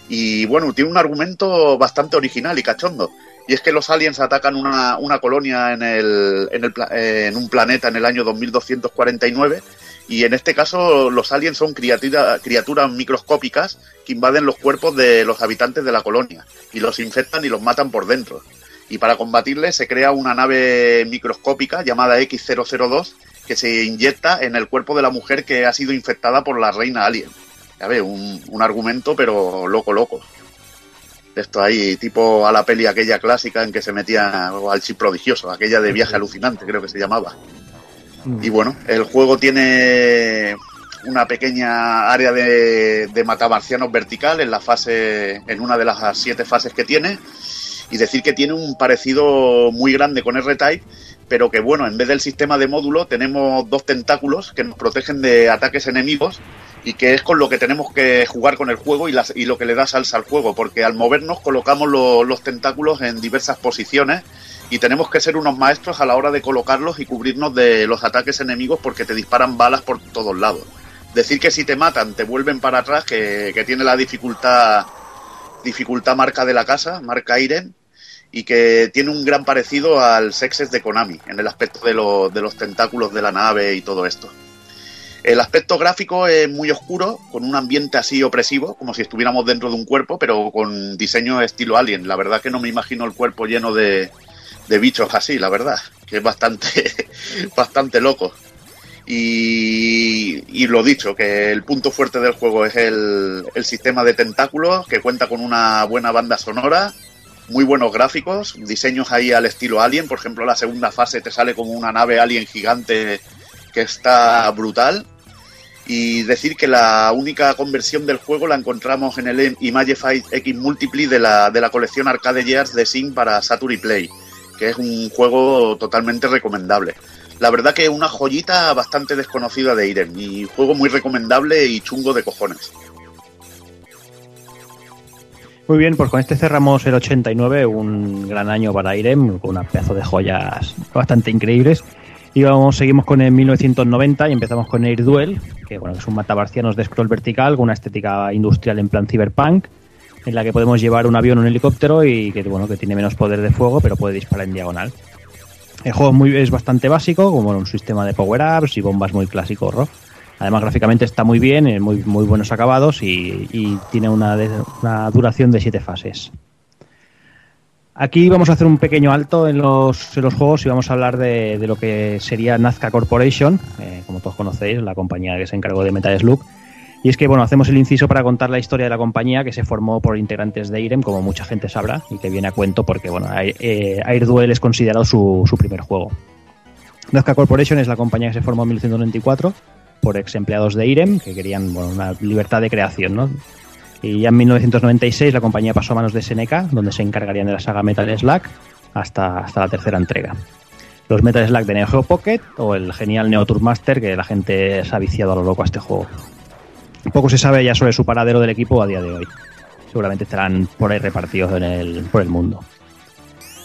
Y bueno, tiene un argumento bastante original y cachondo. Y es que los aliens atacan una, una colonia en, el, en, el, en un planeta en el año 2249. Y en este caso, los aliens son criatura- criaturas microscópicas que invaden los cuerpos de los habitantes de la colonia y los infectan y los matan por dentro. Y para combatirles se crea una nave microscópica llamada X002 que se inyecta en el cuerpo de la mujer que ha sido infectada por la reina alien. Ya ve, un, un argumento, pero loco, loco. Esto ahí, tipo a la peli aquella clásica en que se metía al chip prodigioso, aquella de viaje alucinante, creo que se llamaba. Y bueno, el juego tiene una pequeña área de, de matamarcianos vertical en la fase, en una de las siete fases que tiene. Y decir que tiene un parecido muy grande con R-Type, pero que bueno, en vez del sistema de módulo tenemos dos tentáculos que nos protegen de ataques enemigos y que es con lo que tenemos que jugar con el juego y, las, y lo que le da salsa al juego, porque al movernos colocamos lo- los tentáculos en diversas posiciones y tenemos que ser unos maestros a la hora de colocarlos y cubrirnos de los ataques enemigos porque te disparan balas por todos lados. Decir que si te matan te vuelven para atrás, que, que tiene la dificultad dificultad marca de la casa, marca Iren, y que tiene un gran parecido al Sexes de Konami en el aspecto de, de los tentáculos de la nave y todo esto. El aspecto gráfico es muy oscuro, con un ambiente así opresivo, como si estuviéramos dentro de un cuerpo, pero con diseño estilo Alien. La verdad que no me imagino el cuerpo lleno de, de bichos así, la verdad, que es bastante, bastante loco. Y, y lo dicho, que el punto fuerte del juego es el, el sistema de tentáculos, que cuenta con una buena banda sonora, muy buenos gráficos, diseños ahí al estilo Alien. Por ejemplo, la segunda fase te sale como una nave Alien gigante que está brutal. Y decir que la única conversión del juego la encontramos en el Imagify X Multiply de la, de la colección Arcade Gears de Sing para Saturn Play, que es un juego totalmente recomendable. La verdad que una joyita bastante desconocida de Irem y juego muy recomendable y chungo de cojones. Muy bien, pues con este cerramos el 89, un gran año para Irem, con una pedazo de joyas bastante increíbles. Y vamos, seguimos con el 1990 y empezamos con Air Duel, que bueno, es un matabarcianos de scroll vertical con una estética industrial en plan cyberpunk, en la que podemos llevar un avión o un helicóptero y que bueno, que tiene menos poder de fuego, pero puede disparar en diagonal. El juego es, muy, bastante básico, como un sistema de power-ups y bombas muy clásico, ¿no? Además, gráficamente está muy bien, en muy, muy buenos acabados y, tiene una, una duración de siete fases. Aquí vamos a hacer un pequeño alto en los, en los juegos y vamos a hablar de, de lo que sería Nazca Corporation, eh, como todos conocéis, la compañía que se encargó de Metal Slug. Y es que, bueno, hacemos el inciso para contar la historia de la compañía que se formó por integrantes de IREM, como mucha gente sabrá, y que viene a cuento porque, bueno, eh, Air Duel es considerado su, su primer juego. Nazca Corporation es la compañía que se formó en 1994 por ex empleados de IREM que querían bueno, una libertad de creación, ¿no? Y ya en 1996 la compañía pasó a manos de SNK, donde se encargarían de la saga Metal Slug hasta, hasta la tercera entrega. Los Metal Slug de Neo Geo Pocket o el genial Neo Tour Master, que la gente se ha viciado a lo loco a este juego. Poco se sabe ya sobre su paradero del equipo a día de hoy. Seguramente estarán por ahí repartidos en el, por el mundo.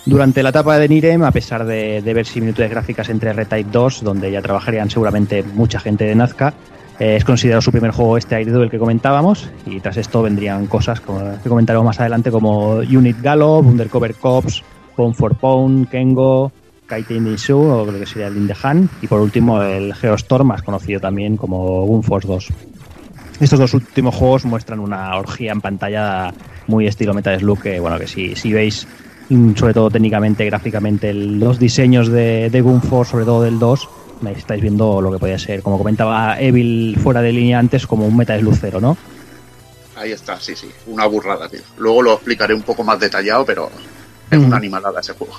Durante la etapa de Nirem, a pesar de, de ver similitudes gráficas entre R-Type 2, donde ya trabajarían seguramente mucha gente de Nazca, eh, es considerado su primer juego este Air Duel que comentábamos, y tras esto vendrían cosas como, que comentaremos más adelante como Unit Gallop, Undercover Cops, Pound for Pound, Kengo, Kaiten Nishu, o lo que sería el Indehan, y por último el Geostorm, más conocido también como Gunforce 2. Estos dos últimos juegos muestran una orgía en pantalla muy estilo Metal Slug, que bueno, que si, si veis sobre todo técnicamente, gráficamente, el- los diseños de, de Gunforce, sobre todo del 2, me estáis viendo lo que podía ser, como comentaba Evil fuera de línea antes, como un Metal Slug 0, ¿no? Ahí está, sí, sí, una burrada, tío. Luego lo explicaré un poco más detallado, pero es una animalada ese juego.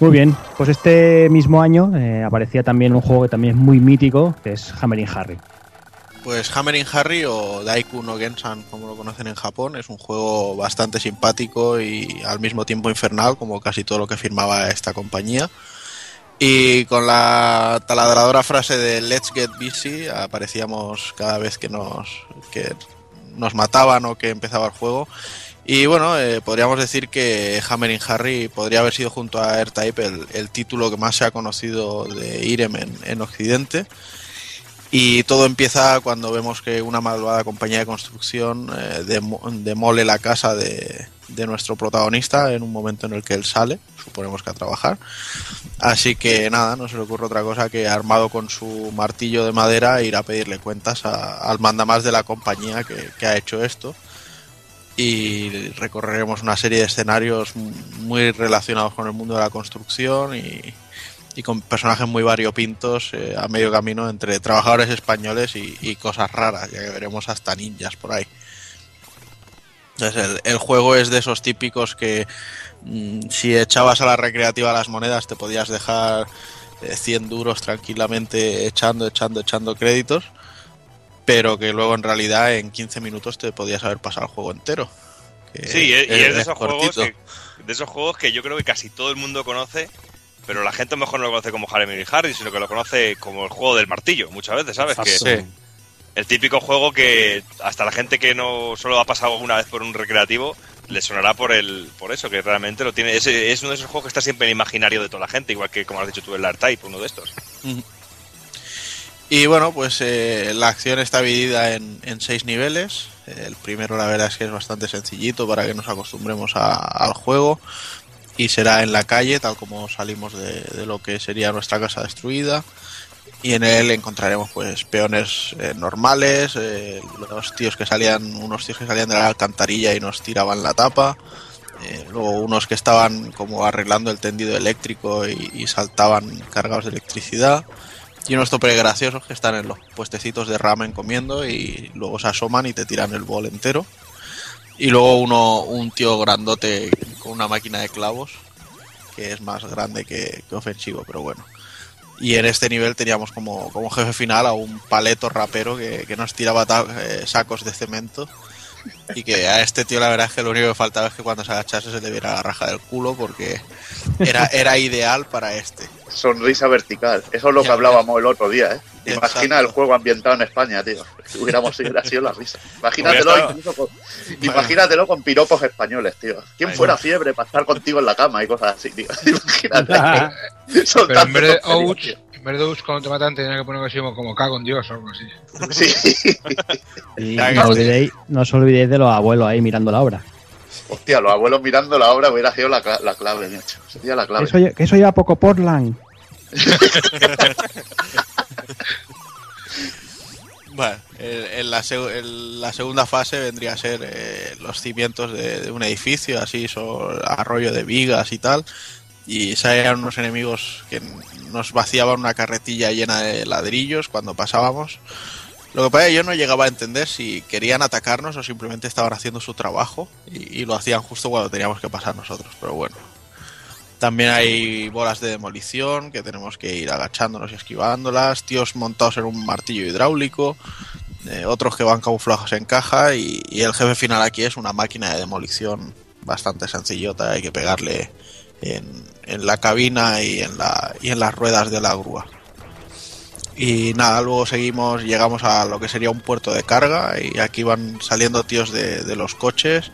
Muy bien, pues este mismo año eh, aparecía también un juego que también es muy mítico, que es Hammering Harry. Pues Hammering Harry o Daiku no Gensan, como lo conocen en Japón, es un juego bastante simpático y al mismo tiempo infernal, como casi todo lo que firmaba esta compañía. Y con la taladradora frase de Let's Get Busy aparecíamos cada vez que nos, que nos mataban o que empezaba el juego. Y bueno, eh, podríamos decir que Hammering Harry podría haber sido junto a R-Type el, el título que más se ha conocido de Irem en Occidente. Y todo empieza cuando vemos que una malvada compañía de construcción eh, demo- demole la casa de, de nuestro protagonista en un momento en el que él sale, suponemos que a trabajar. Así que nada, no se le ocurre otra cosa que armado con su martillo de madera ir a pedirle cuentas a- al mandamás de la compañía que, que ha hecho esto. Y recorreremos una serie de escenarios muy relacionados con el mundo de la construcción y, y con personajes muy variopintos eh, a medio camino entre trabajadores españoles y, y cosas raras, ya que veremos hasta ninjas por ahí. Entonces el, el juego es de esos típicos que mm, si echabas a la recreativa las monedas te podías dejar eh, 100 duros tranquilamente echando, echando, echando créditos, pero que luego en realidad en 15 minutos te podías haber pasado el juego entero. Sí, y es, y es de esos juegos que, de esos juegos que yo creo que casi todo el mundo conoce, pero la gente a lo mejor no lo conoce como Jeremy Harry, sino que lo conoce como el juego del martillo, muchas veces, ¿sabes? Que Sí. el típico juego que hasta la gente que no solo ha pasado alguna vez por un recreativo le sonará por el por eso, que realmente lo tiene. Es, es uno de esos juegos que está siempre en el imaginario de toda la gente, igual que como has dicho tú el Art Type, uno de estos. Y bueno, pues eh, la acción está dividida en, en seis niveles. El primero, la verdad es que es bastante sencillito para que nos acostumbremos a- al juego. Y será en la calle, tal como salimos de, de lo que sería nuestra casa destruida. Y en él encontraremos pues peones eh, normales, eh, los tíos que salían, unos tíos que salían de la alcantarilla y nos tiraban la tapa. eh, luego unos que estaban como arreglando el tendido eléctrico y, y saltaban cargados de electricidad. Y unos tope graciosos que están en los puestecitos de ramen comiendo y luego se asoman y te tiran el bol entero. Y luego uno, un tío grandote con una máquina de clavos, que es más grande que, ofensivo, pero bueno. Y en este nivel teníamos como, como jefe final a un paleto rapero que, que nos tiraba eh, sacos de cemento. Y que a este tío la verdad es que lo único que faltaba es que cuando se agachase se le viera la raja del culo porque era, era ideal para este. Sonrisa vertical. Eso es lo que Ya, hablábamos el otro día, ¿eh? Imagina Exacto. el juego ambientado en España, tío. Si hubiéramos sido hubiera sido la risa. Imagínatelo, incluso con, imagínatelo con piropos españoles, tío. ¿Quién Ahí fuera va. fiebre para estar contigo en la cama y cosas así, tío? Imagínate. Pero en vez de ouch, en vez de ouch cuando te matan tenía que poner así como, como cago en Dios o algo así. Sí. Y no, olvidéis, no os olvidéis de los abuelos ahí mirando la obra. Hostia, los abuelos mirando la obra hubiera sido la, la clave, macho. Sería la Que clave. eso, eso lleva poco Portland. Bueno, el- la, segunda fase vendría a ser eh, los cimientos de, un edificio, así, sobre arroyo de vigas y tal. Y salían unos enemigos que nos vaciaban una carretilla llena de ladrillos cuando pasábamos. Lo que pasa es que yo no llegaba a entender si querían atacarnos o simplemente estaban haciendo su trabajo y lo hacían justo cuando teníamos que pasar nosotros, pero bueno. También hay bolas de demolición que tenemos que ir agachándonos y esquivándolas, tíos montados en un martillo hidráulico, eh, otros que van camuflados en caja y, el jefe final aquí es una máquina de demolición bastante sencillota, hay que pegarle en, la cabina y en, las ruedas de la grúa. Y nada, luego seguimos, llegamos a lo que sería un puerto de carga y aquí van saliendo tíos de, de los coches,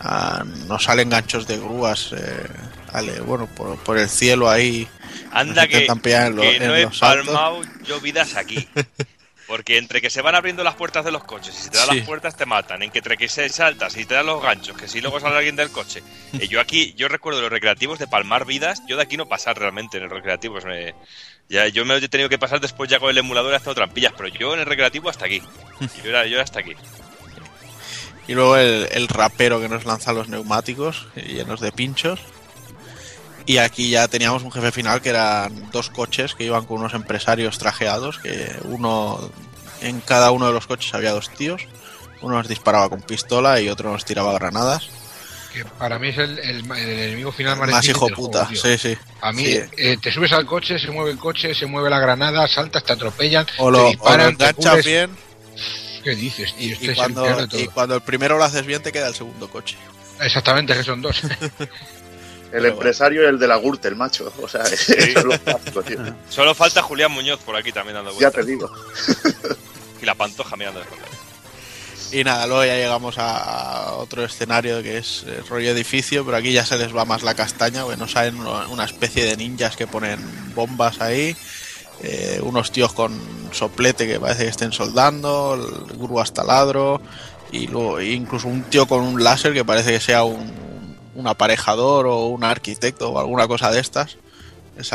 ah, nos salen ganchos de grúas, eh, ale- bueno, por, por el cielo ahí. Anda que, en lo- que en no he palmado yo vidas aquí. Porque entre que se van abriendo las puertas de los coches y si te dan Sí. las puertas te matan, en que entre que se saltas y te dan los ganchos, que si luego sale alguien del coche. Y yo aquí, yo recuerdo los recreativos de palmar vidas, yo de aquí no pasar realmente en los recreativos. me- ya, yo me he tenido que pasar después ya con el emulador y hacer trampillas, pero yo en el recreativo hasta aquí. Yo era, yo era hasta aquí. Y luego el, el rapero que nos lanza los neumáticos eh, llenos de pinchos. Y aquí ya teníamos un jefe final que eran dos coches que iban con unos empresarios trajeados, que uno en cada uno de los coches había dos tíos. Uno nos disparaba con pistola y otro nos tiraba granadas. Que para mí es el, el- el enemigo final más, Más hijo del puta, juego, sí, sí. A mí, Sí. eh, te subes al coche, se mueve el coche, se mueve la granada, saltas, te atropellan, O te lo, o lo disparan, te enganchas bien ¿Qué dices, y, tío? y el cuando, y cuando el primero lo haces bien te queda el segundo coche. Exactamente, que son dos. El empresario y el de la Gürtel, macho. O sea, eso es lo básico, tío. Solo falta Julián Muñoz por aquí también dando Ya vueltas. te digo. Y la pantoja mirando de. Y nada, luego ya llegamos a otro escenario que es eh, rollo edificio, pero aquí ya se les va más la castaña, porque nos salen una especie de ninjas que ponen bombas ahí, eh, unos tíos con soplete que parece que estén soldando, el grúas taladro, y luego incluso un tío con un láser que parece que sea un, un aparejador o un arquitecto o alguna cosa de estas.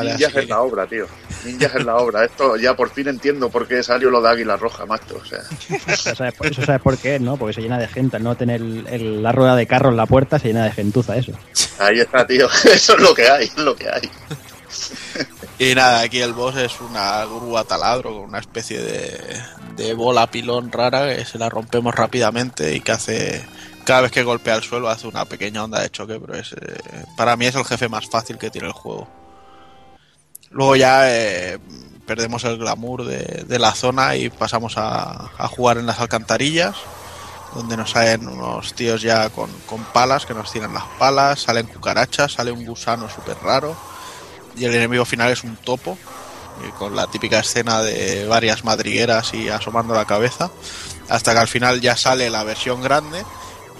Ninjas en la obra, tío. Ninjas en la obra. Esto ya por fin entiendo por qué salió lo de Águila Roja, macho. O sea, Eso sabes, por- eso sabes por qué, ¿no? Porque se llena de gente. Al no tener el- el- la rueda de carro en la puerta, se llena de gentuza eso. ahí está, tío. Eso es lo que hay, es lo que hay. Y nada, aquí el boss es una grúa taladro con una especie de, de bola pilón rara que se la rompemos rápidamente y que hace cada vez que golpea el suelo hace una pequeña onda de choque, pero es eh, para mí es el jefe más fácil que tiene el juego. Luego ya eh, perdemos el glamour de, de la zona y pasamos a, jugar en las alcantarillas, donde nos salen unos tíos ya con, con palas que nos tiran las palas, salen cucarachas, sale un gusano súper raro y el enemigo final es un topo, con la típica escena de varias madrigueras y asomando la cabeza, hasta que al final ya sale la versión grande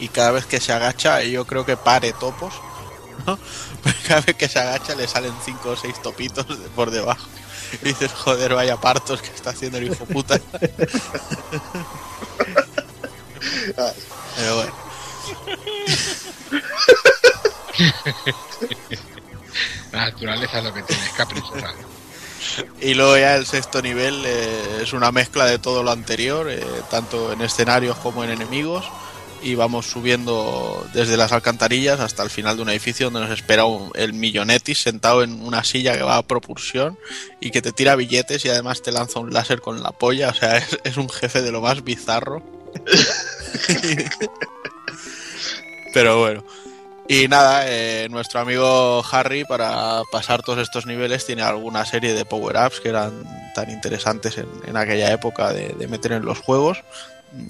y cada vez que se agacha yo creo que pare topos, ¿no? cada vez que se agacha le salen cinco o seis topitos de- por debajo. Y dices, joder, vaya partos que está haciendo el hijo puta. Pero bueno. La naturaleza es lo que tiene, es caprichosa. Y luego ya el sexto nivel eh, es una mezcla de todo lo anterior, eh, tanto en escenarios como en enemigos. Y vamos subiendo desde las alcantarillas hasta el final de un edificio donde nos espera un- el millonetis sentado en una silla que va a propulsión y que te tira billetes y además te lanza un láser con la polla. O sea, es, un jefe de lo más bizarro. Pero bueno. Y nada, eh, nuestro amigo Harry para pasar todos estos niveles tiene alguna serie de power-ups que eran tan interesantes en, en aquella época de, de meter en los juegos.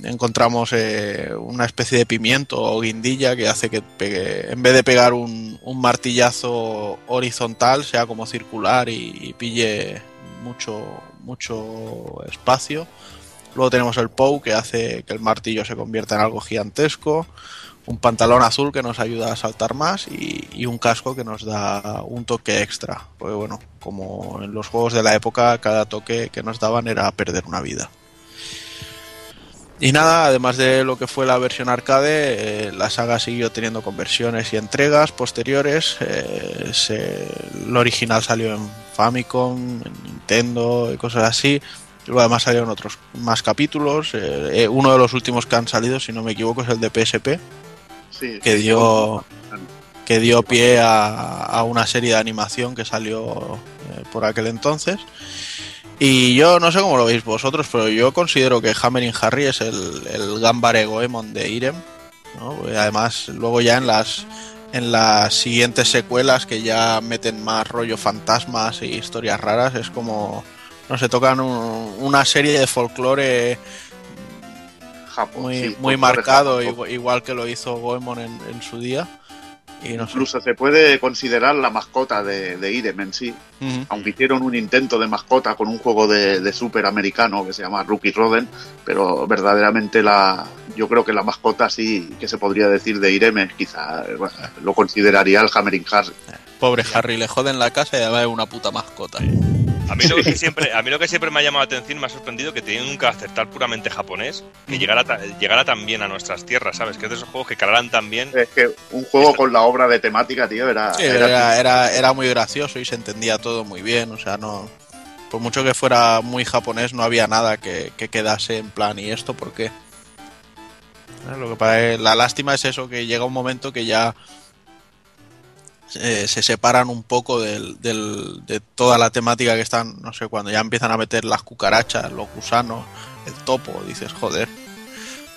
Encontramos eh, una especie de pimiento o guindilla que hace que en vez de pegar un, martillazo horizontal sea como circular y, y pille mucho, mucho espacio. Luego tenemos el POW que hace que el martillo se convierta en algo gigantesco un pantalón azul que nos ayuda a saltar más y, y un casco que nos da un toque extra. Porque bueno, como en los juegos de la época, cada toque que nos daban era perder una vida. Y nada, además de lo que fue la versión arcade, eh, la saga siguió teniendo conversiones y entregas posteriores. Eh, se- el original salió en Famicom, en Nintendo y cosas así. Luego además salieron otros más capítulos. Eh, eh, uno de los últimos que han salido, si no me equivoco, es el de PSP Sí, que dio que dio pie a, a una serie de animación que salió por aquel entonces y yo no sé cómo lo veis vosotros pero yo considero que Hammering Harry es el, el Gambare Goemon de Irem ¿no? Y además luego ya en las en las siguientes secuelas que ya meten más rollo fantasmas y historias raras es como no sé tocan un- una serie de folclore Japón, muy, sí, muy marcado, Japón. igual, igual que lo hizo Goemon en, en su día. Y no sé. Incluso se puede considerar la mascota de, de Irem en sí. Aunque hicieron un intento de mascota con un juego de, de super americano que se llama Rookie Roden, pero verdaderamente la, yo creo que la mascota sí que se podría decir de Irem es quizá eh, bueno, lo consideraría el Hammering Harry. Pobre Harry, le joden la casa y además es una puta mascota. A mí, lo que siempre, a mí lo que siempre me ha llamado la atención y me ha sorprendido que tienen un carácter tal puramente japonés que llegara, ta- llegara tan bien a nuestras tierras, ¿sabes? Que es de esos juegos que calarán tan bien. Es que un juego con la obra de temática, tío, era, Sí, era- era, era, era muy gracioso y se entendía todo muy bien, o sea, no... Por mucho que fuera muy japonés, no había nada que, que quedase en plan, ¿y esto por qué? Eh, Lo que pasa es- la lástima es eso, que llega un momento que ya eh, se separan un poco del, del- de toda la temática que están, no sé, cuando ya empiezan a meter las cucarachas, los gusanos, el topo, dices, joder,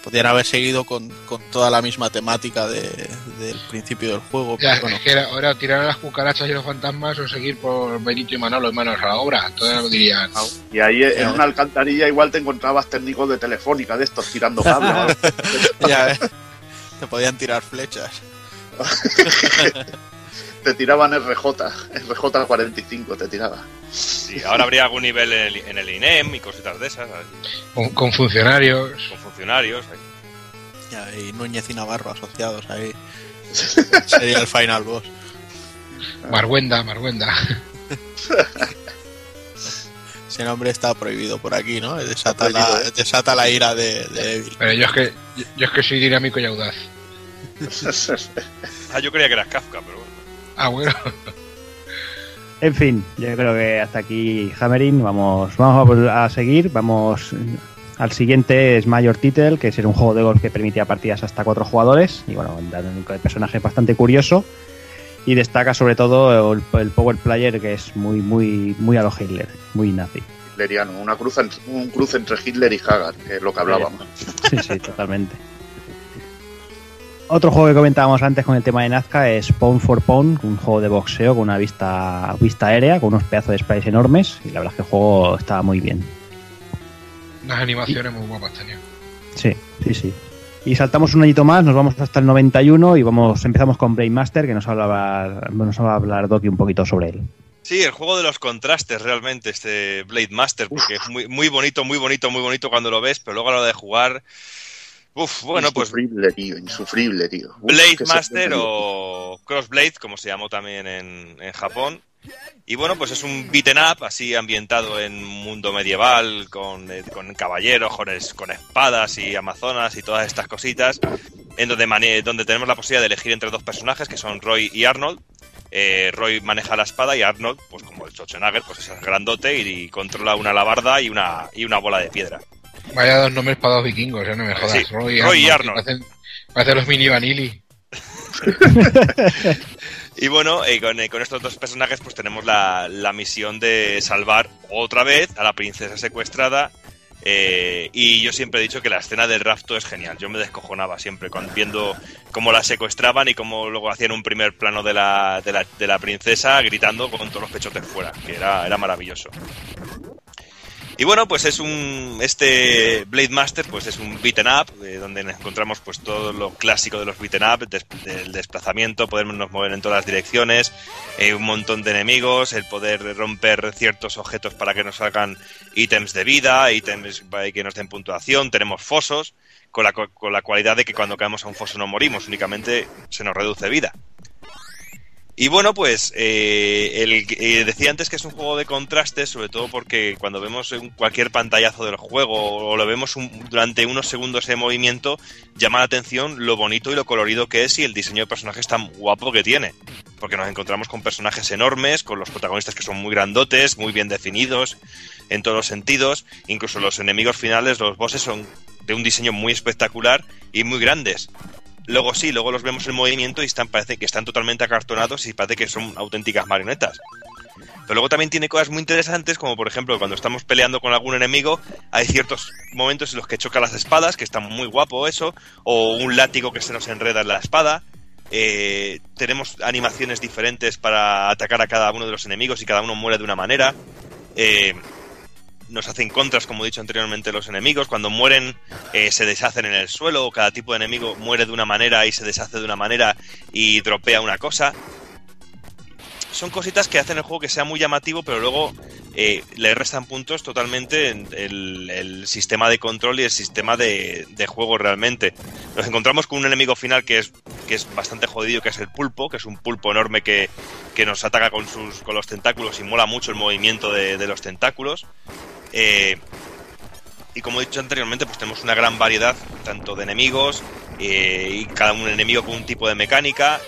podrían haber seguido con, con toda la misma temática de- del principio del juego, Ya, pero bueno. es que era, ahora tirar a las cucarachas y los fantasmas o seguir por Benito y Manolo y manos a la obra. Todos lo dirían. Y ahí en una alcantarilla igual te encontrabas técnicos de telefónica de estos tirando cables. ya ves, te podían tirar flechas. te tiraban RJ, RJ 45 te tiraba. Sí, ahora habría algún nivel en el, en el INEM y cositas de esas, Con, con funcionarios. con funcionarios. ahí. Ya, y Núñez y Navarro asociados ahí. Sería el final boss. Marguenda, Marguenda. Ese nombre está prohibido por aquí, ¿no? Desata, la, ¿eh? desata la ira de, de Evil. Pero yo es que yo, es que soy dinámico y audaz. Ah, yo creía que eras Kafka, pero bueno. Ah, bueno. En fin, yo creo que hasta aquí Hammering. Vamos, vamos a, seguir. Vamos al siguiente es Major Title, que es un juego de golf que permitía partidas hasta cuatro jugadores. Y bueno, un personaje bastante curioso. Y destaca sobre todo el, el Power Player, que es muy, muy, muy a lo Hitler, muy nazi. Hitleriano, una cruz, un cruce entre Hitler y Haggard, que es lo que hablábamos. Sí, sí, totalmente. Otro juego que comentábamos antes con el tema de Nazca es Pound for Pound, un juego de boxeo con una vista, vista aérea, con unos pedazos de sprites enormes. Y la verdad es que el juego está muy bien. Unas animaciones muy guapas tenía. Sí, sí, sí. Y saltamos un añito más, nos vamos hasta el 91 y vamos empezamos con Brain Master, que nos, hablaba, nos va a hablar Doki un poquito sobre él. Sí, el juego de los contrastes realmente, este Blade Master, porque es muy, muy bonito, muy bonito, muy bonito cuando lo ves, pero luego a la hora de jugar... Uf, bueno, pues Insufrible, tío, insufrible, tío. Uf, Blade Master o Crossblade, como se llamó también en, en Japón. Y bueno, pues es un beaten up, así ambientado en un mundo medieval, con, eh, con caballeros, con, con espadas y amazonas y todas estas cositas, en donde, mane- donde tenemos la posibilidad de elegir entre dos personajes, que son Roy y Arnold. Eh, Roy maneja la espada y Arnold, pues como el Schwarzenegger, pues es grandote y, controla una alabarda y una, y una bola de piedra. Vaya dos nombres para dos vikingos, ya no me jodas. Sí, Roy, Roy y Arnold, Arnold. Parecen, parecen los mini Vanilli. Y bueno, eh, con, eh, con estos dos personajes pues tenemos la, la misión de salvar otra vez a la princesa secuestrada. eh, y yo siempre he dicho que la escena del rapto es genial. Yo me descojonaba siempre cuando, viendo cómo la secuestraban y cómo luego hacían un primer plano de la, de la, de la princesa gritando con todos los pechotes fuera, que era, era maravilloso. Y bueno, pues es un. Este Blade Master, pues es un beaten up, eh, donde encontramos pues todo lo clásico de los beaten up, des- del desplazamiento, podernos mover en todas las direcciones, eh, un montón de enemigos, el poder romper ciertos objetos para que nos salgan ítems de vida, ítems que nos den puntuación, tenemos fosos, con la, con la cualidad de que cuando caemos a un foso no morimos, únicamente se nos reduce vida. Y bueno, pues eh, el, eh, decía antes que es un juego de contrastes, sobre todo porque cuando vemos cualquier pantallazo del juego o lo vemos durante unos segundos en movimiento, llama la atención lo bonito y lo colorido que es y el diseño de personajes tan guapo que tiene. Porque nos encontramos con personajes enormes, con los protagonistas que son muy grandotes, muy bien definidos en todos los sentidos. Incluso los enemigos finales, los bosses, son de un diseño muy espectacular y muy grandes. Luego sí, luego los vemos en movimiento y están, parece que están totalmente acartonados y parece que son auténticas marionetas. Pero luego también tiene cosas muy interesantes, como por ejemplo cuando estamos peleando con algún enemigo, hay ciertos momentos en los que choca las espadas, que está muy guapo eso, o un látigo que se nos enreda en la espada. Eh, tenemos animaciones diferentes para atacar a cada uno de los enemigos y cada uno muere de una manera. Eh, nos hacen contras, como he dicho anteriormente, los enemigos. Cuando mueren, eh, se deshacen en el suelo. Cada tipo de enemigo muere de una manera y se deshace de una manera y dropea una cosa. Son cositas que hacen el juego que sea muy llamativo, pero luego eh, le restan puntos totalmente en el, sistema de control y el sistema de, juego realmente. Nos encontramos con un enemigo final que es, que es bastante jodido, que es el pulpo, que es un pulpo enorme que, que nos ataca con, sus, con los tentáculos y mola mucho el movimiento de los tentáculos. Eh, y como he dicho anteriormente, pues tenemos una gran variedad tanto de enemigos eh, y cada un enemigo con un tipo de mecánica.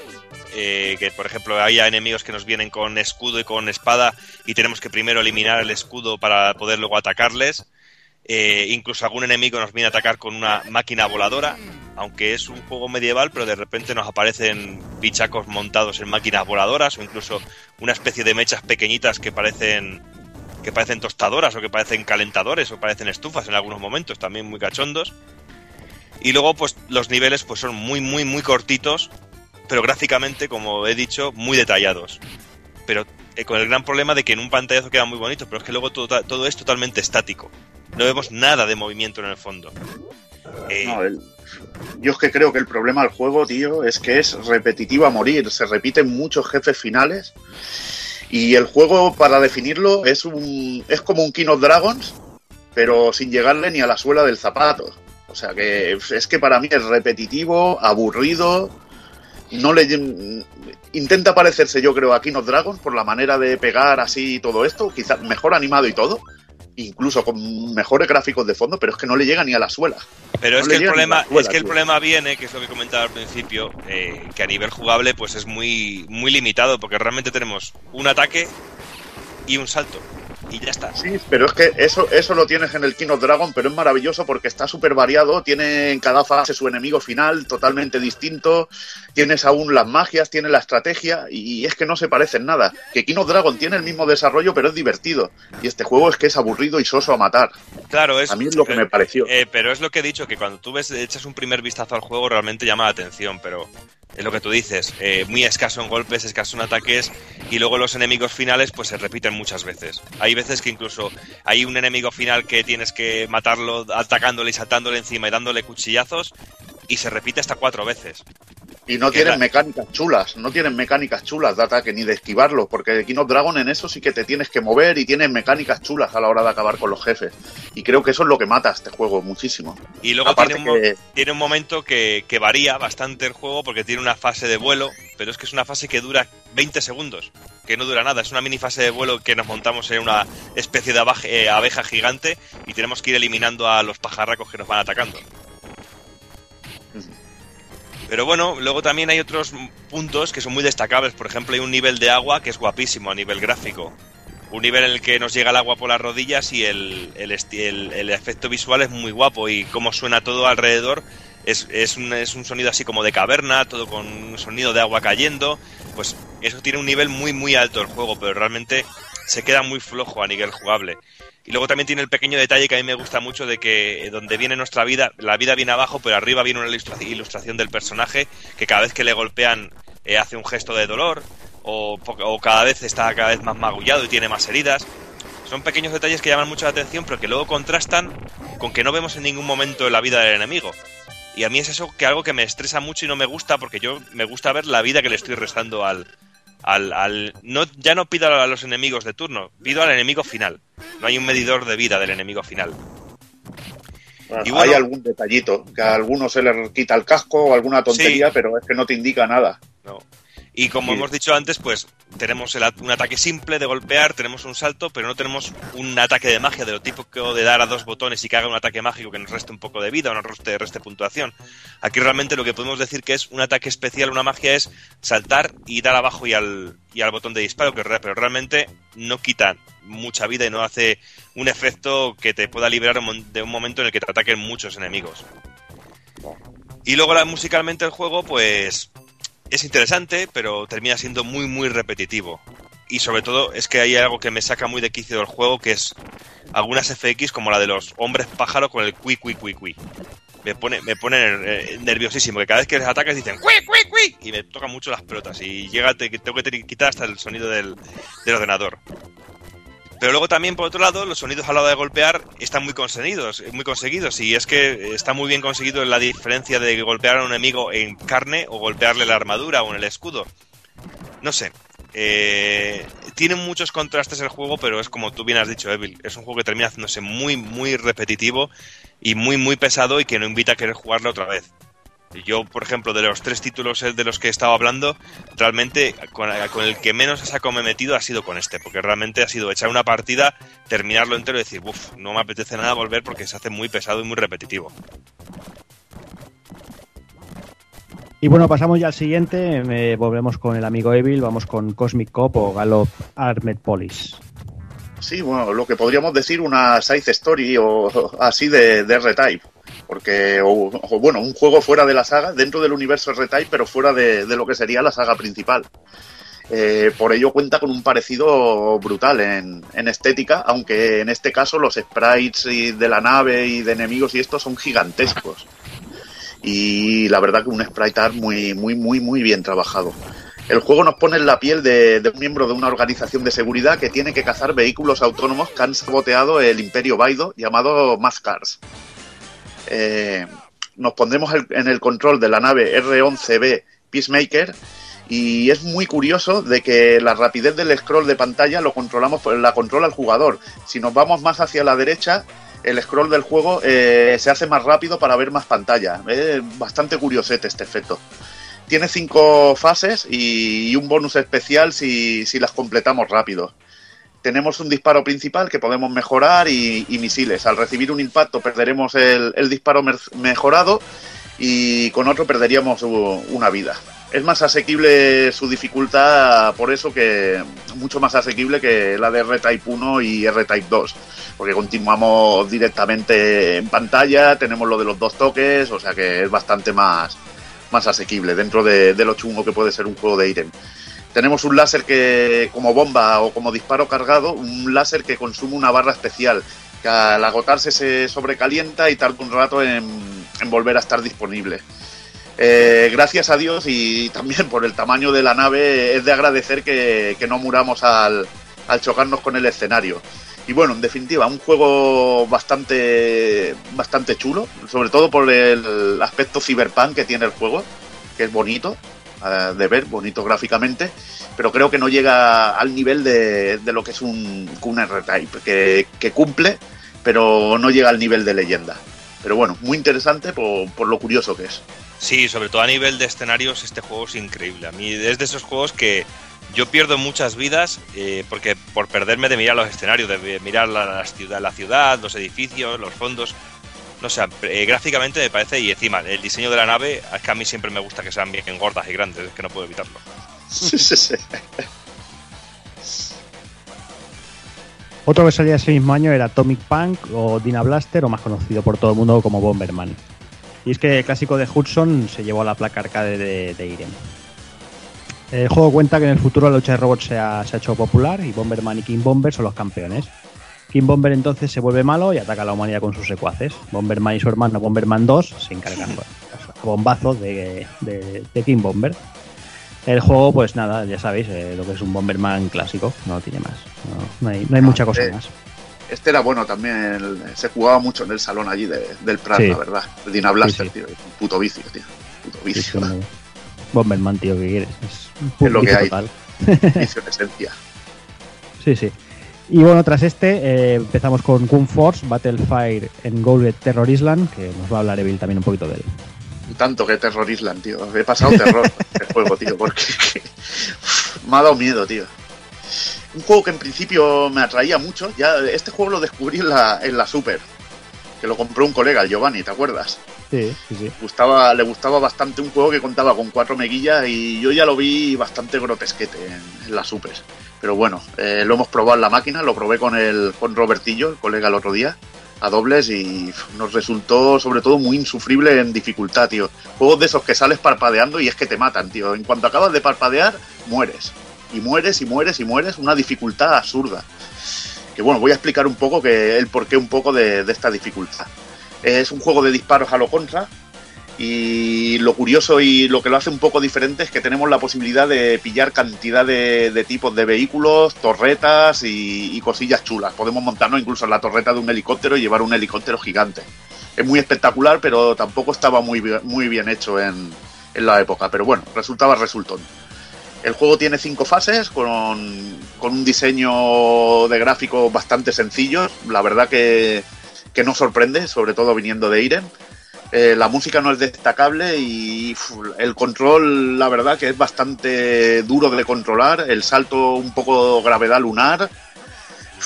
eh, que por ejemplo haya enemigos que nos vienen con escudo y con espada y tenemos que primero eliminar el escudo para poder luego atacarles. Eh, incluso algún enemigo nos viene a atacar con una máquina voladora, aunque es un juego medieval, pero de repente nos aparecen bichacos montados en máquinas voladoras o incluso una especie de mechas pequeñitas que parecen que parecen tostadoras o que parecen calentadores o parecen estufas en algunos momentos, también muy cachondos. Y luego pues los niveles pues son muy muy muy cortitos, pero gráficamente, como he dicho, muy detallados. Pero eh, con el gran problema de que en un pantallazo queda muy bonito, pero es que luego todo, todo es totalmente estático. No vemos nada de movimiento en el fondo. Eh, Yo es que creo que el problema del juego, tío, es que es repetitivo a morir. Se repiten muchos jefes finales. Y el juego, para definirlo, es un es como un King of Dragons, pero sin llegarle ni a la suela del zapato. O sea que es que para mí es repetitivo, aburrido. No le intenta parecerse, yo creo, a King of Dragons por la manera de pegar así y todo esto, quizás mejor animado y todo, incluso con mejores gráficos de fondo, pero es que no le llega ni a la suela. Pero No es que el problema, suela, es que el problema viene, que es lo que comentaba al principio, eh, que a nivel jugable pues es muy, muy limitado, porque realmente tenemos un ataque y un salto. Y ya está. Sí, pero es que eso, eso lo tienes en el King of Dragon, pero es maravilloso porque está súper variado, tiene en cada fase su enemigo final totalmente distinto, tienes aún las magias, tiene la estrategia y es que no se parecen nada. Que King of Dragon tiene el mismo desarrollo, pero es divertido. Y este juego es que es aburrido y soso a matar. Claro, es, A mí es lo que me pareció. Eh, pero es lo que he dicho, que cuando tú ves, echas un primer vistazo al juego realmente llama la atención, pero es lo que tú dices, eh, muy escaso en golpes, escaso en ataques y luego los enemigos finales pues se repiten muchas veces. Hay veces que incluso hay un enemigo final que tienes que matarlo atacándole y saltándole encima y dándole cuchillazos y se repite hasta cuatro veces. Y no tienen mecánicas chulas, no tienen mecánicas chulas de ataque ni de esquivarlo, porque King of Dragon en eso sí que te tienes que mover y tienes mecánicas chulas a la hora de acabar con los jefes. Y creo que eso es lo que mata a este juego muchísimo. Y luego Aparte tiene un, que- tiene un momento que, que varía bastante el juego porque tiene una fase de vuelo, pero es que es una fase que dura 20 segundos, que no dura nada. Es una mini fase de vuelo que nos montamos en una especie de abaje- eh, abeja gigante y tenemos que ir eliminando a los pajarracos que nos van atacando. Pero bueno, luego también hay otros puntos que son muy destacables. Por ejemplo, hay un nivel de agua que es guapísimo a nivel gráfico. Un nivel en el que nos llega el agua por las rodillas y el, el, efecto visual es muy guapo y cómo suena todo alrededor. Es, es, un, es un sonido así como de caverna, todo con un sonido de agua cayendo. Pues eso tiene un nivel muy, muy alto el juego, pero realmente se queda muy flojo a nivel jugable. Y luego también tiene el pequeño detalle que a mí me gusta mucho de que eh, donde viene nuestra vida, la vida viene abajo, pero arriba viene una ilustra- ilustración del personaje que cada vez que le golpean eh, hace un gesto de dolor o, cada vez está cada vez más magullado y tiene más heridas. Son pequeños detalles que llaman mucho la atención, pero que luego contrastan con que no vemos en ningún momento en la vida del enemigo. Y a mí es eso que algo que me estresa mucho y no me gusta porque yo me gusta ver la vida que le estoy restando al, al, al- no ya no pido a los enemigos de turno, pido al enemigo final. No hay un medidor de vida del enemigo final. Y bueno- Hay algún detallito, que a algunos se les quita el casco o alguna tontería, Sí. pero es que no te indica nada. No. Y como Sí. hemos dicho antes, pues tenemos el un ataque simple de golpear, tenemos un salto, pero no tenemos un ataque de magia de lo típico de dar a dos botones y que haga un ataque mágico que nos reste un poco de vida o nos reste, reste puntuación. Aquí realmente lo que podemos decir que es un ataque especial, una magia es saltar y dar abajo y al, y al botón de disparo, que pero realmente no quita mucha vida y no hace un efecto que te pueda liberar de un momento en el que te ataquen muchos enemigos. Y luego musicalmente el juego, pues es interesante, pero termina siendo muy, muy repetitivo. Y sobre todo es que hay algo que me saca muy de quicio del juego, que es algunas FX como la de los hombres pájaro con el cui, cui, cui, cui. Me pone, me pone eh, nerviosísimo, que cada vez que les atacas dicen cui, cui, cui, y me tocan mucho las pelotas. Y llega, te, tengo que quitar hasta el sonido del ordenador. Pero luego también, por otro lado, los sonidos a la hora de golpear están muy conseguidos, muy conseguidos. Y es que está muy bien conseguido la diferencia de golpear a un enemigo en carne o golpearle la armadura o en el escudo. No sé. eh, tiene muchos contrastes el juego, pero es como tú bien has dicho, Evil. Es un juego que termina haciéndose muy, muy repetitivo y muy, muy pesado y que no invita a querer jugarlo otra vez. Yo, por ejemplo, de los tres títulos de los que he estado hablando, realmente con, con el que menos saco me he metido ha sido con este, porque realmente ha sido echar una partida, terminarlo entero y decir, uff, no me apetece nada volver porque se hace muy pesado y muy repetitivo. Y bueno, pasamos ya al siguiente. eh, volvemos con el amigo Evil. Vamos con Cosmic Cop o Gallop Armed Police. Sí, bueno, lo que podríamos decir una side story o así de, de R-Type. Porque, o, o, bueno, un juego fuera de la saga, dentro del universo R-Type, pero fuera de, de lo que sería la saga principal. Eh, por ello cuenta con un parecido brutal en, en estética, aunque en este caso los sprites de la nave y de enemigos y estos son gigantescos. Y la verdad que un sprite art muy, muy, muy, muy bien trabajado. El juego nos pone en la piel de, un miembro de una organización de seguridad que tiene que cazar vehículos autónomos que han saboteado el Imperio Baido, llamado Mascars. Eh, nos pondremos en el control de la nave R11B Peacemaker y es muy curioso de que la rapidez del scroll de pantalla lo controlamos, la controla el jugador. Si nos vamos más hacia la derecha, el scroll del juego eh, se hace más rápido para ver más pantalla. Es bastante curiosete este efecto. Tiene cinco fases y, un bonus especial si, las completamos rápido. Tenemos un disparo principal que podemos mejorar y, y misiles. Al recibir un impacto perderemos el, el disparo mejorado y con otro perderíamos una vida. Es más asequible su dificultad, por eso que mucho más asequible que la de R-Type 1 y R-Type 2, porque continuamos directamente en pantalla, tenemos lo de los dos toques, o sea que es bastante más, más asequible dentro de, lo chungo que puede ser un juego de Irem. Tenemos un láser que, como bomba o como disparo cargado, un láser que consume una barra especial, que al agotarse se sobrecalienta y tarda un rato en, volver a estar disponible. Eh, gracias a Dios y también por el tamaño de la nave es de agradecer que, no muramos al chocarnos con el escenario. Y bueno, en definitiva, un juego bastante, bastante chulo, sobre todo por el aspecto cyberpunk que tiene el juego, que es bonito eh, de ver, bonito gráficamente, pero creo que no llega al nivel de, de lo que es un, un R-Type, que, que cumple, pero no llega al nivel de leyenda. Pero bueno, muy interesante por, por lo curioso que es. Sí, sobre todo a nivel de escenarios, este juego es increíble. A mí es de esos juegos que yo pierdo muchas vidas eh, porque por perderme de mirar los escenarios, de mirar la, la ciudad, la ciudad, los edificios, los fondos. No sé, eh, gráficamente me parece, y encima el diseño de la nave, es que a mí siempre me gusta que sean bien gordas y grandes, es que no puedo evitarlo. Sí, sí, sí. Otro que salía ese mismo año era Atomic Punk o Dina Blaster, o más conocido por todo el mundo como Bomberman. Y es que el clásico de Hudson se llevó a la placa arcade de, de Irem. El juego cuenta que en el futuro la lucha de robots se ha, se ha hecho popular y Bomberman y King Bomber son los campeones. King Bomber entonces se vuelve malo y ataca a la humanidad con sus secuaces. Bomberman y su hermano Bomberman 2 se encargan a bombazos de, de- de King Bomber. El juego, pues nada, ya sabéis, eh, lo que es un Bomberman clásico, no tiene más. No, no hay, no hay mucha cosa eh, más. Este era bueno también, el- se jugaba mucho en el salón allí de- del Prat, Sí. la verdad. El Dina Blaster, Sí, sí. tío. Un puto vicio, tío. Puto vicio. Bomberman, tío, que quieres. Es un Es lo que hay. total. vicio en esencia. Sí, sí. Y bueno, tras este eh, empezamos con Kung Force, Battlefire en Gold Terror Island, que nos va a hablar Evil también un poquito de él. Tanto que Terror Island, tío. He pasado terror el juego, tío, porque me ha dado miedo, tío. Un juego que en principio me atraía mucho. Ya este juego lo descubrí en la, en la Super. Que lo compró un colega, el Giovanni, ¿te acuerdas? Sí, sí, sí. Gustaba, le gustaba bastante un juego que contaba con cuatro meguillas y yo ya lo vi bastante grotesquete en, en la Super. Pero bueno, eh, lo hemos probado en la máquina, lo probé con el con Robertillo, el colega el otro día, a dobles y nos resultó sobre todo muy insufrible en dificultad, tío. Juegos de esos que sales parpadeando y es que te matan, tío. En cuanto acabas de parpadear, mueres. Y mueres y mueres y mueres, una dificultad absurda. Que bueno, voy a explicar un poco que el porqué un poco de esta dificultad. Es un juego de disparos a lo contra, y lo curioso y lo que lo hace un poco diferente es que tenemos la posibilidad de pillar cantidad de, tipos de vehículos, torretas y, y cosillas chulas. Podemos montarnos incluso en la torreta de un helicóptero y llevar un helicóptero gigante. Es muy espectacular, pero tampoco estaba muy, muy bien hecho en, en la época. Pero bueno, resultaba resultón. El juego tiene cinco fases con, con un diseño de gráficos bastante sencillos. La verdad que, que no sorprende, sobre todo viniendo de Irem. Eh, la música no es destacable y el control, la verdad, que es bastante duro de controlar. El salto, un poco gravedad lunar.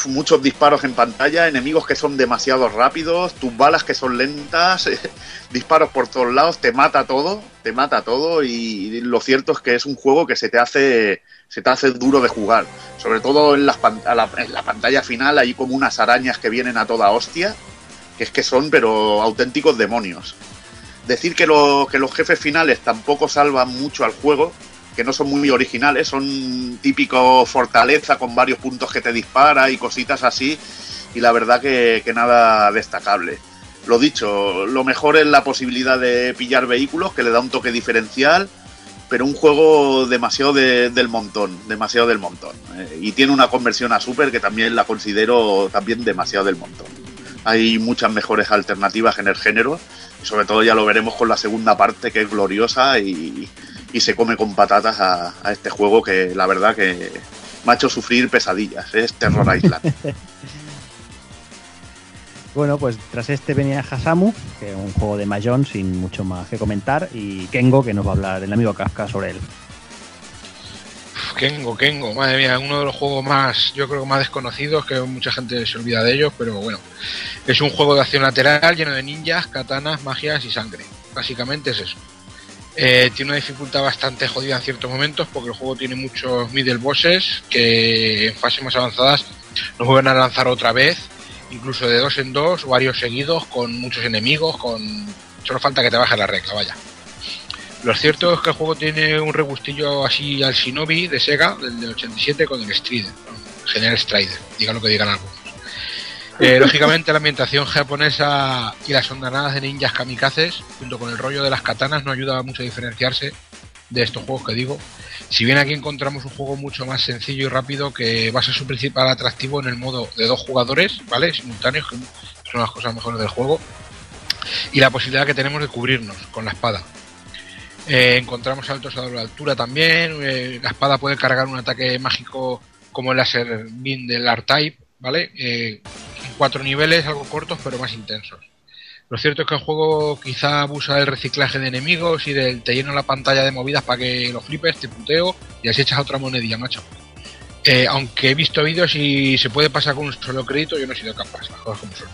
Muchos disparos en pantalla, enemigos que son demasiado rápidos, tus balas que son lentas, disparos por todos lados, te mata todo, te mata todo y lo cierto es que es un juego que se te hace, se te hace duro de jugar. Sobre todo en, la, en la pantalla final hay como unas arañas que vienen a toda hostia que es que son pero auténticos demonios. Decir que, que los jefes finales tampoco salvan mucho al juego, que no son muy originales, son típico fortaleza con varios puntos que te dispara y cositas así, y la verdad que, nada destacable. Lo dicho, lo mejor es la posibilidad de pillar vehículos, que le da un toque diferencial, pero un juego demasiado de- del montón, demasiado del montón. Eh, y tiene una conversión a Super que también la considero también demasiado del montón hay muchas mejores alternativas en el género y sobre todo ya lo veremos con la segunda parte que es gloriosa y, y se come con patatas a, a este juego que la verdad que me ha hecho sufrir pesadillas, es Terror Island. Bueno, pues tras este venía Hasamu, que es un juego de Mahjong sin mucho más que comentar, y Kengo, que nos va a hablar el amigo Kafka sobre él. Kengo, Kengo, madre mía, uno de los juegos más, yo creo, más desconocidos, que mucha gente se olvida de ellos, pero bueno, es un juego de acción lateral lleno de ninjas, katanas, magias y sangre. básicamente es eso. Eh, tiene una dificultad bastante jodida en ciertos momentos porque el juego tiene muchos middle bosses que en fases más avanzadas nos vuelven a lanzar otra vez, incluso de dos en dos, varios seguidos, con muchos enemigos, con solo falta que te bajes la recta, vaya. Lo cierto es que el juego tiene un regustillo así al Shinobi de Sega, del de 87, con el Strider, el General Strider, digan lo que digan algunos. Eh, lógicamente la ambientación japonesa y las ondanadas de ninjas kamikazes, junto con el rollo de las katanas, no ayuda mucho a diferenciarse de estos juegos que digo. Si bien aquí encontramos un juego mucho más sencillo y rápido que basa su principal atractivo en el modo de dos jugadores, ¿vale? Simultáneos, que son las cosas mejores del juego, y la posibilidad que tenemos de cubrirnos con la espada. Eh, encontramos saltos a doble altura también, eh, la espada puede cargar un ataque mágico como el láser beam del R-Type, ¿vale? Eh, en cuatro niveles, algo cortos pero más intensos. Lo cierto es que el juego quizá abusa del reciclaje de enemigos y del te lleno la pantalla de movidas para que lo flipes, te puteo y así echas otra monedilla, macho. Eh, aunque he visto vídeos y se puede pasar con un solo crédito, yo no he sido capaz, las cosas como son.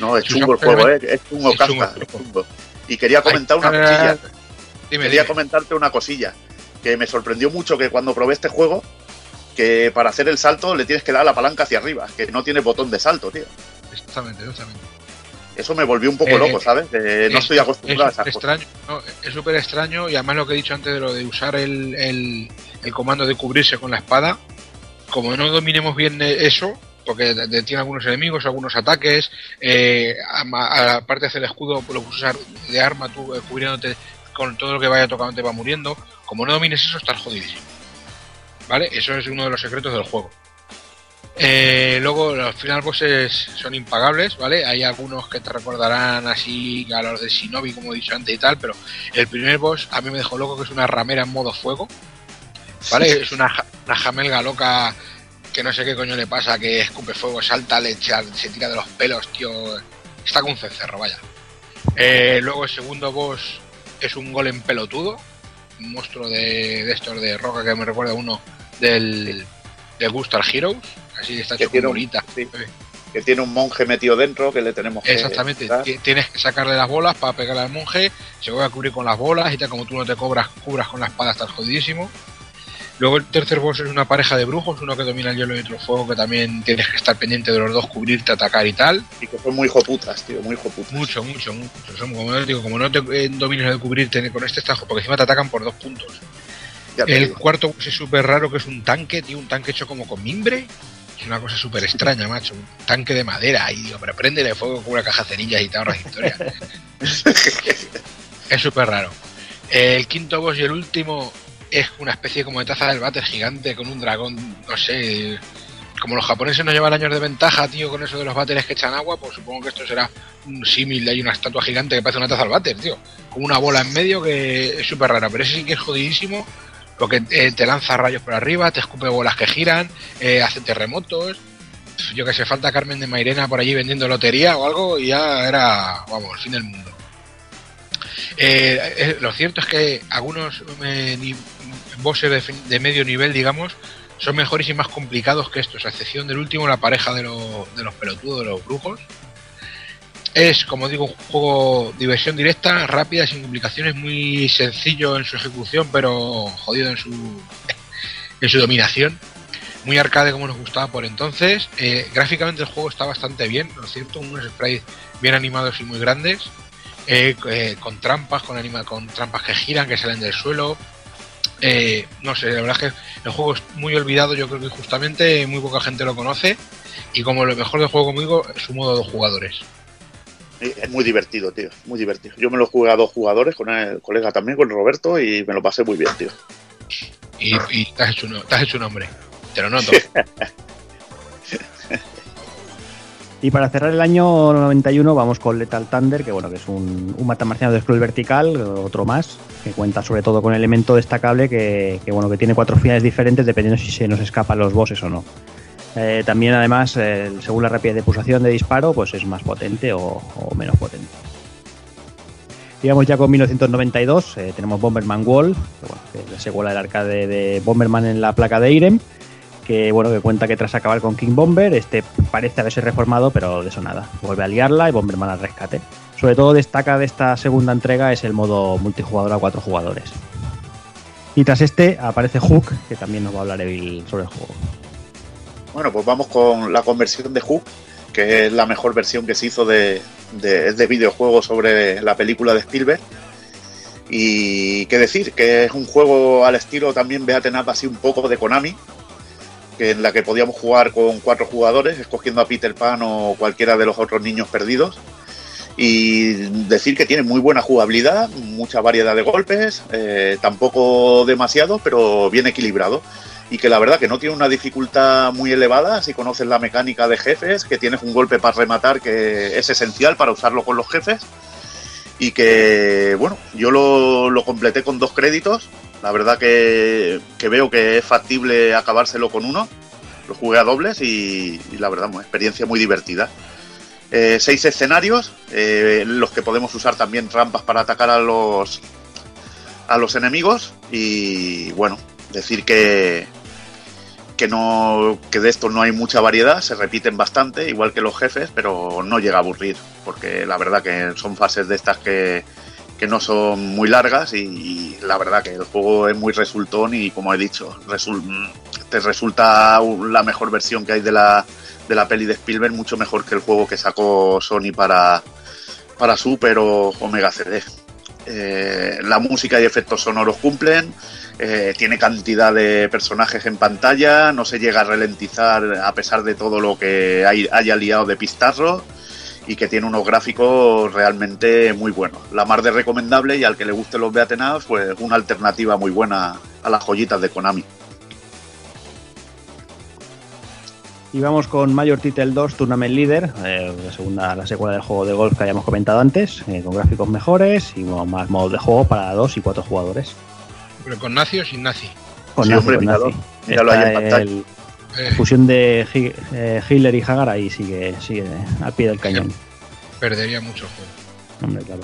No, es chungo el juego, ¿eh? Es chungo, casca, es chungo. Y quería comentar una cosilla. Dime, quería dime. comentarte una cosilla. Que me sorprendió mucho que cuando probé este juego, que para hacer el salto le tienes que dar la palanca hacia arriba, que no tiene botón de salto, tío. Exactamente, exactamente. Eso me volvió un poco Eh, loco, ¿sabes? Que no Es- estoy acostumbrado a es esas cosas. extraño, no, es súper extraño y además lo que he dicho antes de lo de usar el, el- el comando de cubrirse con la espada, como no dominemos bien eh, eso, porque tiene algunos enemigos, algunos ataques, eh, a- aparte de hacer el escudo, lo puedes usar de arma tú eh, cubriéndote con todo lo que vaya tocando te va muriendo, como no domines eso estás jodidísimo. ¿Vale? Eso es uno de los secretos del juego. Eh, luego los final bosses son impagables, ¿vale? Hay algunos que te recordarán así a los de Shinobi, como he dicho antes y tal, pero el primer boss a mí me dejó loco que es una ramera en modo fuego, ¿vale? Es una, una jamelga loca que no sé qué coño le pasa, que escupe fuego, salta, le echa- se tira de los pelos, tío. Está con un cencerro, vaya. Eh, luego el segundo boss es un golem pelotudo, un monstruo de, de estos de roca que me recuerda a uno del, de Gustar Heroes, así está Que hecho tiene un- sí. Que tiene un monje metido dentro que le tenemos que. Exactamente, tienes que sacarle las bolas para pegarle al monje, se va a cubrir con las bolas y tal, como tú no te cobras, cubras con la espada, estás jodidísimo. Luego el tercer boss es una pareja de brujos, uno que domina el hielo y otro fuego, que también tienes que estar pendiente de los dos, cubrirte, atacar y tal. Y que son muy hijoputas, tío, muy hijoputas. Mucho, mucho, mucho. Son, como, no- digo, como no te eh, domines el cubrirte con este estajo, porque encima te atacan por dos puntos. El digo. cuarto boss es súper raro, que es un tanque, tío, un tanque hecho como con mimbre. Es una cosa súper extraña, macho. Un tanque de madera. Y digo, pero préndele fuego con una caja de cerillas y te ahorras historia. es súper raro. El quinto boss y el último es una especie como de taza del váter gigante con un dragón, no sé. Como los japoneses no llevan años de ventaja, tío, con eso de los váteres que echan agua, pues supongo que esto será un símil. Hay una estatua gigante que parece una taza del váter, tío. Con una bola en medio que es súper rara. Pero ese sí que es jodidísimo porque eh, te lanza rayos por arriba, te escupe bolas que giran, eh, hace terremotos. Yo que sé, falta Carmen de Mairena por allí vendiendo lotería o algo y ya era, vamos, el fin del mundo. Eh, lo cierto es que algunos bosses de, medio nivel, digamos, son mejores y más complicados que estos, a excepción del último, la pareja de, lo- de los pelotudos, de los brujos. Es, como digo, un juego diversión directa, rápida, sin complicaciones, muy sencillo en su ejecución, pero jodido en su, en su dominación. Muy arcade como nos gustaba por entonces. Eh, gráficamente el juego está bastante bien, ¿no es cierto? Unos sprites bien animados y muy grandes. eh, eh, con trampas, con, anima, con trampas que giran, que salen del suelo. Eh, no sé, la verdad es que el juego es muy olvidado, yo creo que justamente muy poca gente lo conoce. Y como lo mejor del juego, como digo, es su modo de dos jugadores. Es muy divertido, tío. Muy divertido. Yo me lo jugué a dos jugadores, con el colega también, con Roberto, y me lo pasé muy bien, tío. Y, y te, has hecho un, te has hecho un hombre. Te lo noto. Y para cerrar el año 91 vamos con Lethal Thunder, que bueno, que es un, un matamarciano de scroll vertical, otro más, que cuenta sobre todo con elemento destacable que, bueno, que tiene cuatro finales diferentes dependiendo si se nos escapan los bosses o no. Eh, también además, según la rapidez de pulsación de disparo, pues es más potente o, menos potente. Digamos ya con 1992, eh, tenemos Bomberman Wall, que, que es la secuela del arcade de Bomberman en la placa de Irem, que bueno que cuenta que tras acabar con King Bomber, este parece haberse reformado, pero de eso nada. Vuelve a liarla y Bomberman al rescate. Sobre todo destaca de esta segunda entrega es el modo multijugador a cuatro jugadores. Y tras este aparece Hook, que también nos va a hablar Evil sobre el juego. Bueno, pues vamos con la conversión de Hook, que es la mejor versión que se hizo de, de, de videojuego sobre la película de Spielberg. Y qué decir, que es un juego al estilo también Beaten Up así un poco de Konami, que en la que podíamos jugar con cuatro jugadores, escogiendo a Peter Pan o cualquiera de los otros niños perdidos. Y decir que tiene muy buena jugabilidad, mucha variedad de golpes, eh, tampoco demasiado, pero bien equilibrado. Y que la verdad que no tiene una dificultad muy elevada si conoces la mecánica de jefes, que tienes un golpe para rematar que es esencial para usarlo con los jefes. Y que, bueno, yo lo, lo completé con dos créditos. La verdad que, veo que es factible acabárselo con uno. Lo jugué a dobles y, y la verdad, una experiencia muy divertida. Eh, seis escenarios, eh, en los que podemos usar también rampas para atacar a los a los enemigos y bueno, decir que que no que de esto no hay mucha variedad, se repiten bastante, igual que los jefes, pero no llega a aburrir, porque la verdad que son fases de estas que, que no son muy largas y, la verdad que el juego es muy resultón y como he dicho, te resulta la mejor versión que hay de la, de la peli de Spielberg, mucho mejor que el juego que sacó Sony para, para Super o Omega CD. Eh, la música y efectos sonoros cumplen, eh, tiene cantidad de personajes en pantalla, no se llega a ralentizar a pesar de todo lo que hay- haya liado de pistarro y que tiene unos gráficos realmente muy buenos. La más de recomendable y al que le gusten los beaten ups, pues una alternativa muy buena a las joyitas de Konami. Y vamos con Major Title 2 Tournament Leader, eh, la segunda, la secuela del juego de golf que habíamos comentado antes, eh, con gráficos mejores y bueno, más modos de juego para dos y cuatro jugadores. Pero con nazi o sin nazi. Con Sí, Nazi, hombre, con míralo, Nazi. míralo ahí Está en pantalla. el- la fusión de eh, Hitler y Hagar ahí sigue, sigue al pie del cañón. perdería mucho juego. Hombre, claro.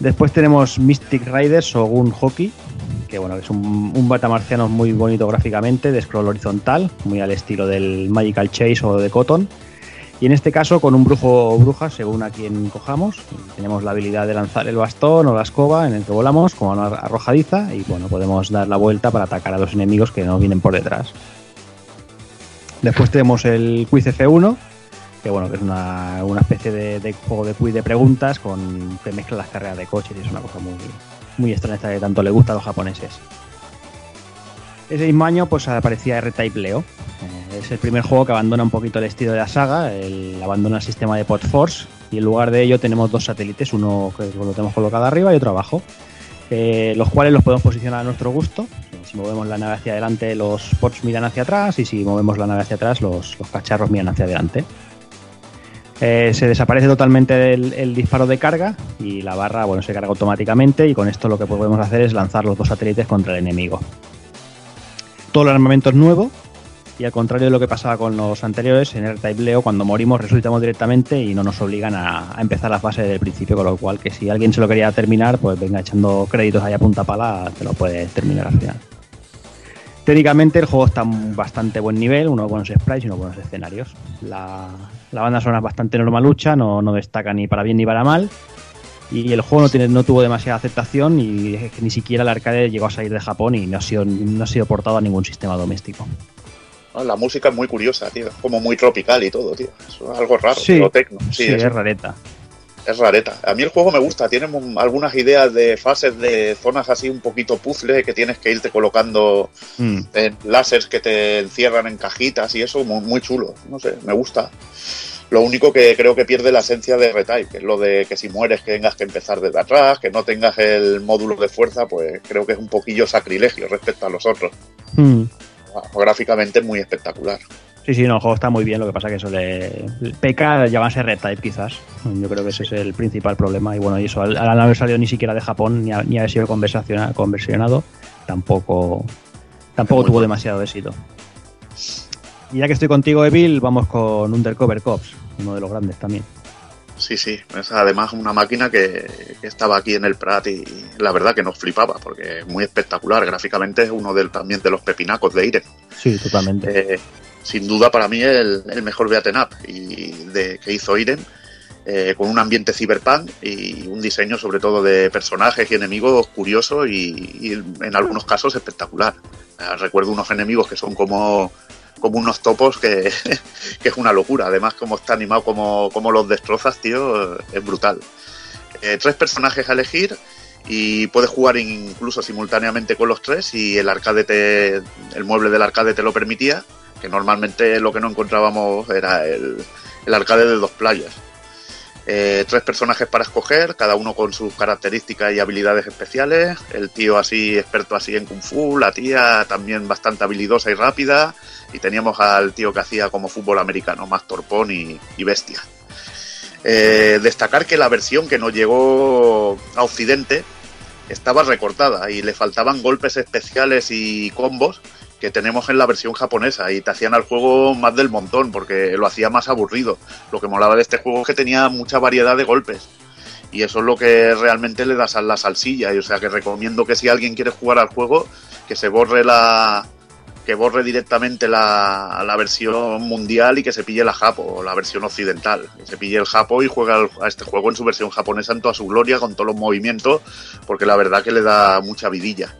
Después tenemos Mystic Riders o Gun Hockey, que bueno, es un, un batamarciano muy bonito gráficamente, de scroll horizontal, muy al estilo del Magical Chase o de Cotton. Y en este caso con un brujo o bruja, según a quien cojamos. Tenemos la habilidad de lanzar el bastón o la escoba en el que volamos, como una arrojadiza, y bueno, podemos dar la vuelta para atacar a los enemigos que nos vienen por detrás. Después tenemos el Quiz F1, que bueno, que es una, una especie de, juego de quiz de preguntas con que mezcla las carreras de coches y es una cosa muy, muy extraña que tanto le gusta a los japoneses. Ese mismo año pues aparecía R-Type Leo. Eh, es el primer juego que abandona un poquito el estilo de la saga, el, abandona el sistema de Pod Force y en lugar de ello tenemos dos satélites, uno que lo tenemos colocado arriba y otro abajo, eh, los cuales los podemos posicionar a nuestro gusto. Si movemos la nave hacia adelante, los pods miran hacia atrás y si movemos la nave hacia atrás, los, cacharros miran hacia adelante. Eh, se desaparece totalmente el, el disparo de carga y la barra bueno, se carga automáticamente y con esto lo que podemos hacer es lanzar los dos satélites contra el enemigo. Todo el armamento es nuevo y al contrario de lo que pasaba con los anteriores, en el Type Leo cuando morimos resucitamos directamente y no nos obligan a, empezar la fase del principio, con lo cual que si alguien se lo quería terminar, pues venga echando créditos ahí a punta pala, te lo puede terminar al final. Técnicamente el juego está un bastante buen nivel, unos buenos sprites y unos buenos escenarios. La, la banda sonora es bastante normalucha, no, no destaca ni para bien ni para mal. Y el juego no, tiene, no tuvo demasiada aceptación y es que ni siquiera el arcade llegó a salir de Japón y no ha sido, no ha sido portado a ningún sistema doméstico. La música es muy curiosa, tío. Es como muy tropical y todo, tío. Es algo raro, Sí. tecno. Sí, Sí, es es, rareta. es rareta. A mí el juego me gusta. Tiene algunas ideas de fases de zonas así un poquito puzzle que tienes que irte colocando Mm. en láseres que te encierran en cajitas y eso, muy, muy chulo. No sé, me gusta. Lo único que creo que pierde la esencia de R-Type, que es lo de que si mueres que tengas que empezar desde atrás, que no tengas el módulo de fuerza, pues creo que es un poquillo sacrilegio respecto a los otros. Mm. Gráficamente muy espectacular. Sí, sí, no, el juego está muy bien, lo que pasa que eso le peca llamarse R-Type quizás. Yo creo que ese es el principal problema y bueno, y eso al, al no haber salido ni siquiera de Japón ni, a- ni haber sido conversionado, tampoco tampoco Muy tuvo demasiado éxito. Y ya que estoy contigo, Evil, vamos con Undercover Cops, uno de los grandes también. Sí, sí, es además una máquina que, que estaba aquí en el Prat y la verdad que nos flipaba porque es muy espectacular. Gráficamente es uno del, también de los pepinacos de Irem. Sí, totalmente. Eh, sin duda para mí el, el mejor beaten up y de, que hizo Irem eh, con un ambiente cyberpunk y un diseño sobre todo de personajes y enemigos curioso y, y en algunos casos espectacular. Eh, recuerdo unos enemigos que son como, como unos topos que, que es una locura. Además, como está animado, como, como los destrozas, tío, es brutal. Eh, tres personajes a elegir y puedes jugar incluso simultáneamente con los tres y el arcade te, el mueble del arcade te lo permitía, que normalmente lo que no encontrábamos era el, el arcade de dos playas. Eh, tres personajes para escoger, cada uno con sus características y habilidades especiales. El tío así, experto así en Kung Fu, la tía también bastante habilidosa y rápida. Y teníamos al tío que hacía como fútbol americano, más torpón y, bestia. Eh, destacar que la versión que nos llegó a Occidente estaba recortada y le faltaban golpes especiales y combos que tenemos en la versión japonesa y te hacían al juego más del montón porque lo hacía más aburrido. Lo que molaba de este juego es que tenía mucha variedad de golpes y eso es lo que realmente le das a la salsilla y o sea que recomiendo que si alguien quiere jugar al juego que se borre la que borre directamente la, la versión mundial y que se pille la japo, la versión occidental. Que se pille el japo y juega a este juego en su versión japonesa en toda su gloria, con todos los movimientos, porque la verdad que le da mucha vidilla.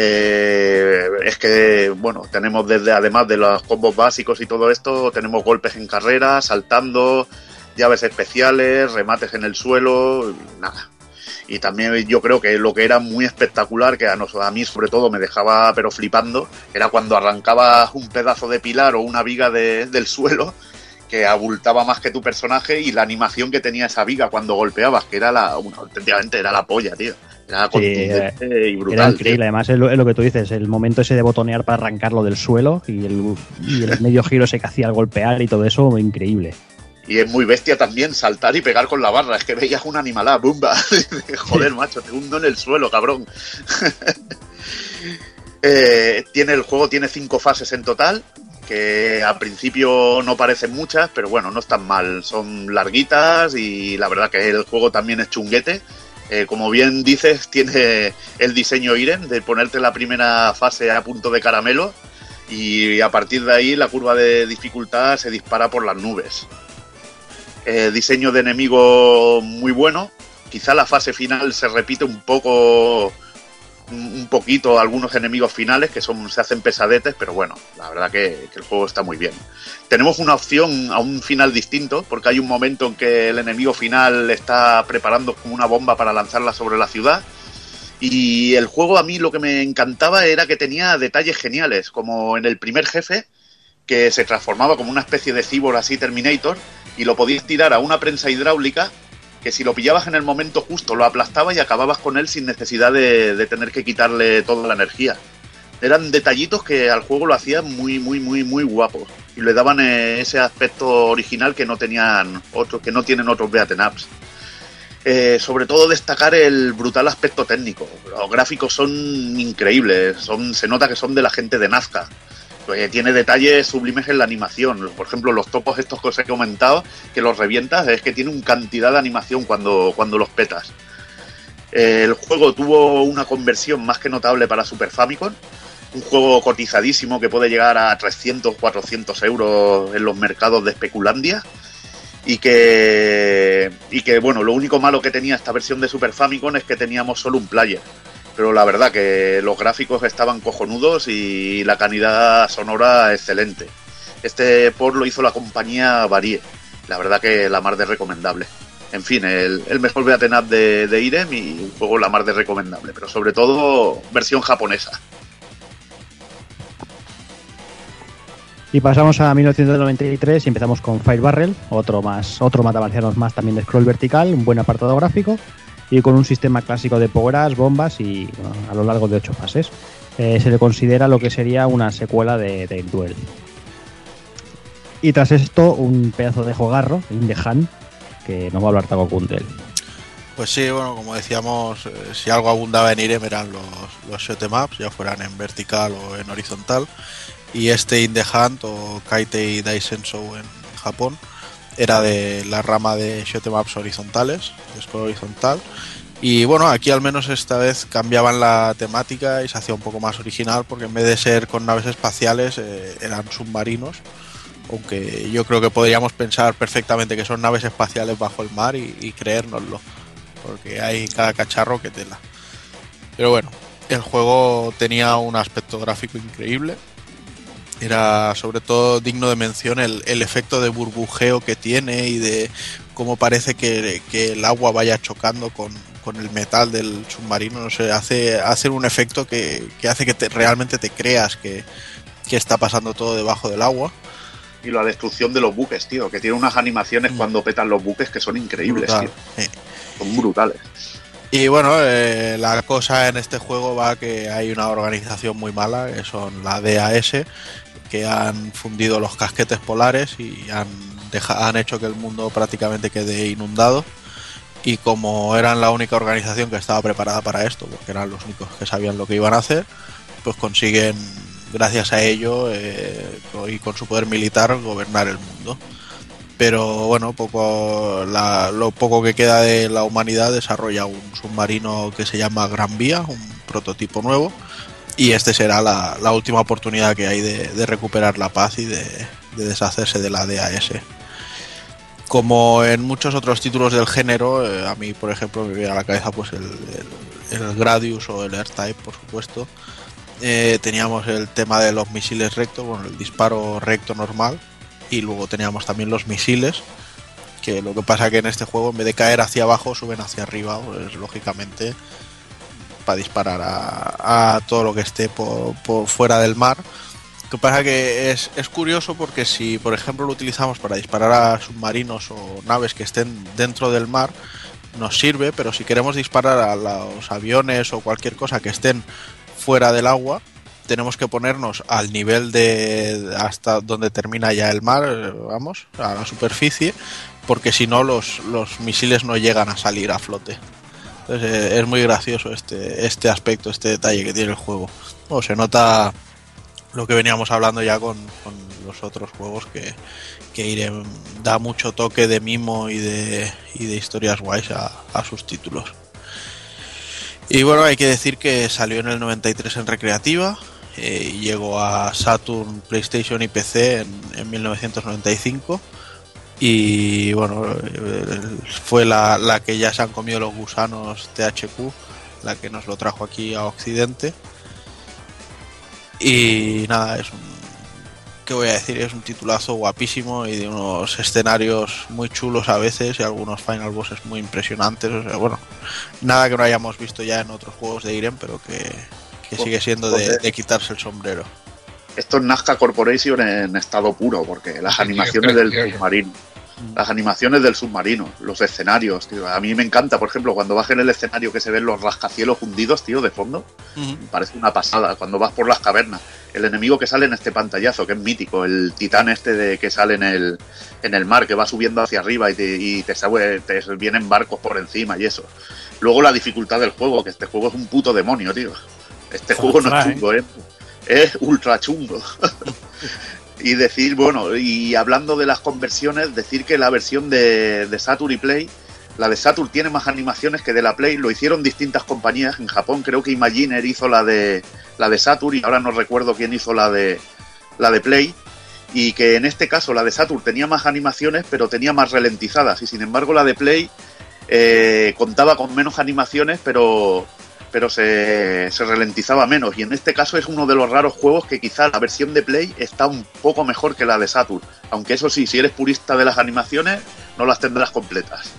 Eh, es que, bueno, tenemos desde, además de los combos básicos y todo esto, tenemos golpes en carrera, saltando, llaves especiales, remates en el suelo, nada. Y también yo creo que lo que era muy espectacular, que a, mí sobre todo me dejaba pero flipando, era cuando arrancabas un pedazo de pilar o una viga de- del suelo que abultaba más que tu personaje y la animación que tenía esa viga cuando golpeabas, que era la, auténticamente era la polla, tío. Era Sí, contundente y brutal. Era tío. increíble, además es lo, es lo que tú dices, el momento ese de botonear para arrancarlo del suelo y el, y el medio giro ese que hacía al golpear y todo eso, increíble. Y es muy bestia también saltar y pegar con la barra. Es que veías una animalada, ¡bumba! Joder, macho, te hundo en el suelo, cabrón. Eh, tiene, el juego tiene cinco fases en total, que al principio no parecen muchas, pero bueno, no están mal. Son larguitas y la verdad que el juego también es chunguete. Eh, como bien dices, tiene el diseño Iren de ponerte la primera fase a punto de caramelo y a partir de ahí la curva de dificultad se dispara por las nubes. Eh, diseño de enemigo muy bueno. Quizá la fase final se repite un poco, un poquito algunos enemigos finales que son se hacen pesadetes, pero bueno, la verdad que, que el juego está muy bien. Tenemos una opción a un final distinto, porque hay un momento en que el enemigo final está preparando como una bomba para lanzarla sobre la ciudad. Y el juego a mí lo que me encantaba era que tenía detalles geniales, como en el primer jefe, que se transformaba como una especie de cibor así Terminator, y lo podías tirar a una prensa hidráulica, que si lo pillabas en el momento justo lo aplastaba y acababas con él sin necesidad de, de tener que quitarle toda la energía. Eran detallitos que al juego lo hacían muy, muy, muy, muy guapo. Y le daban eh, ese aspecto original que no tenían otros, que no tienen otros beaten ups. Eh, sobre todo destacar el brutal aspecto técnico. Los gráficos son increíbles, son, se nota que son de la gente de Nazca. Eh, tiene detalles sublimes en la animación. Por ejemplo, los topos estos que os he comentado, que los revientas, es que tiene una cantidad de animación cuando, cuando los petas. Eh, el juego tuvo una conversión más que notable para Super Famicom. Un juego cotizadísimo que puede llegar a 300, 400 euros en los mercados de especulandia y que y que bueno lo único malo que tenía esta versión de Super Famicom es que teníamos solo un player pero la verdad que los gráficos estaban cojonudos y la calidad sonora excelente. Este por lo hizo la compañía Varie. La verdad que la mar de recomendable. En fin el, el mejor beaten up de, de Irem y un juego la mar de recomendable pero sobre todo versión japonesa. Y pasamos a 1993 y empezamos con Fire Barrel, otro más, otro matamarcianos más también de scroll vertical, un buen apartado gráfico y con un sistema clásico de poweras, bombas y a lo largo de ocho fases. Eh, se le considera lo que sería una secuela de, de Duel. Y tras esto, un pedazo de jogarro, Indehan, que no va a hablar Tago Kun de él. Pues sí, bueno, como decíamos, eh, si algo abundaba en Irem eran los, los shoot 'em ups, ya fueran en vertical o en horizontal. Y este In the Hunt o Kaitei Daisenso en Japón era de la rama de shoot 'em ups horizontales, de scroll horizontal. Y bueno, aquí al menos esta vez cambiaban la temática y se hacía un poco más original porque en vez de ser con naves espaciales eh, eran submarinos Aunque yo creo que podríamos pensar perfectamente que son naves espaciales bajo el mar y, y creérnoslo. Porque hay cada cacharro que tela. Pero bueno, el juego tenía un aspecto gráfico increíble. Era sobre todo digno de mención el, el efecto de burbujeo que tiene y de cómo parece que, que el agua vaya chocando con, con el metal del submarino. No sé, hace, hace un efecto que, que hace que te- realmente te creas que, que está pasando todo debajo del agua. Y la destrucción de los buques, tío, que tiene unas animaciones cuando petan los buques que son increíbles, Brutal, tío. sí. Son brutales. Y bueno, eh, la cosa en este juego va que hay una organización muy mala, que son la DAS, que han fundido los casquetes polares y han, han hecho que el mundo prácticamente quede inundado. Y como eran la única organización que estaba preparada para esto, porque eran los únicos que sabían lo que iban a hacer, pues consiguen, gracias a ello eh, y con su poder militar, gobernar el mundo pero bueno, poco lo poco que queda de la humanidad desarrolla un submarino que se llama Gran Vía, un prototipo nuevo, y este será la, la última oportunidad que hay de, de recuperar la paz y de, de deshacerse de la DAS. Como en muchos otros títulos del género, eh, a mí, por ejemplo, me viene a la cabeza pues el, el- Gradius o el R-Type, por supuesto. Eh, teníamos el tema de los misiles rectos, bueno, el disparo recto normal, y luego teníamos también los misiles que lo que pasa que en este juego en vez de caer hacia abajo suben hacia arriba pues lógicamente para disparar a, todo lo que esté por, fuera del mar lo que pasa que es, curioso porque si por ejemplo lo utilizamos para disparar a submarinos o naves que estén dentro del mar nos sirve pero si queremos disparar a los aviones o cualquier cosa que estén fuera del agua tenemos que ponernos al nivel de hasta donde termina ya el mar, vamos, a la superficie, porque si no los, los misiles no llegan a salir a flote. Entonces eh, es muy gracioso este, este aspecto, este detalle que tiene el juego. O se nota lo que veníamos hablando ya con, con los otros juegos que, que da mucho toque de mimo y de, y de historias guays a, a sus títulos. Y bueno, hay que decir que salió en el 93 en recreativa, eh, y llegó a Saturn, PlayStation y PC en, en 1995. Y bueno, eh, fue la, la que ya se han comido los gusanos THQ, la que nos lo trajo aquí a Occidente. Y nada, es un. ¿Qué voy a decir? Es un titulazo guapísimo y de unos escenarios muy chulos a veces y algunos final bosses muy impresionantes. O sea, bueno, nada que no hayamos visto ya en otros juegos de Irem, pero que, que sigue siendo de, Joder. de quitarse el sombrero. Esto es Nazca Corporation en estado puro, porque las animaciones del submarino, las animaciones del submarino, los escenarios, tío. A mí me encanta, por ejemplo, cuando vas en el escenario que se ven los rascacielos hundidos, tío, de fondo. Me parece una pasada. Cuando vas por las cavernas, el enemigo que sale en este pantallazo, que es mítico, el titán este de que sale en el, en el mar, que va subiendo hacia arriba y te, y te, sabe- te vienen barcos por encima y eso. Luego la dificultad del juego, que este juego es un puto demonio, tío. Este juego no es chungo, ¿eh? Es ultra chungo. y decir, bueno, y hablando de las conversiones, decir que la versión de, de Saturn y Play, la de Saturn tiene más animaciones que de la Play, lo hicieron distintas compañías. En Japón creo que Imaginer hizo la de la de Saturn y ahora no recuerdo quién hizo la de la de Play. Y que en este caso la de Saturn tenía más animaciones, pero tenía más ralentizadas. Y sin embargo la de Play eh, contaba con menos animaciones, pero pero se, se ralentizaba menos. Y en este caso es uno de los raros juegos que quizá la versión de Play está un poco mejor que la de Saturn. Aunque eso sí, si eres purista de las animaciones, no las tendrás completas.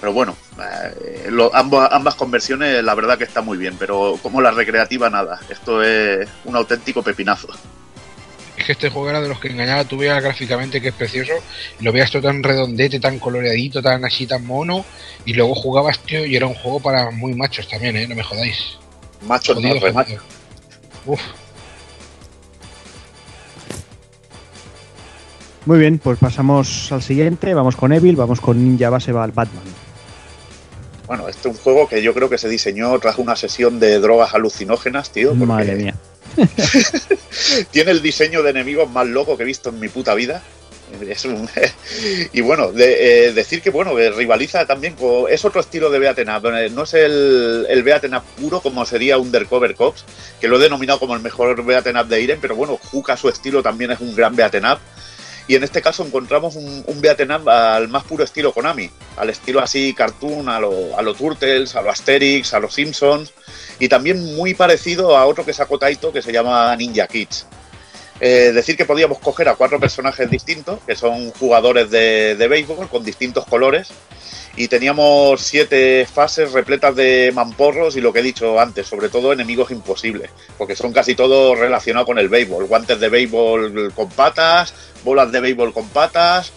Pero bueno, eh, ambas, ambas conversiones la verdad que está muy bien, pero como la recreativa nada. Esto es un auténtico pepinazo. Que este juego era de los que engañaba, tú veías gráficamente que es precioso, y lo veías todo tan redondete, tan coloreadito, tan así, tan mono, y luego jugabas, tío, y era un juego para muy machos también, ¿eh? No me jodáis. Machos no, re jodido. Uf, Muy bien, pues pasamos al siguiente. Vamos con Evil, vamos con Ninja Base Batman. Bueno, este es un juego que yo creo que se diseñó tras una sesión de drogas alucinógenas, tío. porque Madre mía. Tiene el diseño de enemigos más loco que he visto en mi puta vida. Y bueno, eh, decir que bueno, que rivaliza también con. Es otro estilo de Beaten Up. eh, No es el, el Beaten Up puro como sería Undercover Cops, que lo he denominado como el mejor Beaten Up de Irem, pero bueno, Juca su estilo también es un gran Beaten Up. Y en este caso encontramos un, un beat'em up al más puro estilo Konami, al estilo así cartoon, a lo, a lo Turtles, a lo Asterix, a los Simpsons, y también muy parecido a otro que sacó Taito que se llama Ninja Kids. Eh, decir que podíamos coger a cuatro personajes distintos, que son jugadores de, de béisbol con distintos colores, y teníamos siete fases repletas de mamporros y lo que he dicho antes, sobre todo enemigos imposibles, porque son casi todos relacionados con el béisbol. Guantes de béisbol con patas, bolas de béisbol con patas.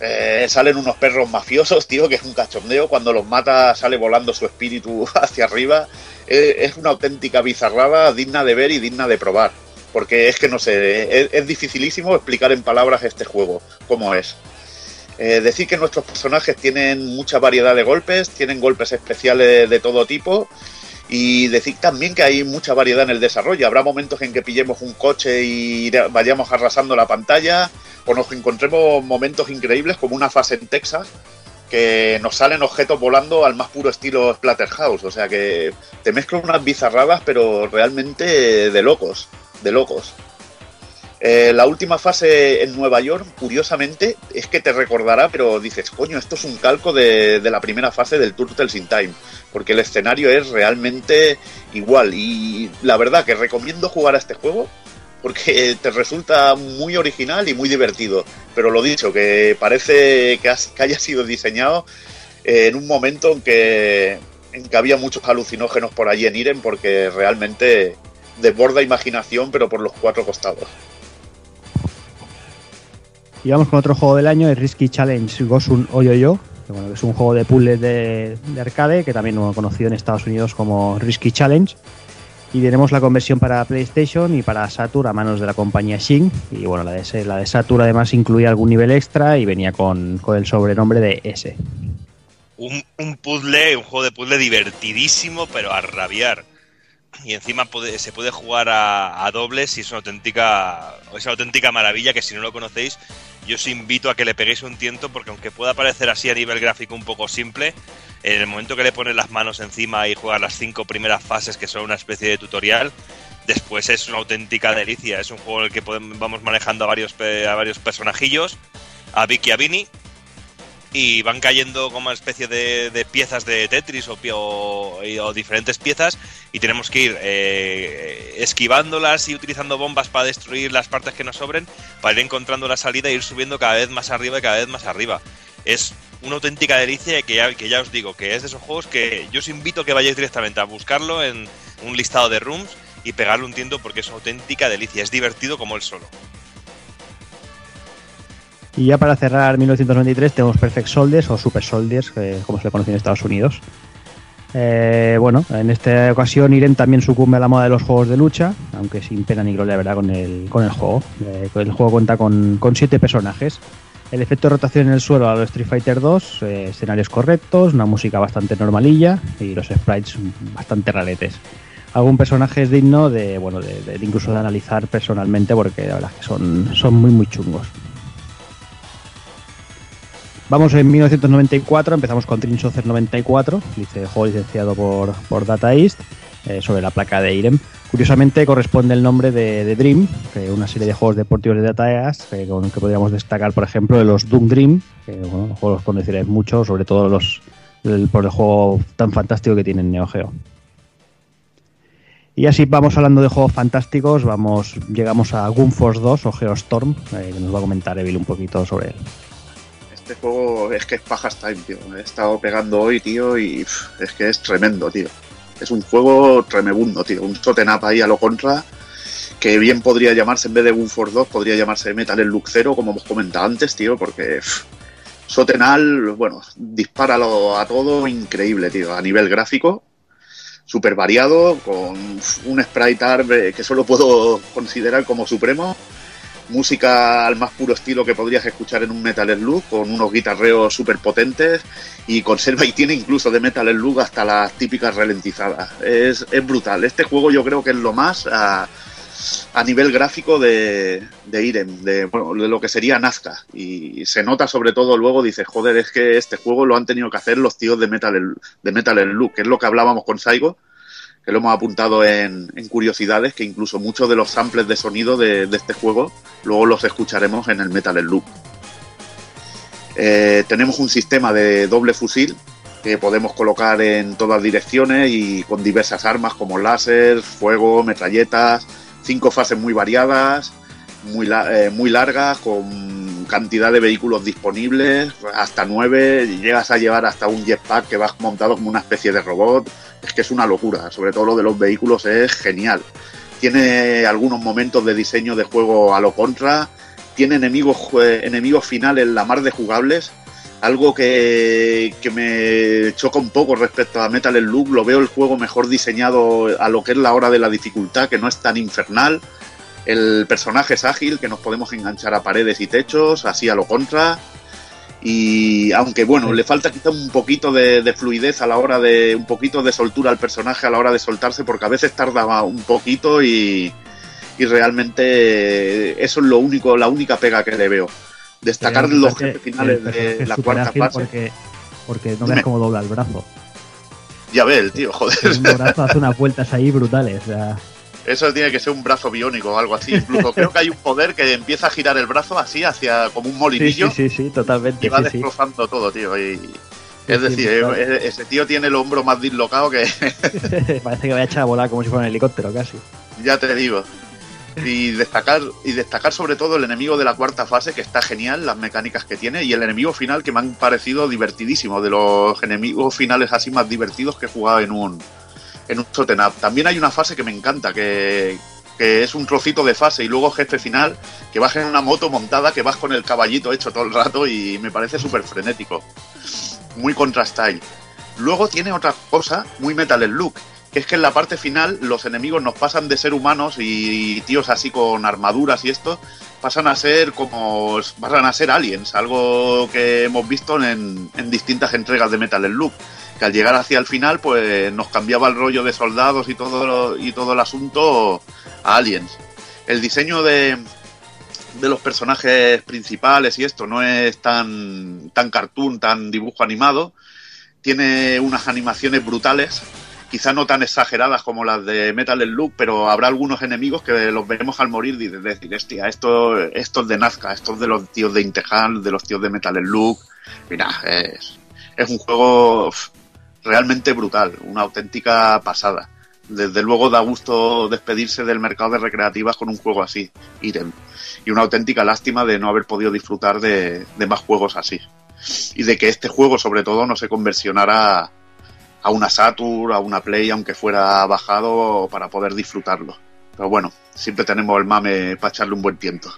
Eh, salen unos perros mafiosos, tío, que es un cachondeo. Cuando los mata sale volando su espíritu hacia arriba. Eh, es una auténtica bizarrada digna de ver y digna de probar. Porque es que no sé, es, dificilísimo explicar en palabras este juego, cómo es. Eh, decir que nuestros personajes tienen mucha variedad de golpes, tienen golpes especiales de todo tipo y decir también que hay mucha variedad en el desarrollo. Habrá momentos en que pillemos un coche y vayamos arrasando la pantalla o nos encontremos momentos increíbles como una fase en Texas que nos salen objetos volando al más puro estilo Splatterhouse. O sea que te mezclan unas bizarradas pero realmente de locos, de locos. Eh, la última fase en Nueva York, curiosamente, es que te recordará, pero dices, coño, esto es un calco de, de la primera fase del Turtles in Time, porque el escenario es realmente igual. Y la verdad que recomiendo jugar a este juego porque te resulta muy original y muy divertido. Pero lo dicho, que parece que, haya sido diseñado en un momento en que, en que había muchos alucinógenos por allí en Iren, porque realmente desborda imaginación, pero por los cuatro costados. Y vamos con otro juego del año, el Risky Challenge Gosun Oyoyo, que bueno, es un juego de puzzles de, de arcade, que también lo conocido en Estados Unidos como Risky Challenge. Y tenemos la conversión para PlayStation y para Saturn a manos de la compañía Shin. Y bueno, la de, la de Saturn además incluía algún nivel extra y venía con, con el sobrenombre de S. Un, un puzzle, un juego de puzzle divertidísimo, pero a rabiar. Y encima se puede jugar a, a dobles y es una auténtica, es una auténtica maravilla que si no lo conocéis, yo os invito a que le peguéis un tiento porque aunque pueda parecer así a nivel gráfico un poco simple, en el momento que le pones las manos encima y juegas las cinco primeras fases que son una especie de tutorial, después es una auténtica delicia. Es un juego en el que vamos manejando a varios, a varios personajillos, a Vicky y a Vini, y van cayendo como una especie de, de piezas de Tetris o, o- o diferentes piezas y tenemos que ir eh, esquivándolas y utilizando bombas para destruir las partes que nos sobren para ir encontrando la salida e ir subiendo cada vez más arriba y cada vez más arriba. Es una auténtica delicia que ya, que ya os digo que es de esos juegos que yo os invito a que vayáis directamente a buscarlo en un listado de rooms y pegarle un tiento porque es una auténtica delicia, es divertido como el solo. Y ya para cerrar 1993 tenemos Perfect Soldiers o Super Soldiers, como se le conoce en Estados Unidos. Eh, bueno, en esta ocasión Irem también sucumbe a la moda de los juegos de lucha, aunque sin pena ni gloria, ¿verdad? Con el, con el juego. Eh, el juego cuenta con, con siete personajes. El efecto de rotación en el suelo a los Street Fighter 2, eh, escenarios correctos, una música bastante normalilla y los sprites bastante raretes. Algún personaje es digno de, bueno, de incluso de analizar personalmente porque la verdad es que son, son muy muy chungos. Vamos en 1994, empezamos con Dream Saucer 94, dice juego licenciado por, por Data East, eh, sobre la placa de Irem. Curiosamente corresponde el nombre de, Dream, una serie de juegos deportivos de Data East, con que podríamos destacar, por ejemplo, los Doom Dream, que bueno, los juegos conoceréis mucho, sobre todo los por el juego tan fantástico que tiene Neo Geo. Y así vamos hablando de juegos fantásticos, vamos llegamos a Gunforce 2 o Geostorm, eh, que nos va a comentar Evil un poquito sobre él. Este juego es que es pajas time, tío. He estado pegando hoy, tío, y es que es tremendo, tío. Es un juego tremebundo, tío. Un totem up ahí a lo contra, que bien podría llamarse, en vez de Gun Force 2, podría llamarse Metal Slug 0, como hemos comentado antes, tío, porque pff, Sotenal, bueno, dispara lo- a todo increíble, tío. A nivel gráfico, súper variado, con un sprite art eh, que solo puedo considerar como supremo música al más puro estilo que podrías escuchar en un Metal Slug, con unos guitarreos súper potentes y conserva y tiene incluso de Metal Slug hasta las típicas ralentizadas. Es, es brutal. Este juego yo creo que es lo más a, a nivel gráfico de, de Irem, de, bueno, de lo que sería Nazca. Y se nota sobre todo luego, dices, joder, es que este juego lo han tenido que hacer los tíos de Metal, de Metal Slug, que es lo que hablábamos con Saigo, que lo hemos apuntado en, curiosidades, que incluso muchos de los samples de sonido de, de este juego luego los escucharemos en el Metal Loop. Eh, tenemos un sistema de doble fusil que podemos colocar en todas direcciones y con diversas armas como láser, fuego, metralletas, cinco fases muy variadas, muy, eh, muy largas, con cantidad de vehículos disponibles, hasta nueve, llegas a llevar hasta un jetpack que vas montado como una especie de robot, es que es una locura, sobre todo lo de los vehículos es genial. Tiene algunos momentos de diseño de juego a lo contra, tiene enemigos, eh, enemigos finales la mar de jugables, algo que, que me choca un poco respecto a Metal Slug. Lo veo el juego mejor diseñado a lo que es la hora de la dificultad, que no es tan infernal. El personaje es ágil, que nos podemos enganchar a paredes y techos, así a lo contra. Y aunque bueno, le falta quizá un poquito de, de fluidez a la hora de. un poquito de soltura al personaje a la hora de soltarse, porque a veces tarda un poquito y, y realmente eso es lo único, la única pega que le veo. Destacar los jefes finales de la cuarta fase. Porque, porque no ves cómo dobla el brazo. Ya ve el tío, joder. El brazo hace unas vueltas ahí brutales. o sea, Eso tiene que ser un brazo biónico o algo así. Incluso creo que hay un poder que empieza a girar el brazo así hacia como un molinillo sí, sí, sí, totalmente. y va sí, sí. destrozando todo, tío. Y, es decir, ese tío tiene el hombro más dislocado que Parece que va a echar a volar como si fuera un helicóptero casi. ya te digo. Y destacar, y destacar sobre todo el enemigo de la cuarta fase, que está genial, las mecánicas que tiene, y el enemigo final que me han parecido divertidísimo, de los enemigos finales así más divertidos que he jugado en un, en un shoot'em up. También hay una fase que me encanta, que, que es un trocito de fase y luego jefe final, que vas en una moto montada, que vas con el caballito hecho todo el rato y me parece súper frenético. Muy contra style. Luego tiene otra cosa muy Metal Slug, que es que en la parte final los enemigos nos pasan de ser humanos y tíos así con armaduras y esto, pasan a ser como pasan a ser aliens, algo que hemos visto en, en distintas entregas de Metal Slug, que al llegar hacia el final pues nos cambiaba el rollo de soldados y todo y todo el asunto a aliens. El diseño de de los personajes principales y esto no es tan tan cartoon, tan dibujo animado, tiene unas animaciones brutales, quizá no tan exageradas como las de Metal Slug, pero habrá algunos enemigos que los veremos al morir y de decir, hostia, esto, esto es de Nazca, esto es de los tíos de Intehan, de los tíos de Metal Slug. Mira, es, es un juego realmente brutal, una auténtica pasada. Desde luego da gusto despedirse del mercado de recreativas con un juego así, Irem. Y una auténtica lástima de no haber podido disfrutar de, más juegos así. Y de que este juego, sobre todo, no se conversionara a una Saturn, a una Play, aunque fuera bajado para poder disfrutarlo. Pero bueno, siempre tenemos el mame para echarle un buen tiento.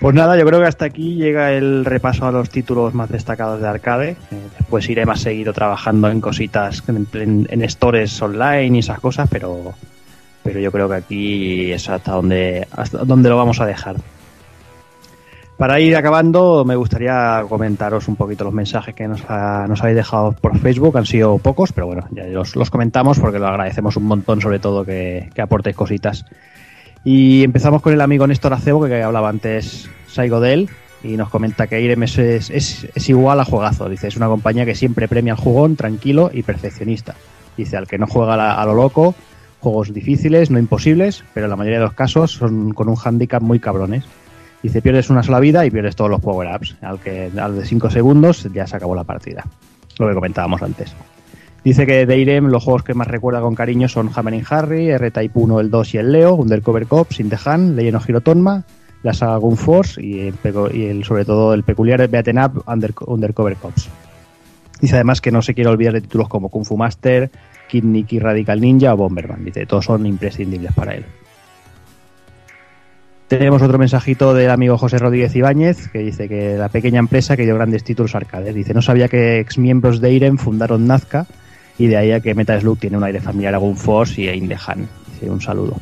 Pues nada, yo creo que hasta aquí llega el repaso a los títulos más destacados de arcade. Después iré más seguido trabajando en cositas, en, stores online y esas cosas, pero, pero yo creo que aquí es hasta donde, hasta lo vamos a dejar. Para ir acabando, me gustaría comentaros un poquito los mensajes que nos habéis dejado por Facebook. Han sido pocos, pero bueno, ya los, los comentamos porque lo agradecemos un montón, sobre todo que, que aportéis cositas. Y empezamos con el amigo Néstor Acebo, que hablaba antes Saigo de él, y nos comenta que Irem es, igual a juegazo. Dice, es una compañía que siempre premia al jugón, tranquilo y perfeccionista. Dice, al que no juega a lo loco, juegos difíciles, no imposibles, pero en la mayoría de los casos son con un handicap muy cabrones. Dice, pierdes una sola vida y pierdes todos los power-ups. Al que al de 5 segundos ya se acabó la partida. Lo que comentábamos antes. Dice que de Irem los juegos que más recuerda con cariño son Hammering Harry, R-Type 1, el 2 y el Leo, Undercover Cops, In the Hand, Legend of Hero la saga Gun Force y, el, y el- sobre todo el peculiar Beaten Up Under- Undercover Cops. Dice además que no se quiere olvidar de títulos como Kung Fu Master, Kid Nicky Radical Ninja o Bomberman. Dice, todos son imprescindibles para él. Tenemos otro mensajito del amigo José Rodríguez Ibáñez que dice que la pequeña empresa que dio grandes títulos arcades. Dice, no sabía que exmiembros de Irem fundaron Nazca y de ahí a que Metal Slug tiene un aire familiar a Gun Force y a Indehan. Un saludo.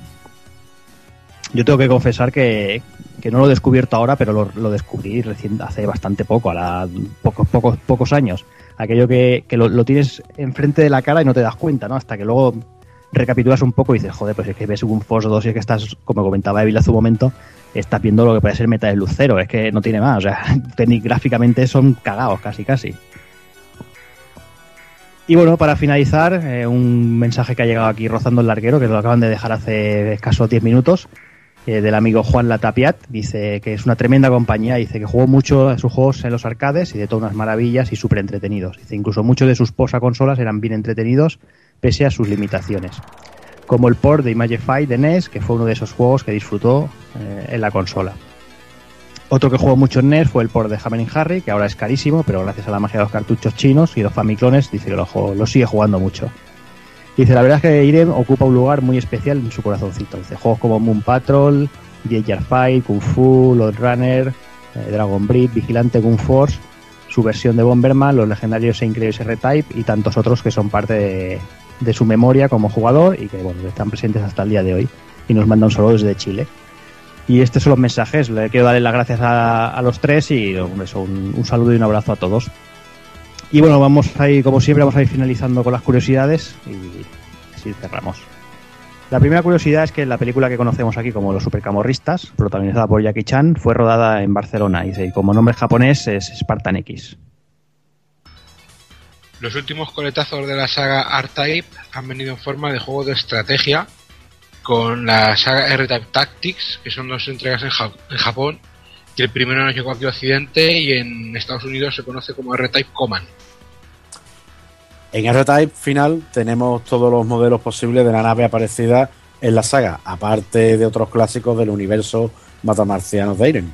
Yo tengo que confesar que, que no lo he descubierto ahora, pero lo, lo descubrí recién hace bastante poco, a la, pocos, pocos, pocos años. Aquello que, que lo, tienes enfrente de la cara y no te das cuenta, ¿no? Hasta que luego recapitulas un poco y dices, joder, pues es que ves un Force 2 y es que estás, como comentaba Evil hace un momento, estás viendo lo que puede ser Metal Slug 0, es que no tiene más, o sea, gráficamente son cagados casi, casi. Y bueno, para finalizar, eh, un mensaje que ha llegado aquí rozando el larguero, que lo acaban de dejar hace escasos 10 minutos, eh, del amigo Juan Latapiat. Dice que es una tremenda compañía, dice que jugó mucho a sus juegos en los arcades y de todas unas maravillas y súper entretenidos. Dice incluso muchos de sus posa consolas eran bien entretenidos pese a sus limitaciones. Como el port de Imagify de NES, que fue uno de esos juegos que disfrutó eh, en la consola. Otro que jugó mucho en NES fue el port de Hammering Harry, que ahora es carísimo, pero gracias a la magia de los cartuchos chinos y los Famiclones, dice que lo, lo sigue jugando mucho. Dice, la verdad es que Irem ocupa un lugar muy especial en su corazoncito. Dice, juegos como Moon Patrol, Danger Fight, Kung Fu, Lord Runner, eh, Dragon Breed, Vigilante, Kung Force, su versión de Bomberman, los legendarios e increíbles R-Type y tantos otros que son parte de, de su memoria como jugador y que bueno, están presentes hasta el día de hoy. Y nos manda un saludo desde Chile. Y estos son los mensajes. Le quiero darle las gracias a, a los tres y un, un, saludo y un abrazo a todos. Y bueno, vamos a ir, como siempre, vamos a ir finalizando con las curiosidades y así cerramos. La primera curiosidad es que la película que conocemos aquí como Los Supercamorristas, protagonizada por Jackie Chan, fue rodada en Barcelona y como nombre japonés es Spartan X. Los últimos coletazos de la saga R-Type han venido en forma de juego de estrategia con la saga R-Type Tactics, que son dos entregas en, Ja- en Japón, que el primero nos llegó aquí a Occidente y en Estados Unidos se conoce como R-Type Command. En R-Type final tenemos todos los modelos posibles de la nave aparecida en la saga, aparte de otros clásicos del universo matamarcianos de Iron.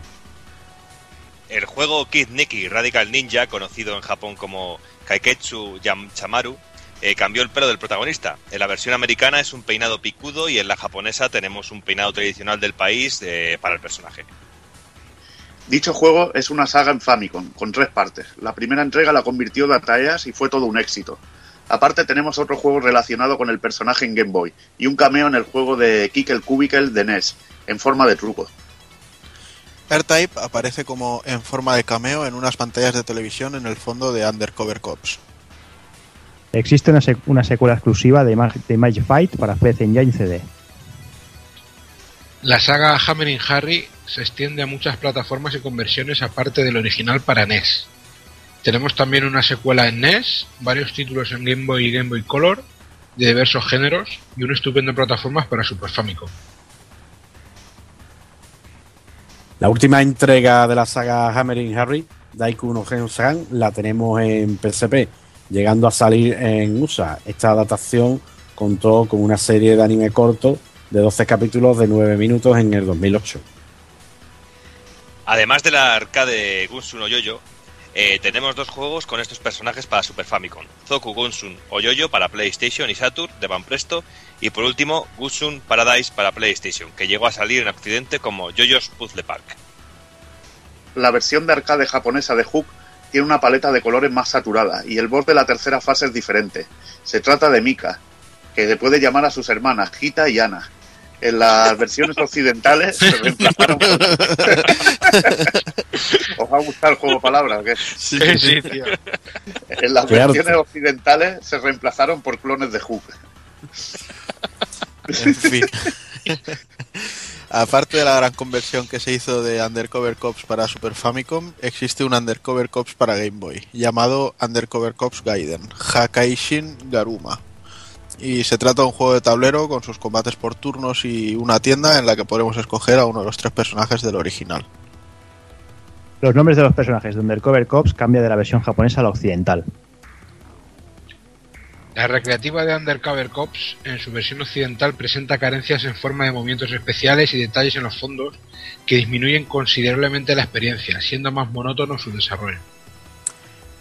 El juego Kid Nikki Radical Ninja, conocido en Japón como Kaiketsu Yamchamaru, eh, cambió el pelo del protagonista. En la versión americana es un peinado picudo y en la japonesa tenemos un peinado tradicional del país eh, para el personaje. Dicho juego es una saga en Famicom, con tres partes. La primera entrega la convirtió Dataeas y fue todo un éxito. Aparte tenemos otro juego relacionado con el personaje en Game Boy y un cameo en el juego de Kickel Cubicle de NES, en forma de truco. R-Type aparece como en forma de cameo en unas pantallas de televisión en el fondo de Undercover Cops. Existe una, sec- una secuela exclusiva de, Mag- de Magic Fight para PC Engine CD. La saga Hammering Harry se extiende a muchas plataformas y conversiones aparte del original para NES. Tenemos también una secuela en NES, varios títulos en Game Boy y Game Boy Color de diversos géneros y un estupendo plataformas para Super Famicom. La última entrega de la saga Hammering Harry, Daiku no Gen-san, la tenemos en PSP, llegando a salir en USA. Esta adaptación contó con una serie de anime corto de 12 capítulos de 9 minutos en el 2008. Además de la arcade Gunsun o Yoyo, eh, tenemos dos juegos con estos personajes para Super Famicom. Zoku Gunsun o Yoyo para PlayStation y Saturn de Van Presto. Y por último, Gunsun Paradise para PlayStation, que llegó a salir en Occidente como Yoyo's Puzzle Park. La versión de arcade japonesa de Hook tiene una paleta de colores más saturada y el boss de la tercera fase es diferente. Se trata de Mika, que le puede llamar a sus hermanas Gita y Ana. En las versiones occidentales se reemplazaron por... ¿Os va a gustar el juego de palabras? qué? Sí, sí, tío. En las Qué versiones occidentales se reemplazaron por clones de Hook. En fin. Aparte de la gran conversión que se hizo de Undercover Cops para Super Famicom, existe un Undercover Cops para Game Boy, llamado Undercover Cops Gaiden, Hakaishin Garuma. Y se trata de un juego de tablero con sus combates por turnos y una tienda en la que podremos escoger a uno de los tres personajes del original. Los nombres de los personajes de Undercover Cops cambian de la versión japonesa a la occidental. La recreativa de Undercover Cops, en su versión occidental, presenta carencias en forma de movimientos especiales y detalles en los fondos que disminuyen considerablemente la experiencia, siendo más monótono su desarrollo.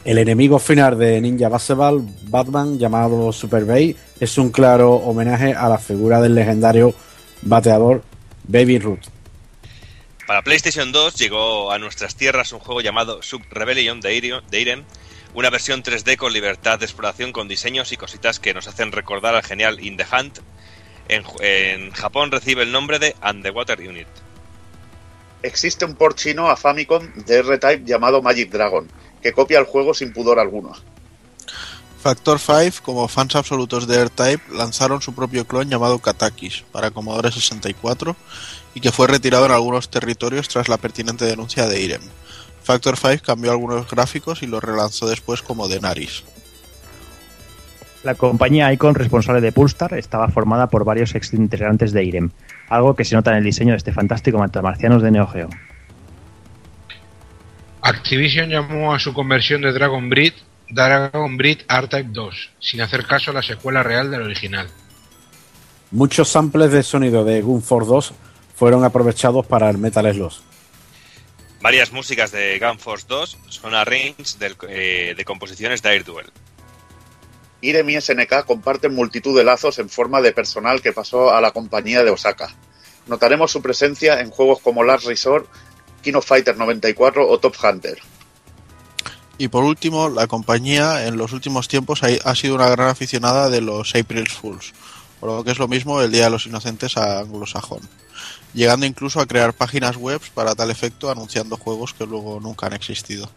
El enemigo final de Ninja Baseball, Batman, llamado Super Bay, es un claro homenaje a la figura del legendario bateador Baby Ruth. Para PlayStation 2 llegó a nuestras tierras un juego llamado Sub Rebellion de Irem, de Irem, una versión 3D con libertad de exploración con diseños y cositas que nos hacen recordar al genial In the Hunt. En, en Japón recibe el nombre de Underwater Unit. Existe un port chino a Famicom de R-Type llamado Magic Dragon, que copia el juego sin pudor alguno. Factor 5, como fans absolutos de R-Type, lanzaron su propio clon llamado Katakis para Commodore 64 y que fue retirado en algunos territorios tras la pertinente denuncia de Irem. Factor 5 cambió algunos gráficos y lo relanzó después como Denaris. La compañía Icon, responsable de Pulstar, estaba formada por varios ex integrantes de IREM, algo que se nota en el diseño de este fantástico matamarcianos de Neo Geo. Activision llamó a su conversión de Dragon Breed Dragon Breed R-Type 2, sin hacer caso a la secuela real del original. Muchos samples de sonido de Gunforce 2 fueron aprovechados para el Metal Slug. Varias músicas de Gunforce 2 son arranges eh, de composiciones de Air Duel. Irem y SNK comparten multitud de lazos en forma de personal que pasó a la compañía de Osaka. Notaremos su presencia en juegos como Last Resort, King of Fighters 94 o Top Hunter. Y por último, la compañía en los últimos tiempos ha, sido una gran aficionada de los April Fools, o lo que es lo mismo el Día de los Inocentes a anglosajón, llegando incluso a crear páginas web para tal efecto anunciando juegos que luego nunca han existido.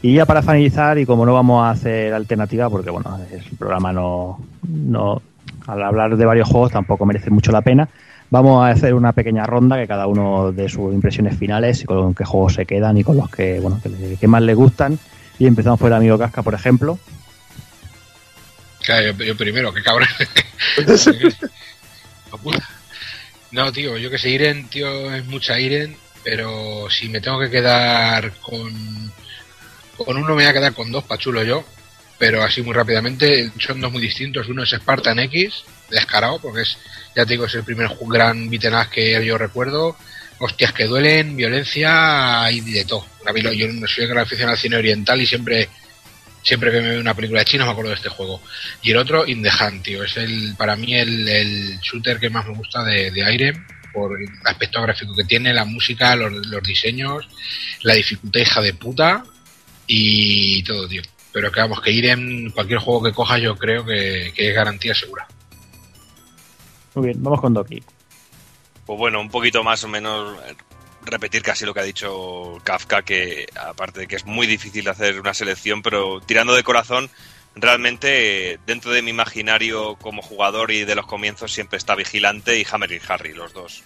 Y ya para finalizar, y como no vamos a hacer alternativa, porque bueno, el programa no, no al hablar de varios juegos tampoco merece mucho la pena, vamos a hacer una pequeña ronda que cada uno de sus impresiones finales y con qué juegos se quedan y con los que bueno que, le- que más le gustan. Y empezamos por el amigo Casca, por ejemplo. Claro, yo, yo primero, qué cabrón. No, tío, yo que sé, Iren, tío, es mucha Iren, pero si me tengo que quedar con, con uno, me voy a quedar con dos, pachulo yo, pero así muy rápidamente, son dos muy distintos. Uno es Spartan X, descarado, porque es, ya te digo, es el primer gran beaten up que yo recuerdo. Hostias que duelen, violencia y de todo. Yo soy gran aficionado al cine oriental y siempre siempre que me veo una película de China me acuerdo de este juego. Y el otro, In the Hunt, tío. Es el, para mí el, el shooter que más me gusta de, de Irem por el aspecto gráfico que tiene, la música, los, los diseños, la dificultad hija de puta y todo, tío. Pero que vamos, que Irem, cualquier juego que coja yo creo que, que es garantía segura. Muy bien, vamos con Doki. Pues bueno, un poquito más o menos repetir casi lo que ha dicho Kafka, que aparte de que es muy difícil hacer una selección, pero tirando de corazón, realmente eh, dentro de mi imaginario como jugador y de los comienzos siempre está Vigilante y Hammer y Harry, los dos.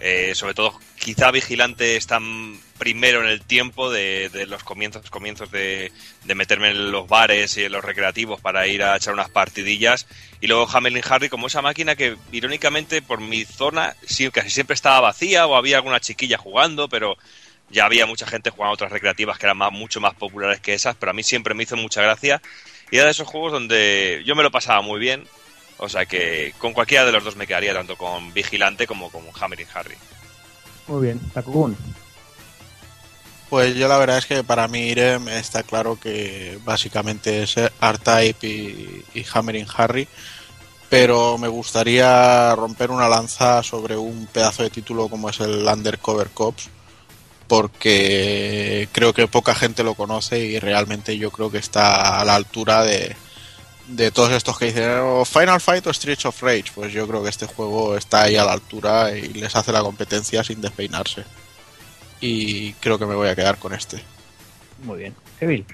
Eh, sobre todo, quizá Vigilante están primero en el tiempo de, los comienzos, comienzos de, de meterme en los bares y en los recreativos para ir a echar unas partidillas. Y luego Hamelin Harry como esa máquina que, irónicamente, por mi zona sí, casi siempre estaba vacía o había alguna chiquilla jugando, pero ya había mucha gente jugando otras recreativas que eran más, mucho más populares que esas, pero a mí siempre me hizo mucha gracia. Y era de esos juegos donde yo me lo pasaba muy bien. O sea que con cualquiera de los dos me quedaría, tanto con Vigilante como con Hammering Harry. Muy bien, Takukun. Pues yo la verdad es que para mí Irem está claro que básicamente es R-Type y, y Hammering Harry, pero me gustaría romper una lanza sobre un pedazo de título como es el Undercover Cops, porque creo que poca gente lo conoce y realmente yo creo que está a la altura de, de todos estos que dicen "Oh, Final Fight o Streets of Rage. Pues yo creo que este juego está ahí a la altura y les hace la competencia sin despeinarse. Y creo que me voy a quedar con este. Muy bien. Evil.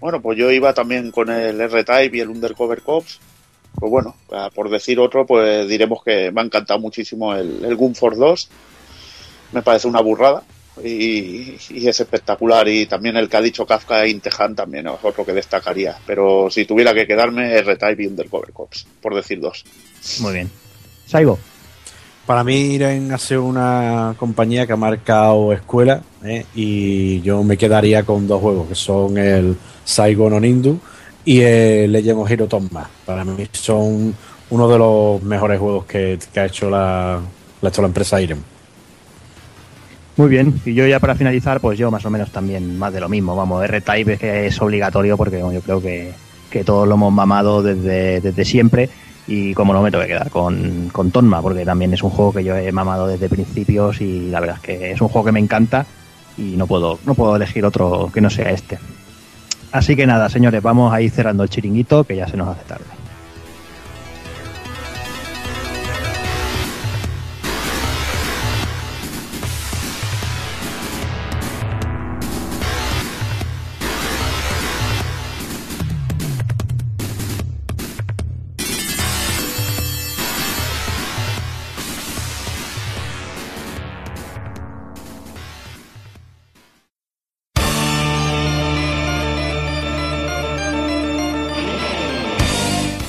Bueno, pues yo iba también con el R-Type y el Undercover Cops. Pues bueno, por decir otro, pues diremos que me ha encantado muchísimo el, el Gunforce 2. Me parece una burrada y, y es espectacular. Y también el que ha dicho Kafka Intehan también es otro que destacaría. Pero si tuviera que quedarme, R-Type y Undercover Cops, por decir dos. Muy bien. Saigo. Para mí, Iren ha sido una compañía que ha marcado escuela ¿eh? y yo me quedaría con dos juegos que son el Saigo no Nindu y el Legend of Hero Tomba. Para mí son uno de los mejores juegos que, que ha hecho la, la, ha hecho la empresa Iren. Muy bien, y yo ya para finalizar, pues yo más o menos también más de lo mismo. Vamos, R-Type es, que es obligatorio porque yo creo que, que todos lo hemos mamado desde, desde siempre. Y como no me tengo que quedar con, con Tonma, porque también es un juego que yo he mamado desde principios y la verdad es que es un juego que me encanta y no puedo, no puedo elegir otro que no sea este. Así que nada, señores, vamos a ir cerrando el chiringuito que ya se nos hace tarde.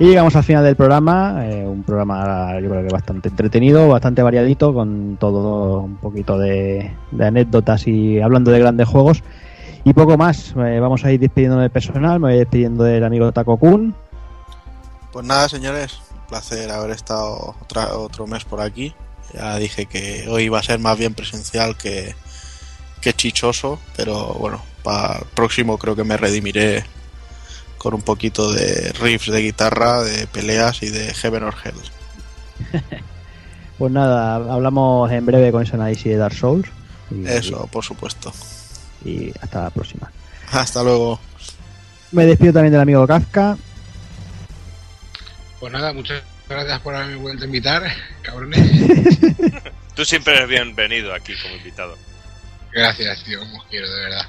Y llegamos al final del programa, eh, un programa yo creo que bastante entretenido, bastante variadito, con todo un poquito de, anécdotas y hablando de grandes juegos. Y poco más, Eh, vamos a ir despidiendo del personal, me voy despidiendo del amigo Taco Kun. Pues nada, señores, un placer haber estado otra- otro mes por aquí. Ya dije que hoy iba a ser más bien presencial que, que chichoso, pero bueno, para el próximo creo que me redimiré con un poquito de riffs de guitarra, de peleas y de Heaven or Hell. Pues nada, hablamos en breve con ese análisis de Dark Souls. Y, Eso, por supuesto. Y hasta la próxima. Hasta luego. Me despido también del amigo Kafka. Pues nada, muchas gracias por haberme vuelto a invitar, cabrones. Tú siempre eres bienvenido aquí como invitado. Gracias, tío, como os quiero, de verdad.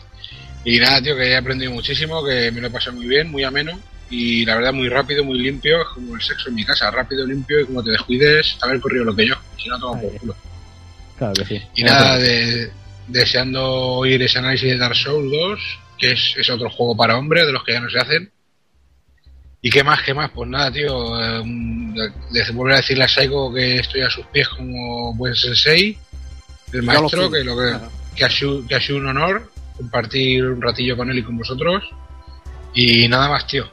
Y nada, tío, que he aprendido muchísimo, que me lo he pasado muy bien, muy ameno. Y la verdad, muy rápido, muy limpio, es como el sexo en mi casa, rápido, limpio y como te descuides, haber corrido lo que yo, si no tomo por culo. Claro que sí. Y nada, de, deseando oír ese análisis de Dark Souls 2, que es, es otro juego para hombres, de los que ya no se hacen. ¿Y qué más, qué más? Pues nada, tío, eh, de, volver a decirle a Saiko que estoy a sus pies como buen sensei, el maestro, que, lo que, que, ha sido, que ha sido un honor compartir un ratillo con él y con vosotros. Y nada más, tío,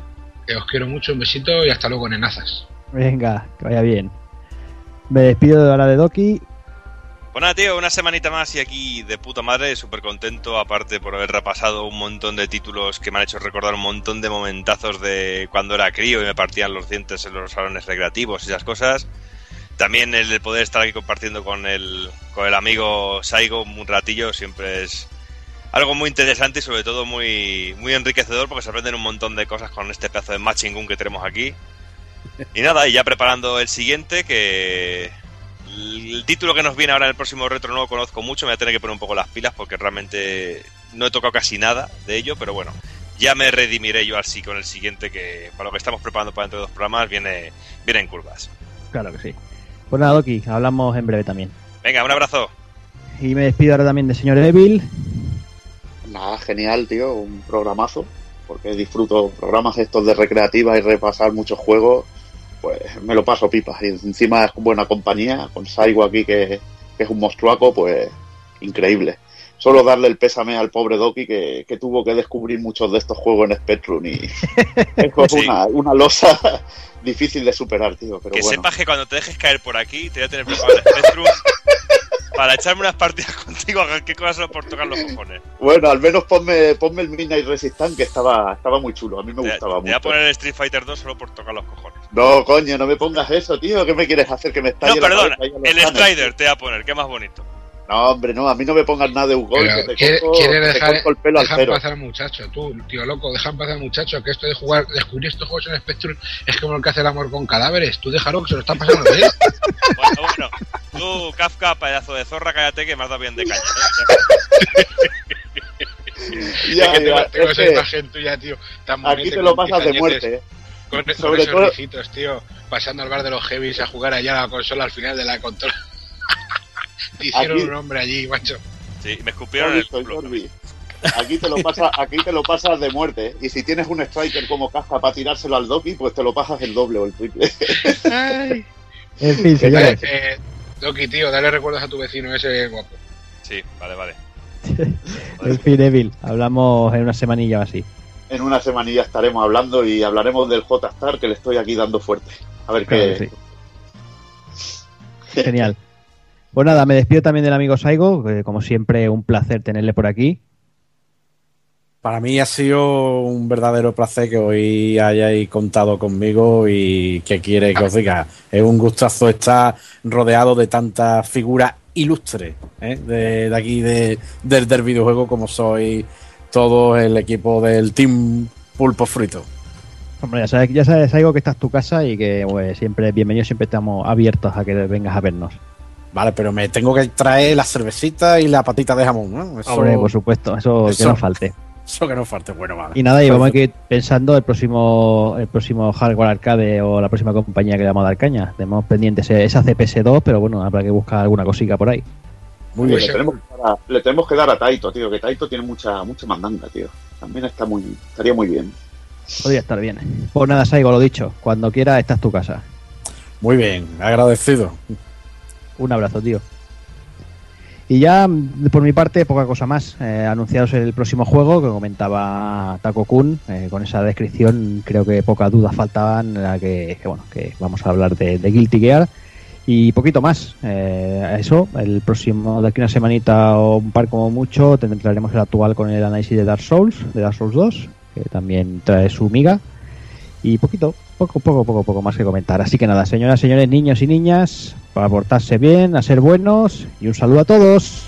que os quiero mucho, un besito y hasta luego, nenazas. Venga, que vaya bien. Me despido de ahora de Doki. Pues nada, tío, una semanita más y aquí de puta madre, súper contento, aparte por haber repasado un montón de títulos que me han hecho recordar un montón de momentazos de cuando era crío y me partían los dientes en los salones recreativos y esas cosas. También el de poder estar aquí compartiendo con el, con el amigo Saigo un ratillo siempre es algo muy interesante y sobre todo muy, muy enriquecedor porque se aprenden un montón de cosas con este pedazo de matching gun que tenemos aquí. Y nada, y ya preparando el siguiente, que el título que nos viene ahora en el próximo retro no lo conozco mucho, me voy a tener que poner un poco las pilas porque realmente no he tocado casi nada de ello, pero bueno, ya me redimiré yo así con el siguiente que para lo que estamos preparando para dentro de dos programas viene, viene en curvas. Claro que sí. Pues nada, Doki, hablamos en breve también. Venga, un abrazo. Y me despido ahora también del señor Evil. Nada, genial, tío, un programazo, porque disfruto programas estos de recreativa y repasar muchos juegos, pues me lo paso pipas. Y encima es buena compañía, con Saigo aquí que, que es un monstruaco, pues increíble. Solo darle el pésame al pobre Doki que, que tuvo que descubrir muchos de estos juegos en Spectrum y es como Sí. una, una losa difícil de superar, tío. Pero que bueno. sepas que cuando te dejes caer por aquí, te voy a tener preparado el Spectrum para echarme unas partidas contigo qué cosas solo por tocar los cojones. Bueno, al menos ponme, ponme el Midnight Resistance que estaba, estaba muy chulo, a mí me Te, gustaba te voy a mucho. poner el Street Fighter 2 solo por tocar los cojones. No, coño, no me pongas eso, tío. ¿Qué me quieres hacer? Que me No, estalle la perdón, el canes. Strider te voy a poner, que más bonito. No, hombre, no, a mí no me pongas nada de Ugol, que te ¿quiere- corto, ¿Quieres que te dejar, corto el pelo al deja cero. paz al muchacho? Tú, tío loco, deja paz al muchacho que esto de jugar, descubrir estos juegos en Spectrum es como el que hace el amor con cadáveres. Tú déjalo que se lo está pasando bien. Bueno, bueno, tú, Kafka, pedazo de zorra, cállate que me has dado bien de caña. ¿eh? Ya, es que ya, tengo es esa que imagen tuya, tío. Tan Aquí te lo pasas de muerte, ¿eh? Con, con Sobre esos todo- tío. Pasando al bar de los heavies a jugar allá a la consola al final de la consola. Te hicieron Aquí- un hombre allí, macho. Sí, me escupieron en el culo. Aquí te lo pasas, aquí te lo pasas de muerte. ¿eh? Y si tienes un striker como caja para tirárselo al Doki, pues te lo pasas el doble o el triple. En fin, señores. Eh, Doki, tío, dale recuerdos a tu vecino ese guapo. Sí, vale, vale. En fin, Evil. Hablamos en una semanilla o así. En una semanilla estaremos hablando y hablaremos del J-Star que le estoy aquí dando fuerte. A ver Claro qué. sí. Genial. Pues nada, me despido también del amigo Saigo, que como siempre un placer tenerle por aquí. Para mí ha sido un verdadero placer que hoy hayáis contado conmigo y que quiere que os diga. Es un gustazo estar rodeado de tantas figuras ilustres ¿eh? de, de aquí de, del, del videojuego como soy todo el equipo del Team Pulpo Frito. Hombre, ya sabes, ya sabes Saigo que esta es tu casa y que pues, siempre bienvenido, siempre estamos abiertos a que vengas a vernos. Vale, pero me tengo que traer la cervecita y la patita de jamón, ¿no? Eso, Hombre, por supuesto, eso, eso- que no falte. Eso que no falte. Bueno, vale. Y nada, y vamos a ir pensando el próximo el próximo hardware arcade o la próxima compañía que le vamos a dar caña. Tenemos pendientes esa CPS2, pero bueno, habrá que buscar alguna cosica por ahí. Muy Oye, bien. le, tenemos que dar a, le tenemos que dar a Taito, tío, que Taito tiene mucha mucha mandanga, tío. También está muy, estaría muy bien. Podría estar bien. Pues nada, Saigo, lo dicho. Cuando quieras, esta es tu casa. Muy bien, agradecido. Un abrazo, tío. Y ya, por mi parte, poca cosa más. Eh, anunciaros el próximo juego que comentaba Taco Kun. eh, con esa descripción, creo que pocas dudas faltaban. que, que, bueno, que vamos a hablar de, de Guilty Gear. Y poquito más. Eh, eso, el próximo, de aquí una semanita o un par como mucho, tendremos el actual con el análisis de Dark Souls, de Dark Souls 2, que también trae su miga. Y poquito, poco, poco, poco, poco más que comentar. Así que nada, señoras, señores, niños y niñas, para portarse bien, a ser buenos y un saludo a todos.